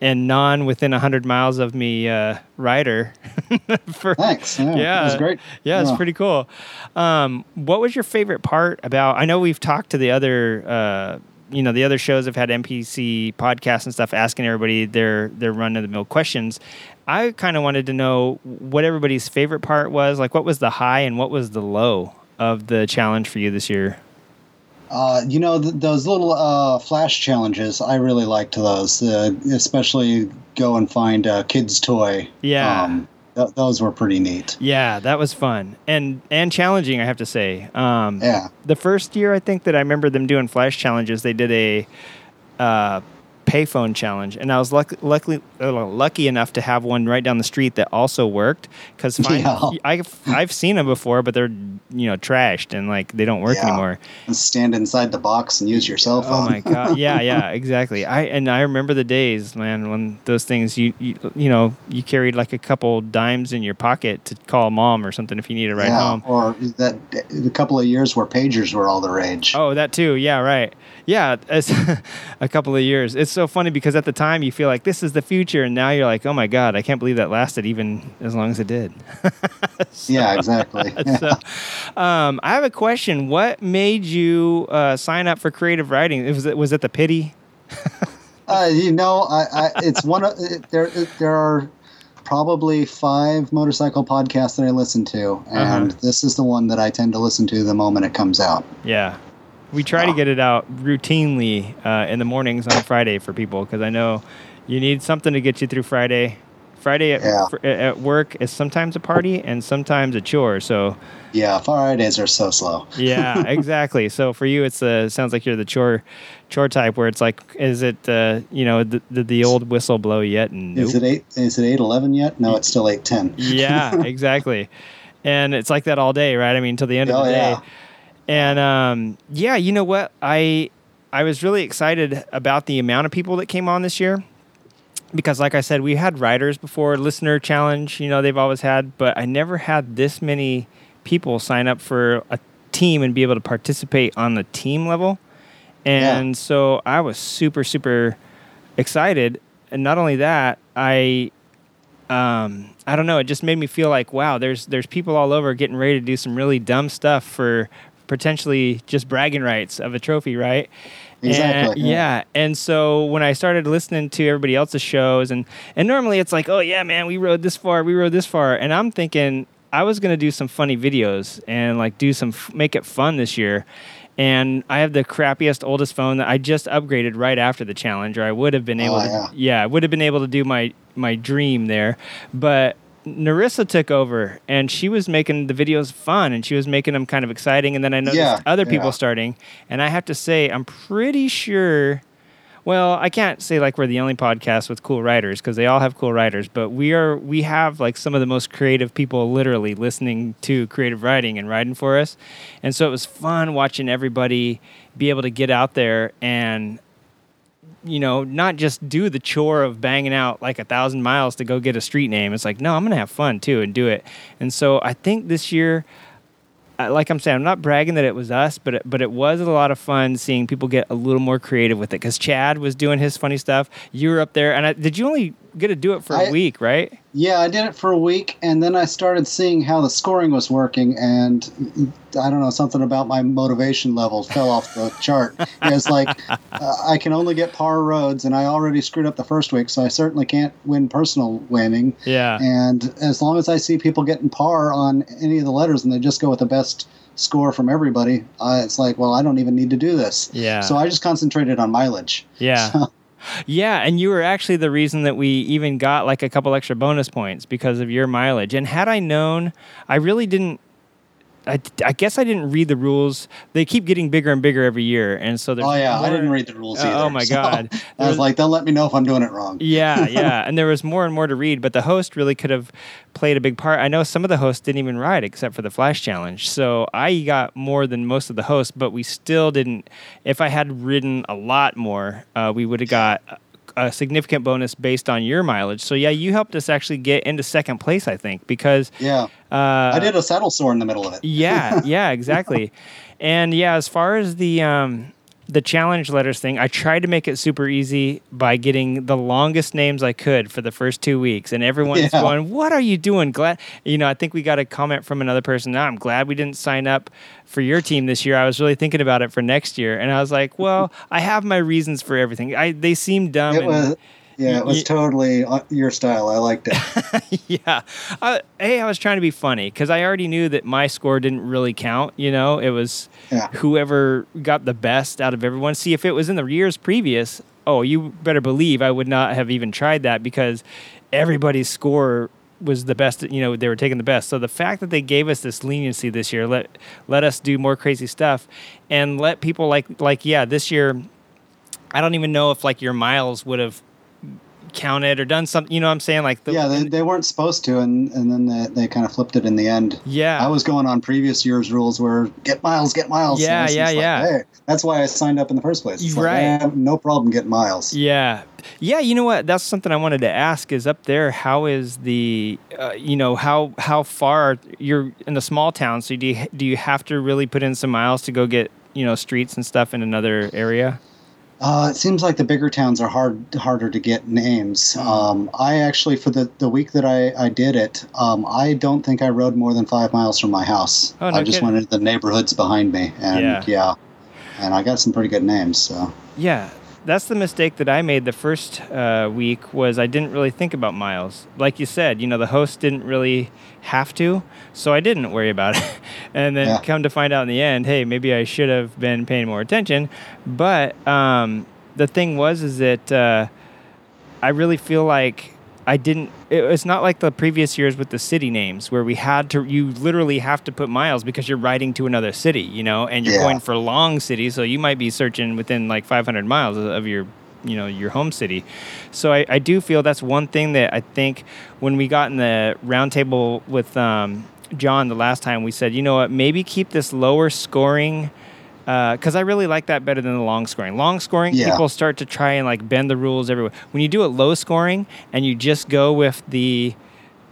and non within 100 miles of me uh, rider. for, Thanks. Yeah, yeah, it was great. Yeah, it's pretty cool. Um, what was your favorite part about? I know we've talked to the other, uh, you know, the other shows have had MPC podcasts and stuff, asking everybody their their run of the mill questions. I kind of wanted to know what everybody's favorite part was. Like, what was the high and what was the low of the challenge for you this year? Uh, you know, th- those little uh, flash challenges, I really liked those, uh, especially go and find a kid's toy. Yeah. Um, th- those were pretty neat. Yeah, that was fun and and challenging. I have to say. Um, Yeah. The first year, I think that I remember them doing flash challenges. They did a uh, payphone challenge, and I was luck- luckily uh, lucky enough to have one right down the street that also worked. Because Yeah. I've I've seen them before, but they're you know trashed and like they don't work Yeah. anymore. And stand inside the box and use your cell phone. Oh my god! Yeah, yeah, exactly. I and I remember the days, man, when those things you you, you know you carried like a couple dimes in your pocket to call mom or something if you need a ride yeah. home. Or that a couple of years where pagers were all the rage. Oh, that too. Yeah, right. Yeah, it's a couple of years. It's so funny because at the time you feel like this is the future, and now you're like, oh my god, I can't believe that lasted even as long as it did. yeah, exactly. so, um, I have a question. What made you uh, sign up for creative riding? Was it was it the pity? Uh, you know, I, I, it's one of it, there. It, there are probably five motorcycle podcasts that I listen to, and Uh-huh. this is the one that I tend to listen to the moment it comes out. Yeah. We try to get it out routinely uh, in the mornings on Friday for people because I know you need something to get you through Friday. Friday at, Yeah. fr- at work is sometimes a party and sometimes a chore. So, Yeah, Fridays are so slow. yeah, exactly. So for you, it's uh, sounds like you're the chore chore type where it's like, is it uh, you know did, did the old whistle blow yet? And Is it eight? Is it eight eleven yet? No, it's still eight ten. yeah, exactly. And it's like that all day, right? I mean, till the end of Oh, the day. yeah. And um, yeah, you know what? I I was really excited about the amount of people that came on this year because, like I said, we had riders before, listener challenge. You know, they've always had, but I never had this many people sign up for a team and be able to participate on the team level. And so I was super super excited. And not only that, I um, I don't know. It just made me feel like, wow, there's there's people all over getting ready to do some really dumb stuff for potentially just bragging rights of a trophy, right? Exactly, And, yeah. yeah. And so when I started listening to everybody else's shows, and and normally it's like, oh yeah, man, we rode this far, we rode this far, and I'm thinking I was gonna do some funny videos and like do some f- make it fun this year. And I have the crappiest, oldest phone that I just upgraded right after the challenge, or I would have been oh, able Oh, to yeah. yeah, I would have been able to do my my dream there, but Narissa took over and she was making the videos fun and she was making them kind of exciting. And then I noticed Yeah, other people yeah. starting. And I have to say, I'm pretty sure. Well, I can't say like we're the only podcast with cool riders because they all have cool riders, but we are we have like some of the most creative people literally listening to creative riding and riding for us. And so it was fun watching everybody be able to get out there and you know, not just do the chore of banging out like a thousand miles to go get a street name. It's like, no, I'm going to have fun too and do it. And so I think this year, like I'm saying, I'm not bragging that it was us, but it, but it was a lot of fun seeing people get a little more creative with it. Because Chad was doing his funny stuff, you were up there, and I, did you only get to do it for a I- week, right? Yeah, I did it for a week, and then I started seeing how the scoring was working, and I don't know, something about my motivation level fell off the chart. It's like uh, I can only get par roads, and I already screwed up the first week, so I certainly can't win personal winning. Yeah. And as long as I see people getting par on any of the letters, and they just go with the best score from everybody, uh, it's like, well, I don't even need to do this. Yeah. So I just concentrated on mileage. Yeah. Yeah, and you were actually the reason that we even got like a couple extra bonus points because of your mileage. And had I known, I really didn't. I, I guess I didn't read the rules. They keep getting bigger and bigger every year, and so there's Oh yeah, I didn't read the rules Uh, either. oh my so god! I was like, they'll let me know if I'm doing it wrong. yeah, yeah, and there was more and more to read, but the host really could have played a big part. I know some of the hosts didn't even ride except for the flash challenge, so I got more than most of the hosts, but we still didn't. If I had ridden a lot more, uh, we would have got a- significant bonus based on your mileage. So yeah, you helped us actually get into second place, I think, because Yeah. uh, I did a saddle sore in the middle of it. yeah, yeah, exactly. and yeah, as far as the um, the challenge letters thing, I tried to make it super easy by getting the longest names I could for the first two weeks, and everyone's Yeah. going, "What are you doing?" Glad, you know. I think we got a comment from another person. "No, I'm glad we didn't sign up for your team this year. I was really thinking about it for next year, and I was like, "Well, I have my reasons for everything. I they seem dumb." It and- was, yeah, it was totally uh, your style. I liked it. yeah. Uh, hey, I was trying to be funny because I already knew that my score didn't really count. You know, it was Yeah. whoever got the best out of everyone. See, if it was in the years previous, oh, you better believe I would not have even tried that because everybody's score was the best. You know, they were taking the best. So the fact that they gave us this leniency this year, let let us do more crazy stuff, and let people like like yeah, this year. I don't even know if like your miles would have counted or done something. You know what I'm saying? Like the, yeah, they, they weren't supposed to, and, and then they, they kind of flipped it in the end. Yeah. I was going on previous year's rules where get miles, get miles. Yeah, yeah, like, yeah. hey, that's why I signed up in the first place. It's like, Right. eh, no problem getting miles. Yeah. Yeah, you know what? That's something I wanted to ask is up there how is the uh, you know, how how far you're in a small town, so do you, do you have to really put in some miles to go get, you know, streets and stuff in another area? Uh, it seems like the bigger towns are hard harder to get names. Hmm. Um, I actually, for the, the week that I, I did it, um, I don't think I rode more than five miles from my house. Oh, no I just kidding. went into the neighborhoods behind me, and Yeah. yeah. and I got some pretty good names. So Yeah, that's the mistake that I made the first uh, week was I didn't really think about miles. Like you said, you know, the host didn't really have to, so I didn't worry about it. and then Yeah. come to find out in the end, hey, maybe I should have been paying more attention. But um, the thing was, is that uh, I really feel like I didn't. It, it's not like the previous years with the city names where we had to. You literally have to put miles because you're riding to another city, you know, and you're Yeah. going for long city. so you might be searching within like 500 miles of- your, you know, your home city. So I, I do feel that's one thing that I think when we got in the roundtable with um, John the last time, we said, you know what, maybe keep this lower scoring Uh, because I really like that better than the long scoring. Long scoring, Yeah. people start to try and like bend the rules everywhere. When you do it low scoring and you just go with the,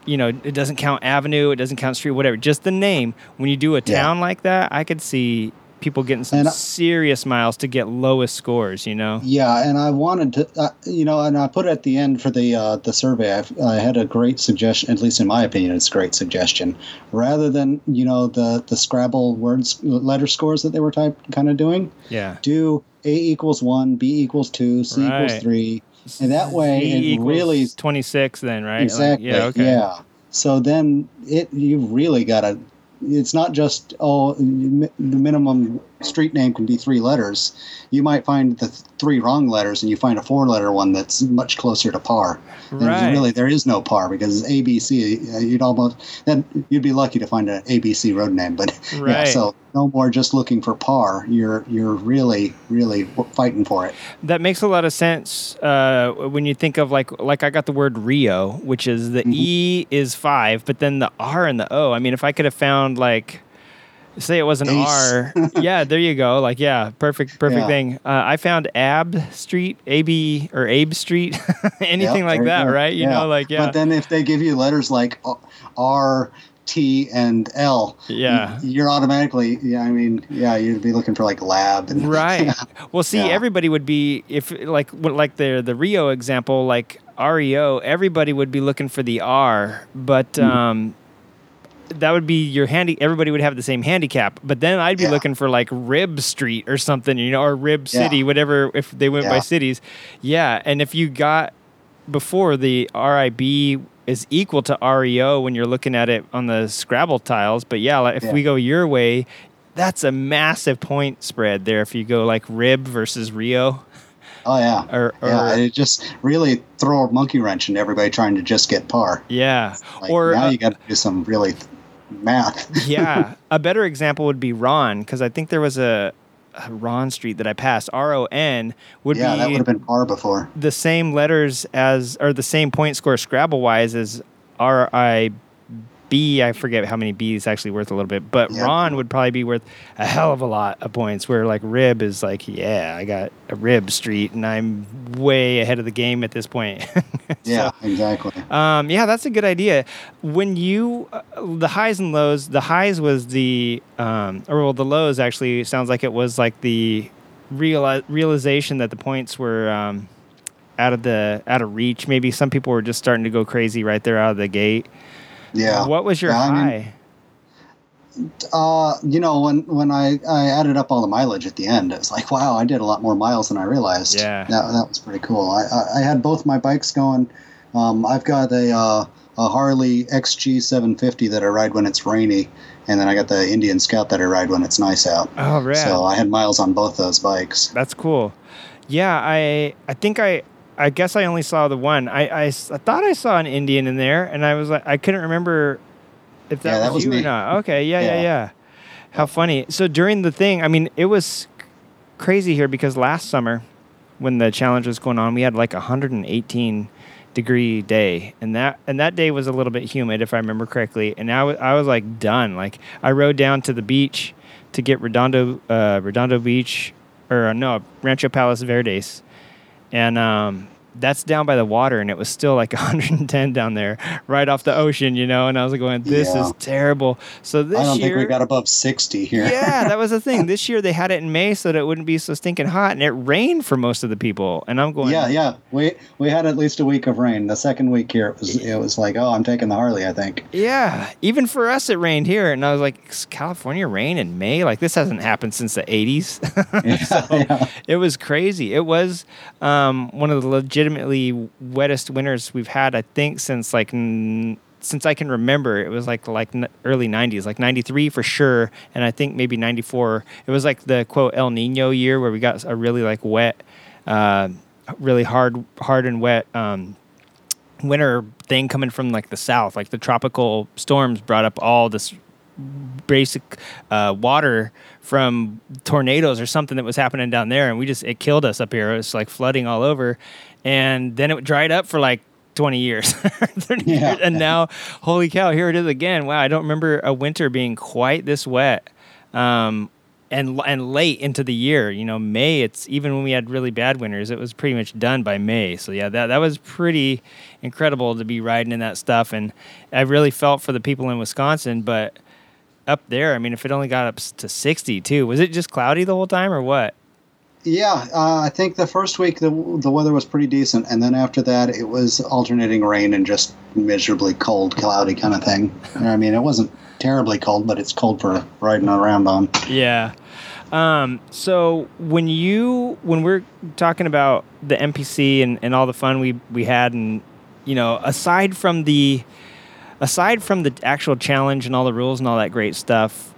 you know, it doesn't count avenue, it doesn't count street, whatever, just the name. When you do a Yeah. town like that, I could see people getting some I- serious miles to get lowest scores. You know? yeah, and I wanted to, uh, you know, and I put it at the end for the uh, the survey. I've, I had a great suggestion, at least in my opinion, it's a great suggestion. Rather than you know the the Scrabble words letter scores that they were type kind of doing, Yeah. do A equals one, B equals two, C Right. equals three, and that way Z it really 26 then, right? Like, exactly yeah. Okay. yeah. So then it you really got to. It's not just oh the minimum street name can be three letters, you might find the th- three wrong letters, and you find a four-letter one that's much closer to par. And Right. really, there is no par because ABC. uh, You'd almost then you'd be lucky to find an ABC road name, but yeah. So no more just looking for par. You're you're really really fighting for it. That makes a lot of sense uh, when you think of like like I got the word Rio, which is the E is five, but then the R and the O. I mean, if I could have found like say it was an Ace. R, yeah, there you go. Like yeah, perfect perfect Yeah. thing. Uh, I found Ab Street, AB or Abe Street, anything Yeah, like that, go. right? You know, like yeah, But then if they give you letters like R, T, and L, Yeah. you're automatically. Yeah, I mean, yeah, you'd be looking for like lab and right. Well, see, Yeah. everybody would be if like like the the Rio example, like REO, everybody would be looking for the R, but Mm-hmm. um, that would be your handy. Everybody would have the same handicap, but then I'd be Yeah. looking for like Rib Street or something, you know, or Rib Yeah. City, whatever. If they went by cities, yeah. And if you got before the RIB is equal to REO when you're looking at it on the Scrabble tiles, but yeah, like if Yeah. we go your way, that's a massive point spread there. If you go like Rib versus Rio, Oh yeah, or, or yeah. It just really throw a monkey wrench in everybody trying to just get par. yeah, Like, or now uh, you got to do some really math. yeah, a better example would be Ron because I think there was a, a Ron Street that I passed. R O N would yeah, that would have been R before. the same letters as or the same point score Scrabble wise as R I B. I forget how many B is actually worth a little bit, but Yeah. Ron would probably be worth a hell of a lot of points. Where like Rib is like, yeah, I got a Rib Street, and I'm way ahead of the game at this point. Yeah, exactly. Um, yeah, that's a good idea. When you uh, the highs and lows, the highs was the um, or well, the lows actually sounds like it was like the reali- realization that the points were um, out of the out of reach. Maybe some people were just starting to go crazy right there out of the gate. Yeah. What was your Yeah, I mean, high? Uh, you know, when when I, I added up all the mileage at the end, it was like, wow, I did a lot more miles than I realized. Yeah. that, that was pretty cool. I, I, I had both my bikes going. Um, I've got a uh, a Harley XG 750 that I ride when it's rainy, and then I got the Indian Scout that I ride when it's nice out. oh, rad. So I had miles on both those bikes. That's cool. Yeah, I I think I I guess I only saw the one. I I thought I saw an Indian in there, and I was like I couldn't remember if that, Yeah, was, that was you or not. Okay, yeah, yeah, yeah, Yeah. How funny. So during the thing, I mean, it was crazy here because last summer when the challenge was going on, we had like a 118 degree day, and that and that day was a little bit humid if I remember correctly. And I was I was like done. Like I rode down to the beach to get Redondo uh, Redondo Beach or uh, no Rancho Palos Verdes, and um, that's down by the water, and it was still like 110 down there, right off the ocean, you know. And I was like going, this Yeah. is terrible. So this I don't year, think we got above 60 here. yeah, that was the thing. This year they had it in May so that it wouldn't be so stinking hot, and it rained for most of the people. And I'm going, yeah, yeah. We we had at least a week of rain. The second week here, it was it was like, oh, I'm taking the Harley. I think. Yeah, even for us, it rained here, and I was like, "Is California rain in May? Like this hasn't happened since the '80s." so yeah. it was crazy. It was um, one of the legitimately wettest winters we've had, I think, since like n- since I can remember. It was like like early '90s, like '93 for sure, and I think maybe '94. It was like the quote El Nino year where we got a really like wet, uh, really hard, hard and wet. Um, winter thing coming from like the south like the tropical storms brought up all this basic uh, water from tornadoes or something that was happening down there and we just it killed us up here it was like flooding all over and then it dried up for like 20 years 30 Yeah. and now holy cow here it is again wow i don't remember a winter being quite this wet um, and and late into the year. You know, May. It's even when we had really bad winters, it was pretty much done by May. So yeah, that that was pretty incredible to be riding in that stuff, and I really felt for the people in Wisconsin. But up there, I mean, if it only got up to sixty too, was it just cloudy the whole time or what? Yeah, uh, I think the first week the the weather was pretty decent, and then after that it was alternating rain and just miserably cold, cloudy kind of thing. I mean, it wasn't terribly cold, but it's cold for riding around on. Yeah. Um, so when you when we're talking about the MPC and, and all the fun we we had and you know aside from the aside from the actual challenge and all the rules and all that great stuff,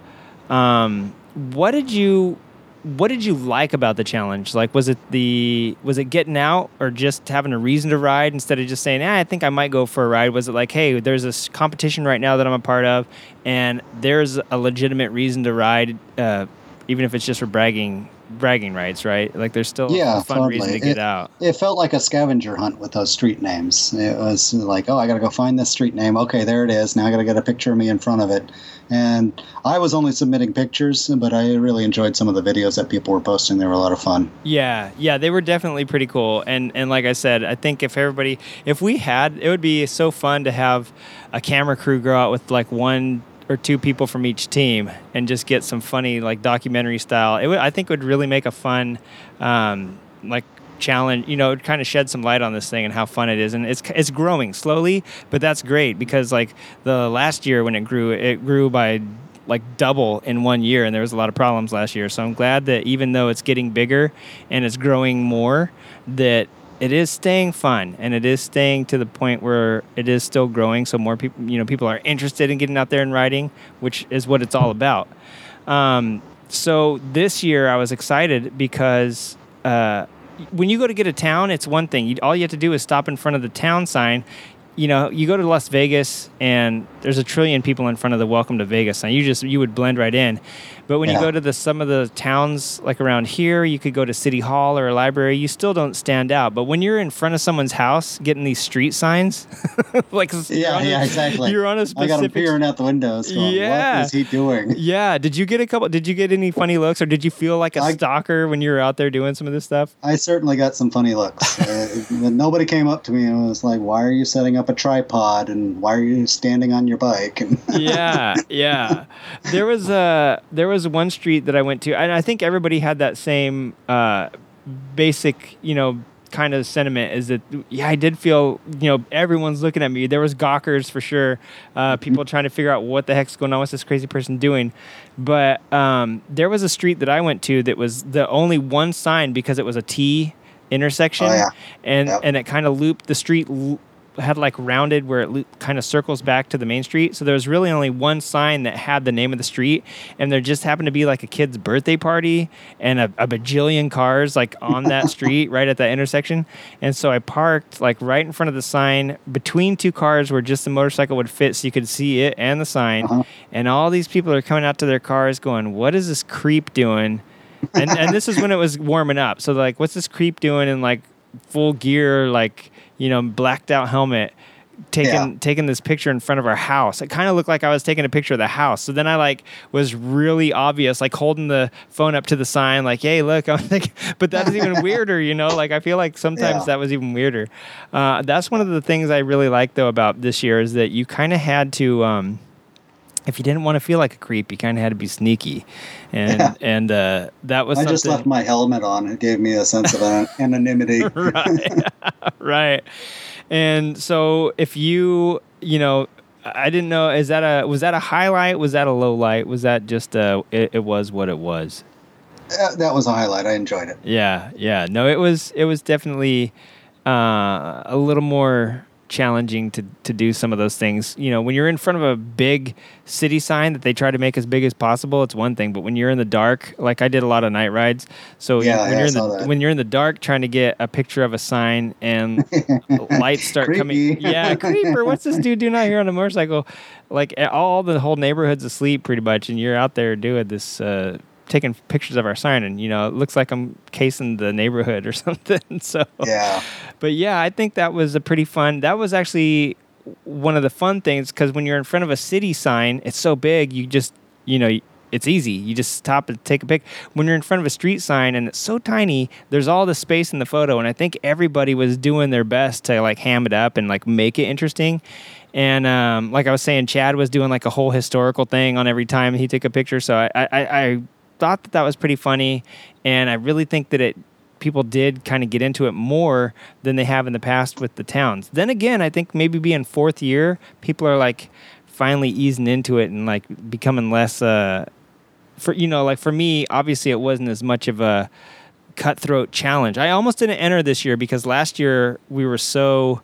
um, what did you what did you like about the challenge? Like, was it the was it getting out or just having a reason to ride instead of just saying, ah, I think I might go for a ride? Was it like, hey, there's this competition right now that I'm a part of, and there's a legitimate reason to ride, uh, even if it's just for bragging bragging rights, right? Like, there's still Yeah, a fun totally. reason to get It- out. It felt like a scavenger hunt with those street names. It was like, oh, I got to go find this street name. Okay, there it is. Now I got to get a picture of me in front of it. And I was only submitting pictures, but I really enjoyed some of the videos that people were posting. They were a lot of fun. Yeah, yeah, they were definitely pretty cool. And and like I said, I think if everybody, if we had, it would be so fun to have a camera crew go out with like one or two people from each team and just get some funny like documentary style. It would, I think, would really make a fun, um, like challenge. You know, kind of shed some light on this thing and how fun it is. And it's it's growing slowly, but that's great because like the last year when it grew, it grew by like double in one year and there was a lot of problems last year so i'm glad that even though it's getting bigger and it's growing more that it is staying fun and it is staying to the point where it is still growing so more people you know people are interested in getting out there and riding which is what it's all about. Um, so this year i was excited because uh, when you go to get a town it's one thing. You, all you have to do is stop in front of the town sign you know, you go to Las Vegas and there's a trillion people in front of the welcome to Vegas sign. You just you would blend right in. But when you go to the some of the towns like around here, you could go to City Hall or a library, you still don't stand out. But when you're in front of someone's house getting these street signs, like you're Yeah, a- exactly. You're on a I got him peering out the windows. Going, Yeah. What is he doing? Yeah, did you get a couple did you get any funny looks or did you feel like a I- stalker when you were out there doing some of this stuff? I certainly got some funny looks. uh, nobody came up to me and was like, "Why are you setting up a tripod?" and "Why are you standing on your bike?" And yeah, yeah. There was a there was one street that I went to, and I think everybody had that same uh, basic, you know, kind of sentiment. Is that yeah, I did feel you know everyone's looking at me. There was gawkers for sure, uh, people trying to figure out what the heck's going on. What's this crazy person doing? But um, there was a street that I went to that was the only one sign because it was a T intersection, Oh, yeah. and Yep. and it kind of looped the street. Had like rounded where it loop, kind of circles back to the main street. So there was really only one sign that had the name of the street, and there just happened to be like a kid's birthday party and a, a bajillion cars like on that street right at that intersection. And so I parked like right in front of the sign between two cars where just the motorcycle would fit, so you could see it and the sign. Uh-huh. And all these people are coming out to their cars, going, "What is this creep doing?" and and this is when it was warming up. So like, what's this creep doing in like full gear, like you know, blacked out helmet, taking Yeah. taking this picture in front of our house? It kind of looked like I was taking a picture of the house. So then I like was really obvious, like holding the phone up to the sign, like, "Hey, look!" I'm like, but that's even weirder, you know. Like I feel like sometimes Yeah. that was even weirder. Uh, that's one of the things I really like though about this year is that you kind of had to. Um, if you didn't want to feel like a creep, you kind of had to be sneaky, and Yeah. and uh, that was I something. just left my helmet on. It gave me a sense of an- anonymity. right right and so if you you know i didn't know is that a was that a highlight was that a low light was that just uh it, it was what it was Uh, that was a highlight. I enjoyed it. yeah yeah no it was it was definitely uh a little more challenging to to do some of those things. You know when you're in front of a big city sign that they try to make as big as possible it's one thing but when you're in the dark like i did a lot of night rides so Yeah, when yeah, you're I in saw the that. when you're in the dark trying to get a picture of a sign and lights start coming yeah creeper what's this dude doing out here on a motorcycle? Like all the whole neighborhood's asleep pretty much and you're out there doing this uh taking pictures of our sign and you know it looks like i'm casing the neighborhood or something so. Yeah. but yeah i think that was a pretty fun that was actually one of the fun things because when you're in front of a city sign it's so big you just you know it's easy. You just stop and take a pic. When you're in front of a street sign and it's so tiny there's all the space in the photo and i think everybody was doing their best to like ham it up and like make it interesting. And um, like i was saying chad was doing like a whole historical thing on every time he took a picture so i i, I thought that that was pretty funny and i really think that it people did kind of get into it more than they have in the past with the towns. Then again, I think maybe being fourth year, people are like finally easing into it and like becoming less uh for you know, like for me, obviously it wasn't as much of a cutthroat challenge. I almost didn't enter this year because last year we were so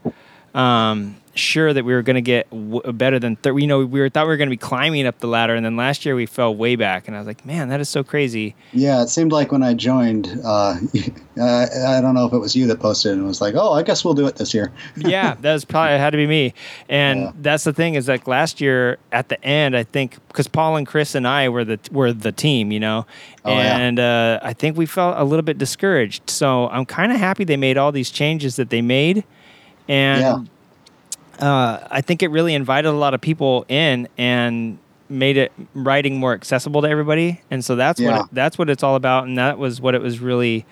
um sure that we were going to get w- better than third. You know, we were thought we were going to be climbing up the ladder, and then last year we fell way back, and I was like, man, that is so crazy. Yeah, it seemed like when I joined, uh, I, I don't know if it was you that posted and was like, "Oh, I guess we'll do it this year." yeah, that was probably it had to be me. And Yeah. that's the thing is like last year at the end, I think because Paul and Chris and I were the were the team, you know, Oh, yeah. and uh, I think we felt a little bit discouraged. So I'm kind of happy they made all these changes that they made, and Yeah. Uh, I think it really invited a lot of people in and made it riding more accessible to everybody. And so that's Yeah. what it, that's what it's all about. And that was what it was really,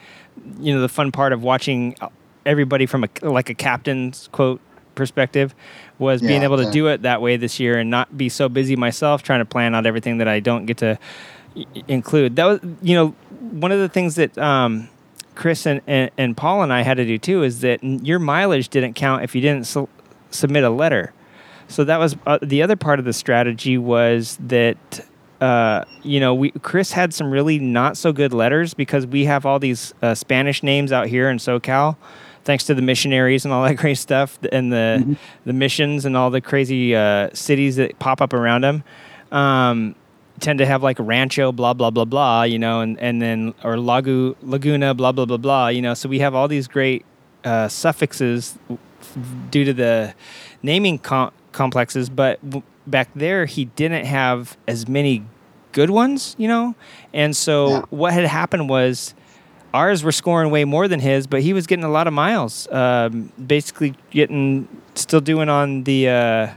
you know, the fun part of watching everybody from a like a captain's quote perspective was being Yeah, able to yeah. do it that way this year and not be so busy myself trying to plan out everything that I don't get to i- include. That was, you know, one of the things that um, Chris and, and, and Paul and I had to do too is that your mileage didn't count if you didn't submit a letter. So that was uh, the other part of the strategy was that uh, you know we Chris had some really not so good letters because we have all these uh, Spanish names out here in SoCal, thanks to the missionaries and all that great stuff and the the missions and all the crazy uh, cities that pop up around them. Um, tend to have like rancho blah blah blah blah you know and and then or lagu laguna blah blah blah blah you know so we have all these great uh, suffixes due to the naming com- complexes but w- back there he didn't have as many good ones you know? And so Yeah. what had happened was ours were scoring way more than his but he was getting a lot of miles um, basically getting still doing on the uh,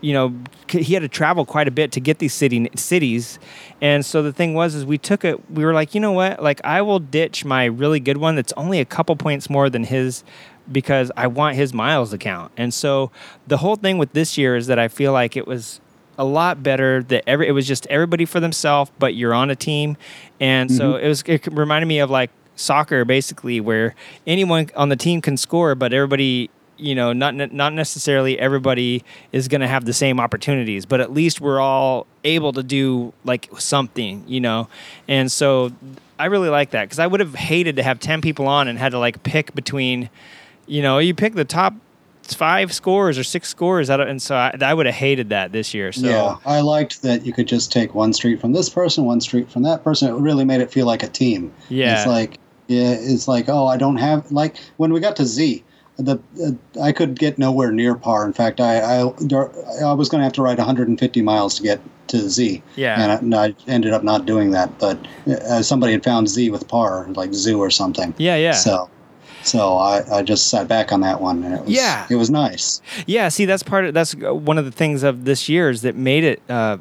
you know he had to travel quite a bit to get these city cities. And so the thing was is we took it we were like you know what? Like i will ditch my really good one that's only a couple points more than his because i want his miles to count and so the whole thing with this year is that i feel like it was a lot better that every it was just everybody for themselves but you're on a team. And so mm-hmm. it was it reminded me of like soccer basically where anyone on the team can score but everybody you know not ne- not necessarily everybody is going to have the same opportunities but at least we're all able to do like something you know? And so i really like that because i would have hated to have 10 people on and had to like pick between you know you pick the top five scores or six scores out of, and so I, I would have hated that this year so Yeah, I liked that you could just take one street from this person, one street from that person. It really made it feel like a team. Yeah. it's like yeah, it's like oh, I don't have like when we got to Z, the uh, I could get nowhere near par. In fact, I I, I was going to have to ride 150 miles to get to Z. Yeah. and I, and I ended up not doing that. But uh, somebody had found Z with par, like Zoo or something. yeah yeah So. So I, I just sat back on that one, and it was Yeah. it was nice. Yeah, see, that's part of that's one of the things of this year is that made it uh,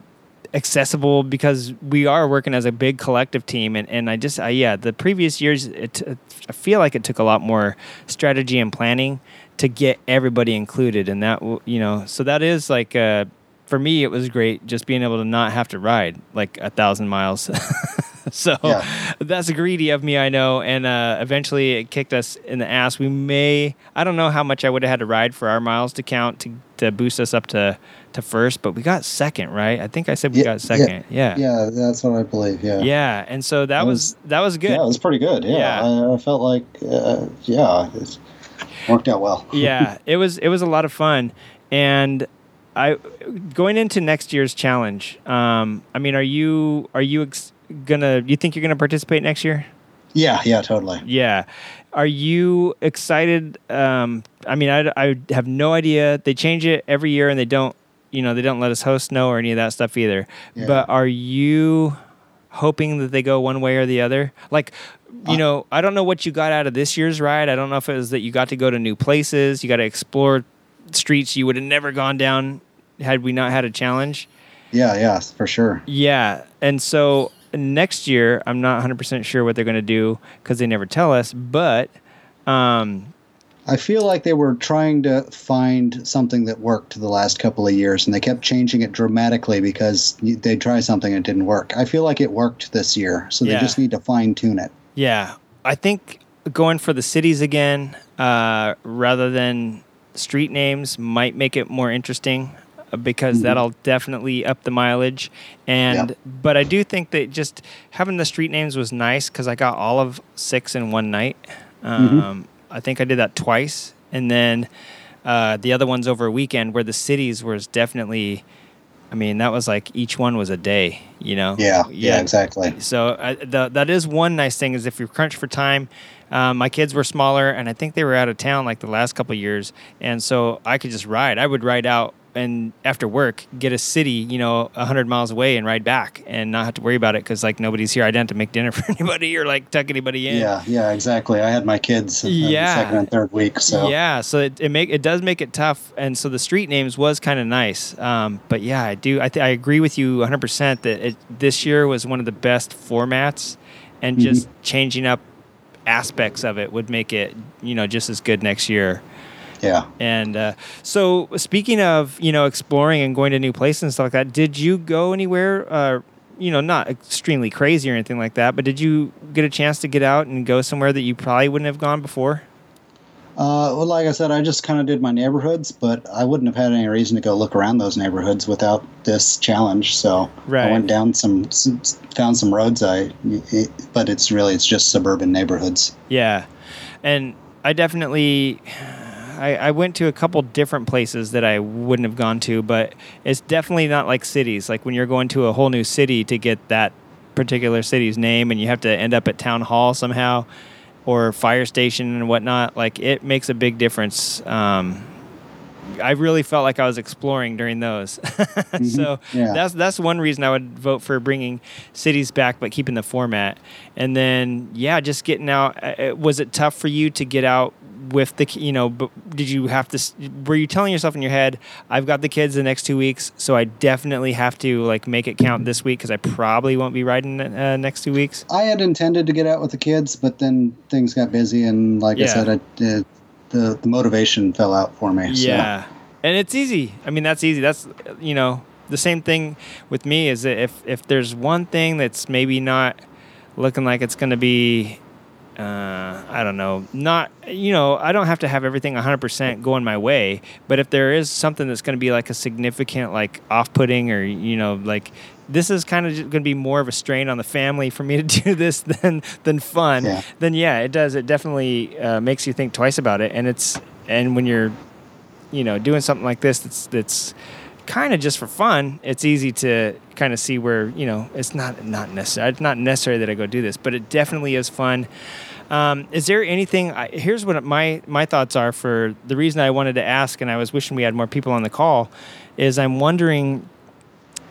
accessible because we are working as a big collective team, and and I just I, yeah, the previous years it, I feel like it took a lot more strategy and planning to get everybody included, and that you know, so that is like. Uh, for me, it was great just being able to not have to ride like a thousand miles. so Yeah. that's greedy of me, I know. And uh, eventually, it kicked us in the ass. We may, I don't know how much I would have had to ride for our miles to count to, to boost us up to, to first, but we got second, right? I think I said we Yeah, got second. Yeah. Yeah, that's what I believe. Yeah. Yeah. And so that, That was, that was good. Yeah, it was pretty good. Yeah, Yeah. I, I felt like, uh, yeah, it worked out well. yeah, it was it was a lot of fun, and I going into next year's challenge. Um, I mean, are you are you ex- gonna? You think you're gonna participate next year? Yeah, yeah, totally. Yeah. Are you excited? Um, I mean, I, I have no idea. They change it every year, and they don't, you know, they don't let us host no or any of that stuff either. Yeah. But are you hoping that they go one way or the other? Like, you know, I don't know what you got out of this year's ride. I don't know if it was that you got to go to new places, you got to explore streets you would have never gone down had we not had a challenge. Yeah, yeah, for sure. Yeah. And so next year, I'm not 100% sure what they're going to do because they never tell us. But um, I feel like they were trying to find something that worked the last couple of years, and they kept changing it dramatically because they'd try something and it didn't work. I feel like it worked this year, so they just need to fine tune it. yeah, I think going for the cities again uh, rather than street names might make it more interesting uh, because that'll definitely up the mileage. And Yeah. but I do think that just having the street names was nice because I got all of six in one night. Um, I think I did that twice, and then uh, the other ones over a weekend, where the cities was definitely. I mean, that was like each one was a day, you know. Yeah, yeah, exactly. So uh, the, that is one nice thing is if you're crunched for time. Um, my kids were smaller, and I think they were out of town like the last couple of years, and so I could just ride. I would ride out and after work get a city, you know, hundred miles away and ride back, and not have to worry about it because like nobody's here. I didn't have to make dinner for anybody or like tuck anybody in. Yeah, yeah, exactly. I had my kids Yeah. the second and third week, so Yeah, so it, it make it does make it tough, and so the street names was kind of nice. Um, but yeah, I do I th- I agree with you 100 percent that it, this year was one of the best formats, and Mhm. just changing up aspects of it would make it you know just as good next year. yeah. And uh, so, speaking of you know exploring and going to new places and stuff like that, did you go anywhere? Uh, you know, not extremely crazy or anything like that, but did you get a chance to get out and go somewhere that you probably wouldn't have gone before? Uh, well, like I said, I just kind of did my neighborhoods, but I wouldn't have had any reason to go look around those neighborhoods without this challenge. So Right. I went down some, some, found some roads. I, it, but it's really it's just suburban neighborhoods. Yeah, and I definitely, I, I went to a couple different places that I wouldn't have gone to, but it's definitely not like cities. Like when you're going to a whole new city to get that particular city's name, and you have to end up at town hall somehow, or fire station and whatnot. Like it makes a big difference. Um, I really felt like I was exploring during those. so Yeah. that's that's one reason I would vote for bringing cities back, but keeping the format. And then yeah, just getting out. uh, uh, Was it tough for you to get out with the you know? But did you have to? Were you telling yourself in your head, "I've got the kids the next two weeks, so I definitely have to like make it count this week because I probably won't be riding uh, next two weeks." I had intended to get out with the kids, but then things got busy, and like I said, I did, the the motivation fell out for me. Yeah, and it's easy. I mean, that's easy. That's you know the same thing with me. Is that if if there's one thing that's maybe not looking like it's going to be, uh, I don't know, not you know, I don't have to have everything 100% going my way. But if there is something that's going to be like a significant like off-putting or you know like. This is kind of going to be more of a strain on the family for me to do this than than fun. Yeah. Then yeah, it does. It definitely uh, makes you think twice about it. And it's and when you're you know doing something like this that's that's kind of just for fun it's easy to kind of see where you know it's not not necessary it's not necessary that i go do this but it definitely is fun um, is there anything I, here's what my my thoughts are for the reason i wanted to ask and i was wishing we had more people on the call is i'm wondering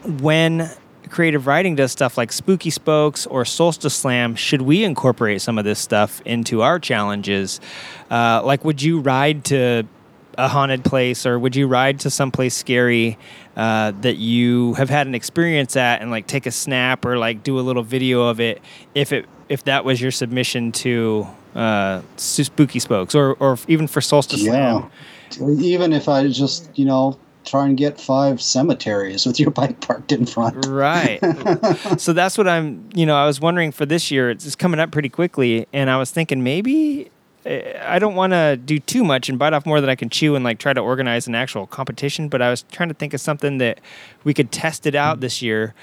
when creative riding does stuff like spooky spokes or solstice slam should we incorporate some of this stuff into our challenges uh, like would you ride to a haunted place or would you ride to someplace scary uh, that you have had an experience at and like take a snap or like do a little video of it if it if that was your submission to uh, spooky spokes or or even for solstice Yeah. slam Even if I just, you know, try and get five cemeteries with your bike parked in front. Right. so that's what I'm, you know, I was wondering for this year, it's, coming up pretty quickly. And I was thinking maybe eh, I don't want to do too much and bite off more than I can chew and like try to organize an actual competition. But I was trying to think of something that we could test it out this year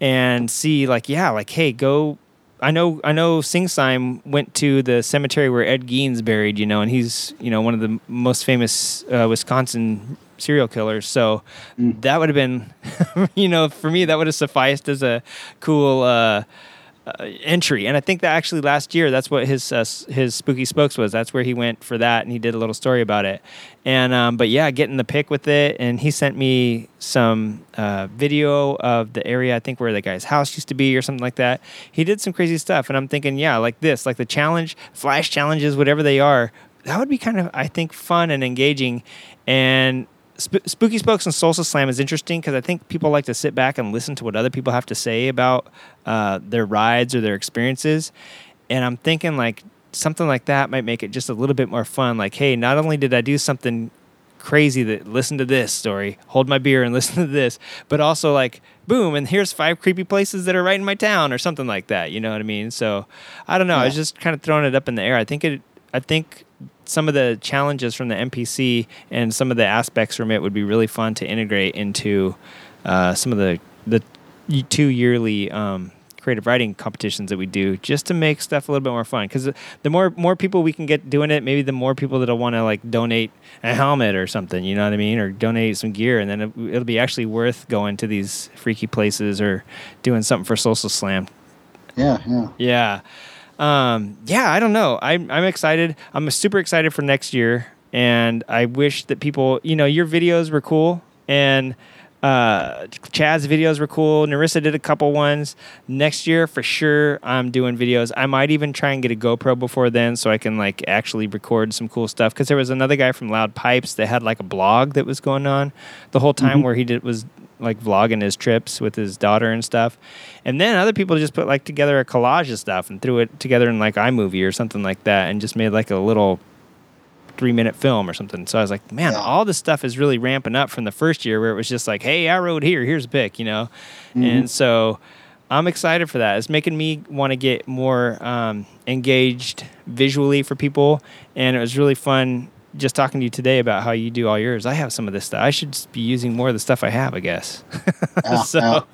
and see, like, yeah, like, hey, go. I know, I know. Sing Singsime went to the cemetery where Ed Gein's buried, you know, and he's, you know, one of the most famous uh, Wisconsin serial killers. So that would have been, you know, for me, that would have sufficed as a cool uh, uh, entry. And I think that actually last year, that's what his uh, his spooky spokes was. That's where he went for that, and he did a little story about it. And um, but yeah, getting the pick with it, and he sent me some uh, video of the area I think where the guy's house used to be or something like that. He did some crazy stuff, and I'm thinking, yeah, like this, like the challenge, flash challenges, whatever they are. That would be kind of, I think, fun and engaging. And Sp- Spooky Spokes and Solstice Slam is interesting because I think people like to sit back and listen to what other people have to say about uh, their rides or their experiences. And I'm thinking like something like that might make it just a little bit more fun. Like, hey, not only did I do something crazy that listen to this story, hold my beer and listen to this, but also like, boom, and here's five creepy places that are right in my town or something like that. You know what I mean? So I don't know. I was just kind of throwing it up in the air. I think it. I think some of the challenges from the MPC and some of the aspects from it would be really fun to integrate into uh, some of the the two yearly um, creative riding competitions that we do, just to make stuff a little bit more fun. Because the more more people we can get doing it, maybe the more people that'll want to like donate a helmet or something. You know what I mean? Or donate some gear, and then it, it'll be actually worth going to these freaky places or doing something for Solstice Slam. Yeah, yeah. Yeah. Um, yeah, I don't know. I'm I'm excited. I'm super excited for next year, and I wish that people, you know, your videos were cool, and uh, Chad's videos were cool. Narissa did a couple ones. Next year, for sure, I'm doing videos. I might even try and get a GoPro before then, so I can like actually record some cool stuff. Because there was another guy from Loud Pipes that had like a blog that was going on the whole time, Mhm. where he did was like vlogging his trips with his daughter and stuff. And then other people just put like together a collage of stuff and threw it together in like iMovie or something like that and just made like a little three minute film or something. So I was like, man, all this stuff is really ramping up from the first year where it was just like, hey, I rode here, here's a pic, you know? And so I'm excited for that. It's making me want to get more um, engaged visually for people. And it was really fun just talking to you today about how you do all yours. I have some of this stuff. I should be using more of the stuff I have, I guess. Yeah, so,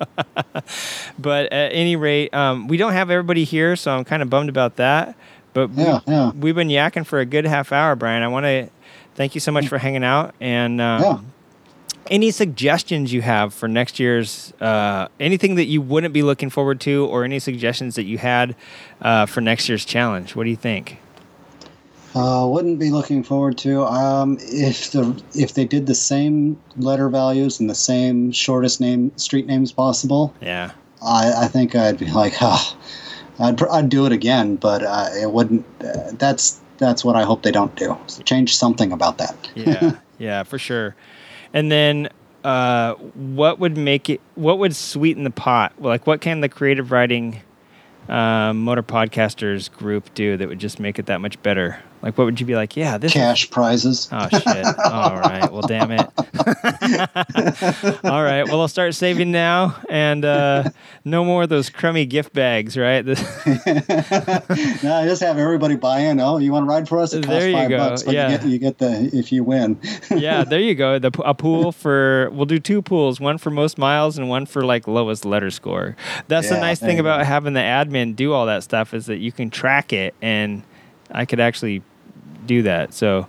but at any rate, um, we don't have everybody here, so I'm kind of bummed about that. But we, Yeah, yeah. we've been yakking for a good half hour, Brian. I want to thank you so much for hanging out and. Um, Yeah. Any suggestions you have for next year's uh, anything that you wouldn't be looking forward to, or any suggestions that you had uh, for next year's challenge? What do you think? Uh, wouldn't be looking forward to um, if the if they did the same letter values and the same shortest name street names possible. Yeah. I, I think I'd be like, oh, I'd pr- I'd do it again, but uh, it wouldn't. Uh, that's that's what I hope they don't do. Change something about that. yeah, yeah, for sure. And then, uh, what would make it? What would sweeten the pot? Like, what can the creative riding uh, motor podcasters group do that would just make it that much better? Like, what would you be like? Yeah, this is- Cash prizes. Oh shit! All right. Well, damn it. All right. Well, I'll start saving now, and uh, no more of those crummy gift bags. Right. No, I just have everybody buy in. Oh, you want to ride for us? It costs There you five go, bucks, but yeah. you get you get the if you win. yeah, there you go. The a pool for we'll do two pools, one for most miles and one for like lowest letter score. That's the nice thing you go. about having the admin do all that stuff is that you can track it and I could actually do that. So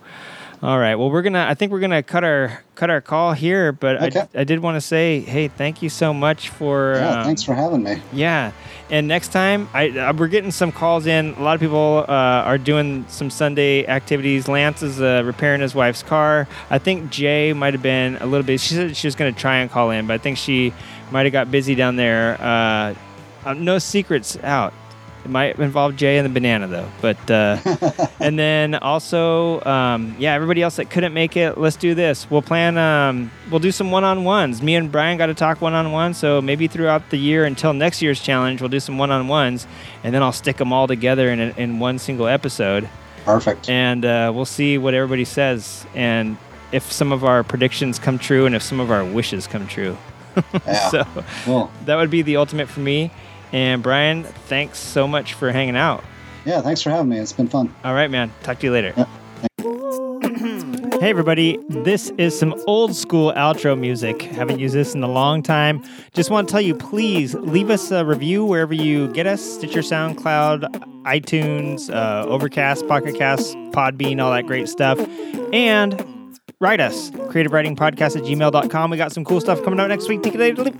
all right. Well, we're gonna. I think we're gonna cut our cut our call here. But Okay. I, I did want to say, hey, thank you so much for. yeah, um, thanks for having me. yeah, and next time, I uh, we're getting some calls in. A lot of people uh, are doing some Sunday activities. Lance is uh, repairing his wife's car. I think Jay might have been a little bit. She said she was to try and call in, but I think she might have got busy down there. Uh, uh, no secrets out. It might involve Jay and the banana though, but uh, and then also, um, yeah, everybody else that couldn't make it, let's do this. We'll plan. Um, we'll do some one-on-ones. Me and Brian got to talk one-on-one, so maybe throughout the year until next year's challenge, we'll do some one-on-ones, and then I'll stick them all together in a, in one single episode, Perfect. and uh, we'll see what everybody says and if some of our predictions come true and if some of our wishes come true. Yeah. so Cool. that would be the ultimate for me. And Brian, thanks so much for hanging out. Yeah, thanks for having me. It's been fun. All right, man. Talk to you later. Hey, everybody. This is some old school outro music. Haven't used this in a long time. Just want to tell you please leave us a review wherever you get us Stitcher, SoundCloud, iTunes, uh, Overcast, Pocket Cast, Podbean, all that great stuff. And write us creative riding podcast at gmail.com. We got some cool stuff coming out next week. Take it later.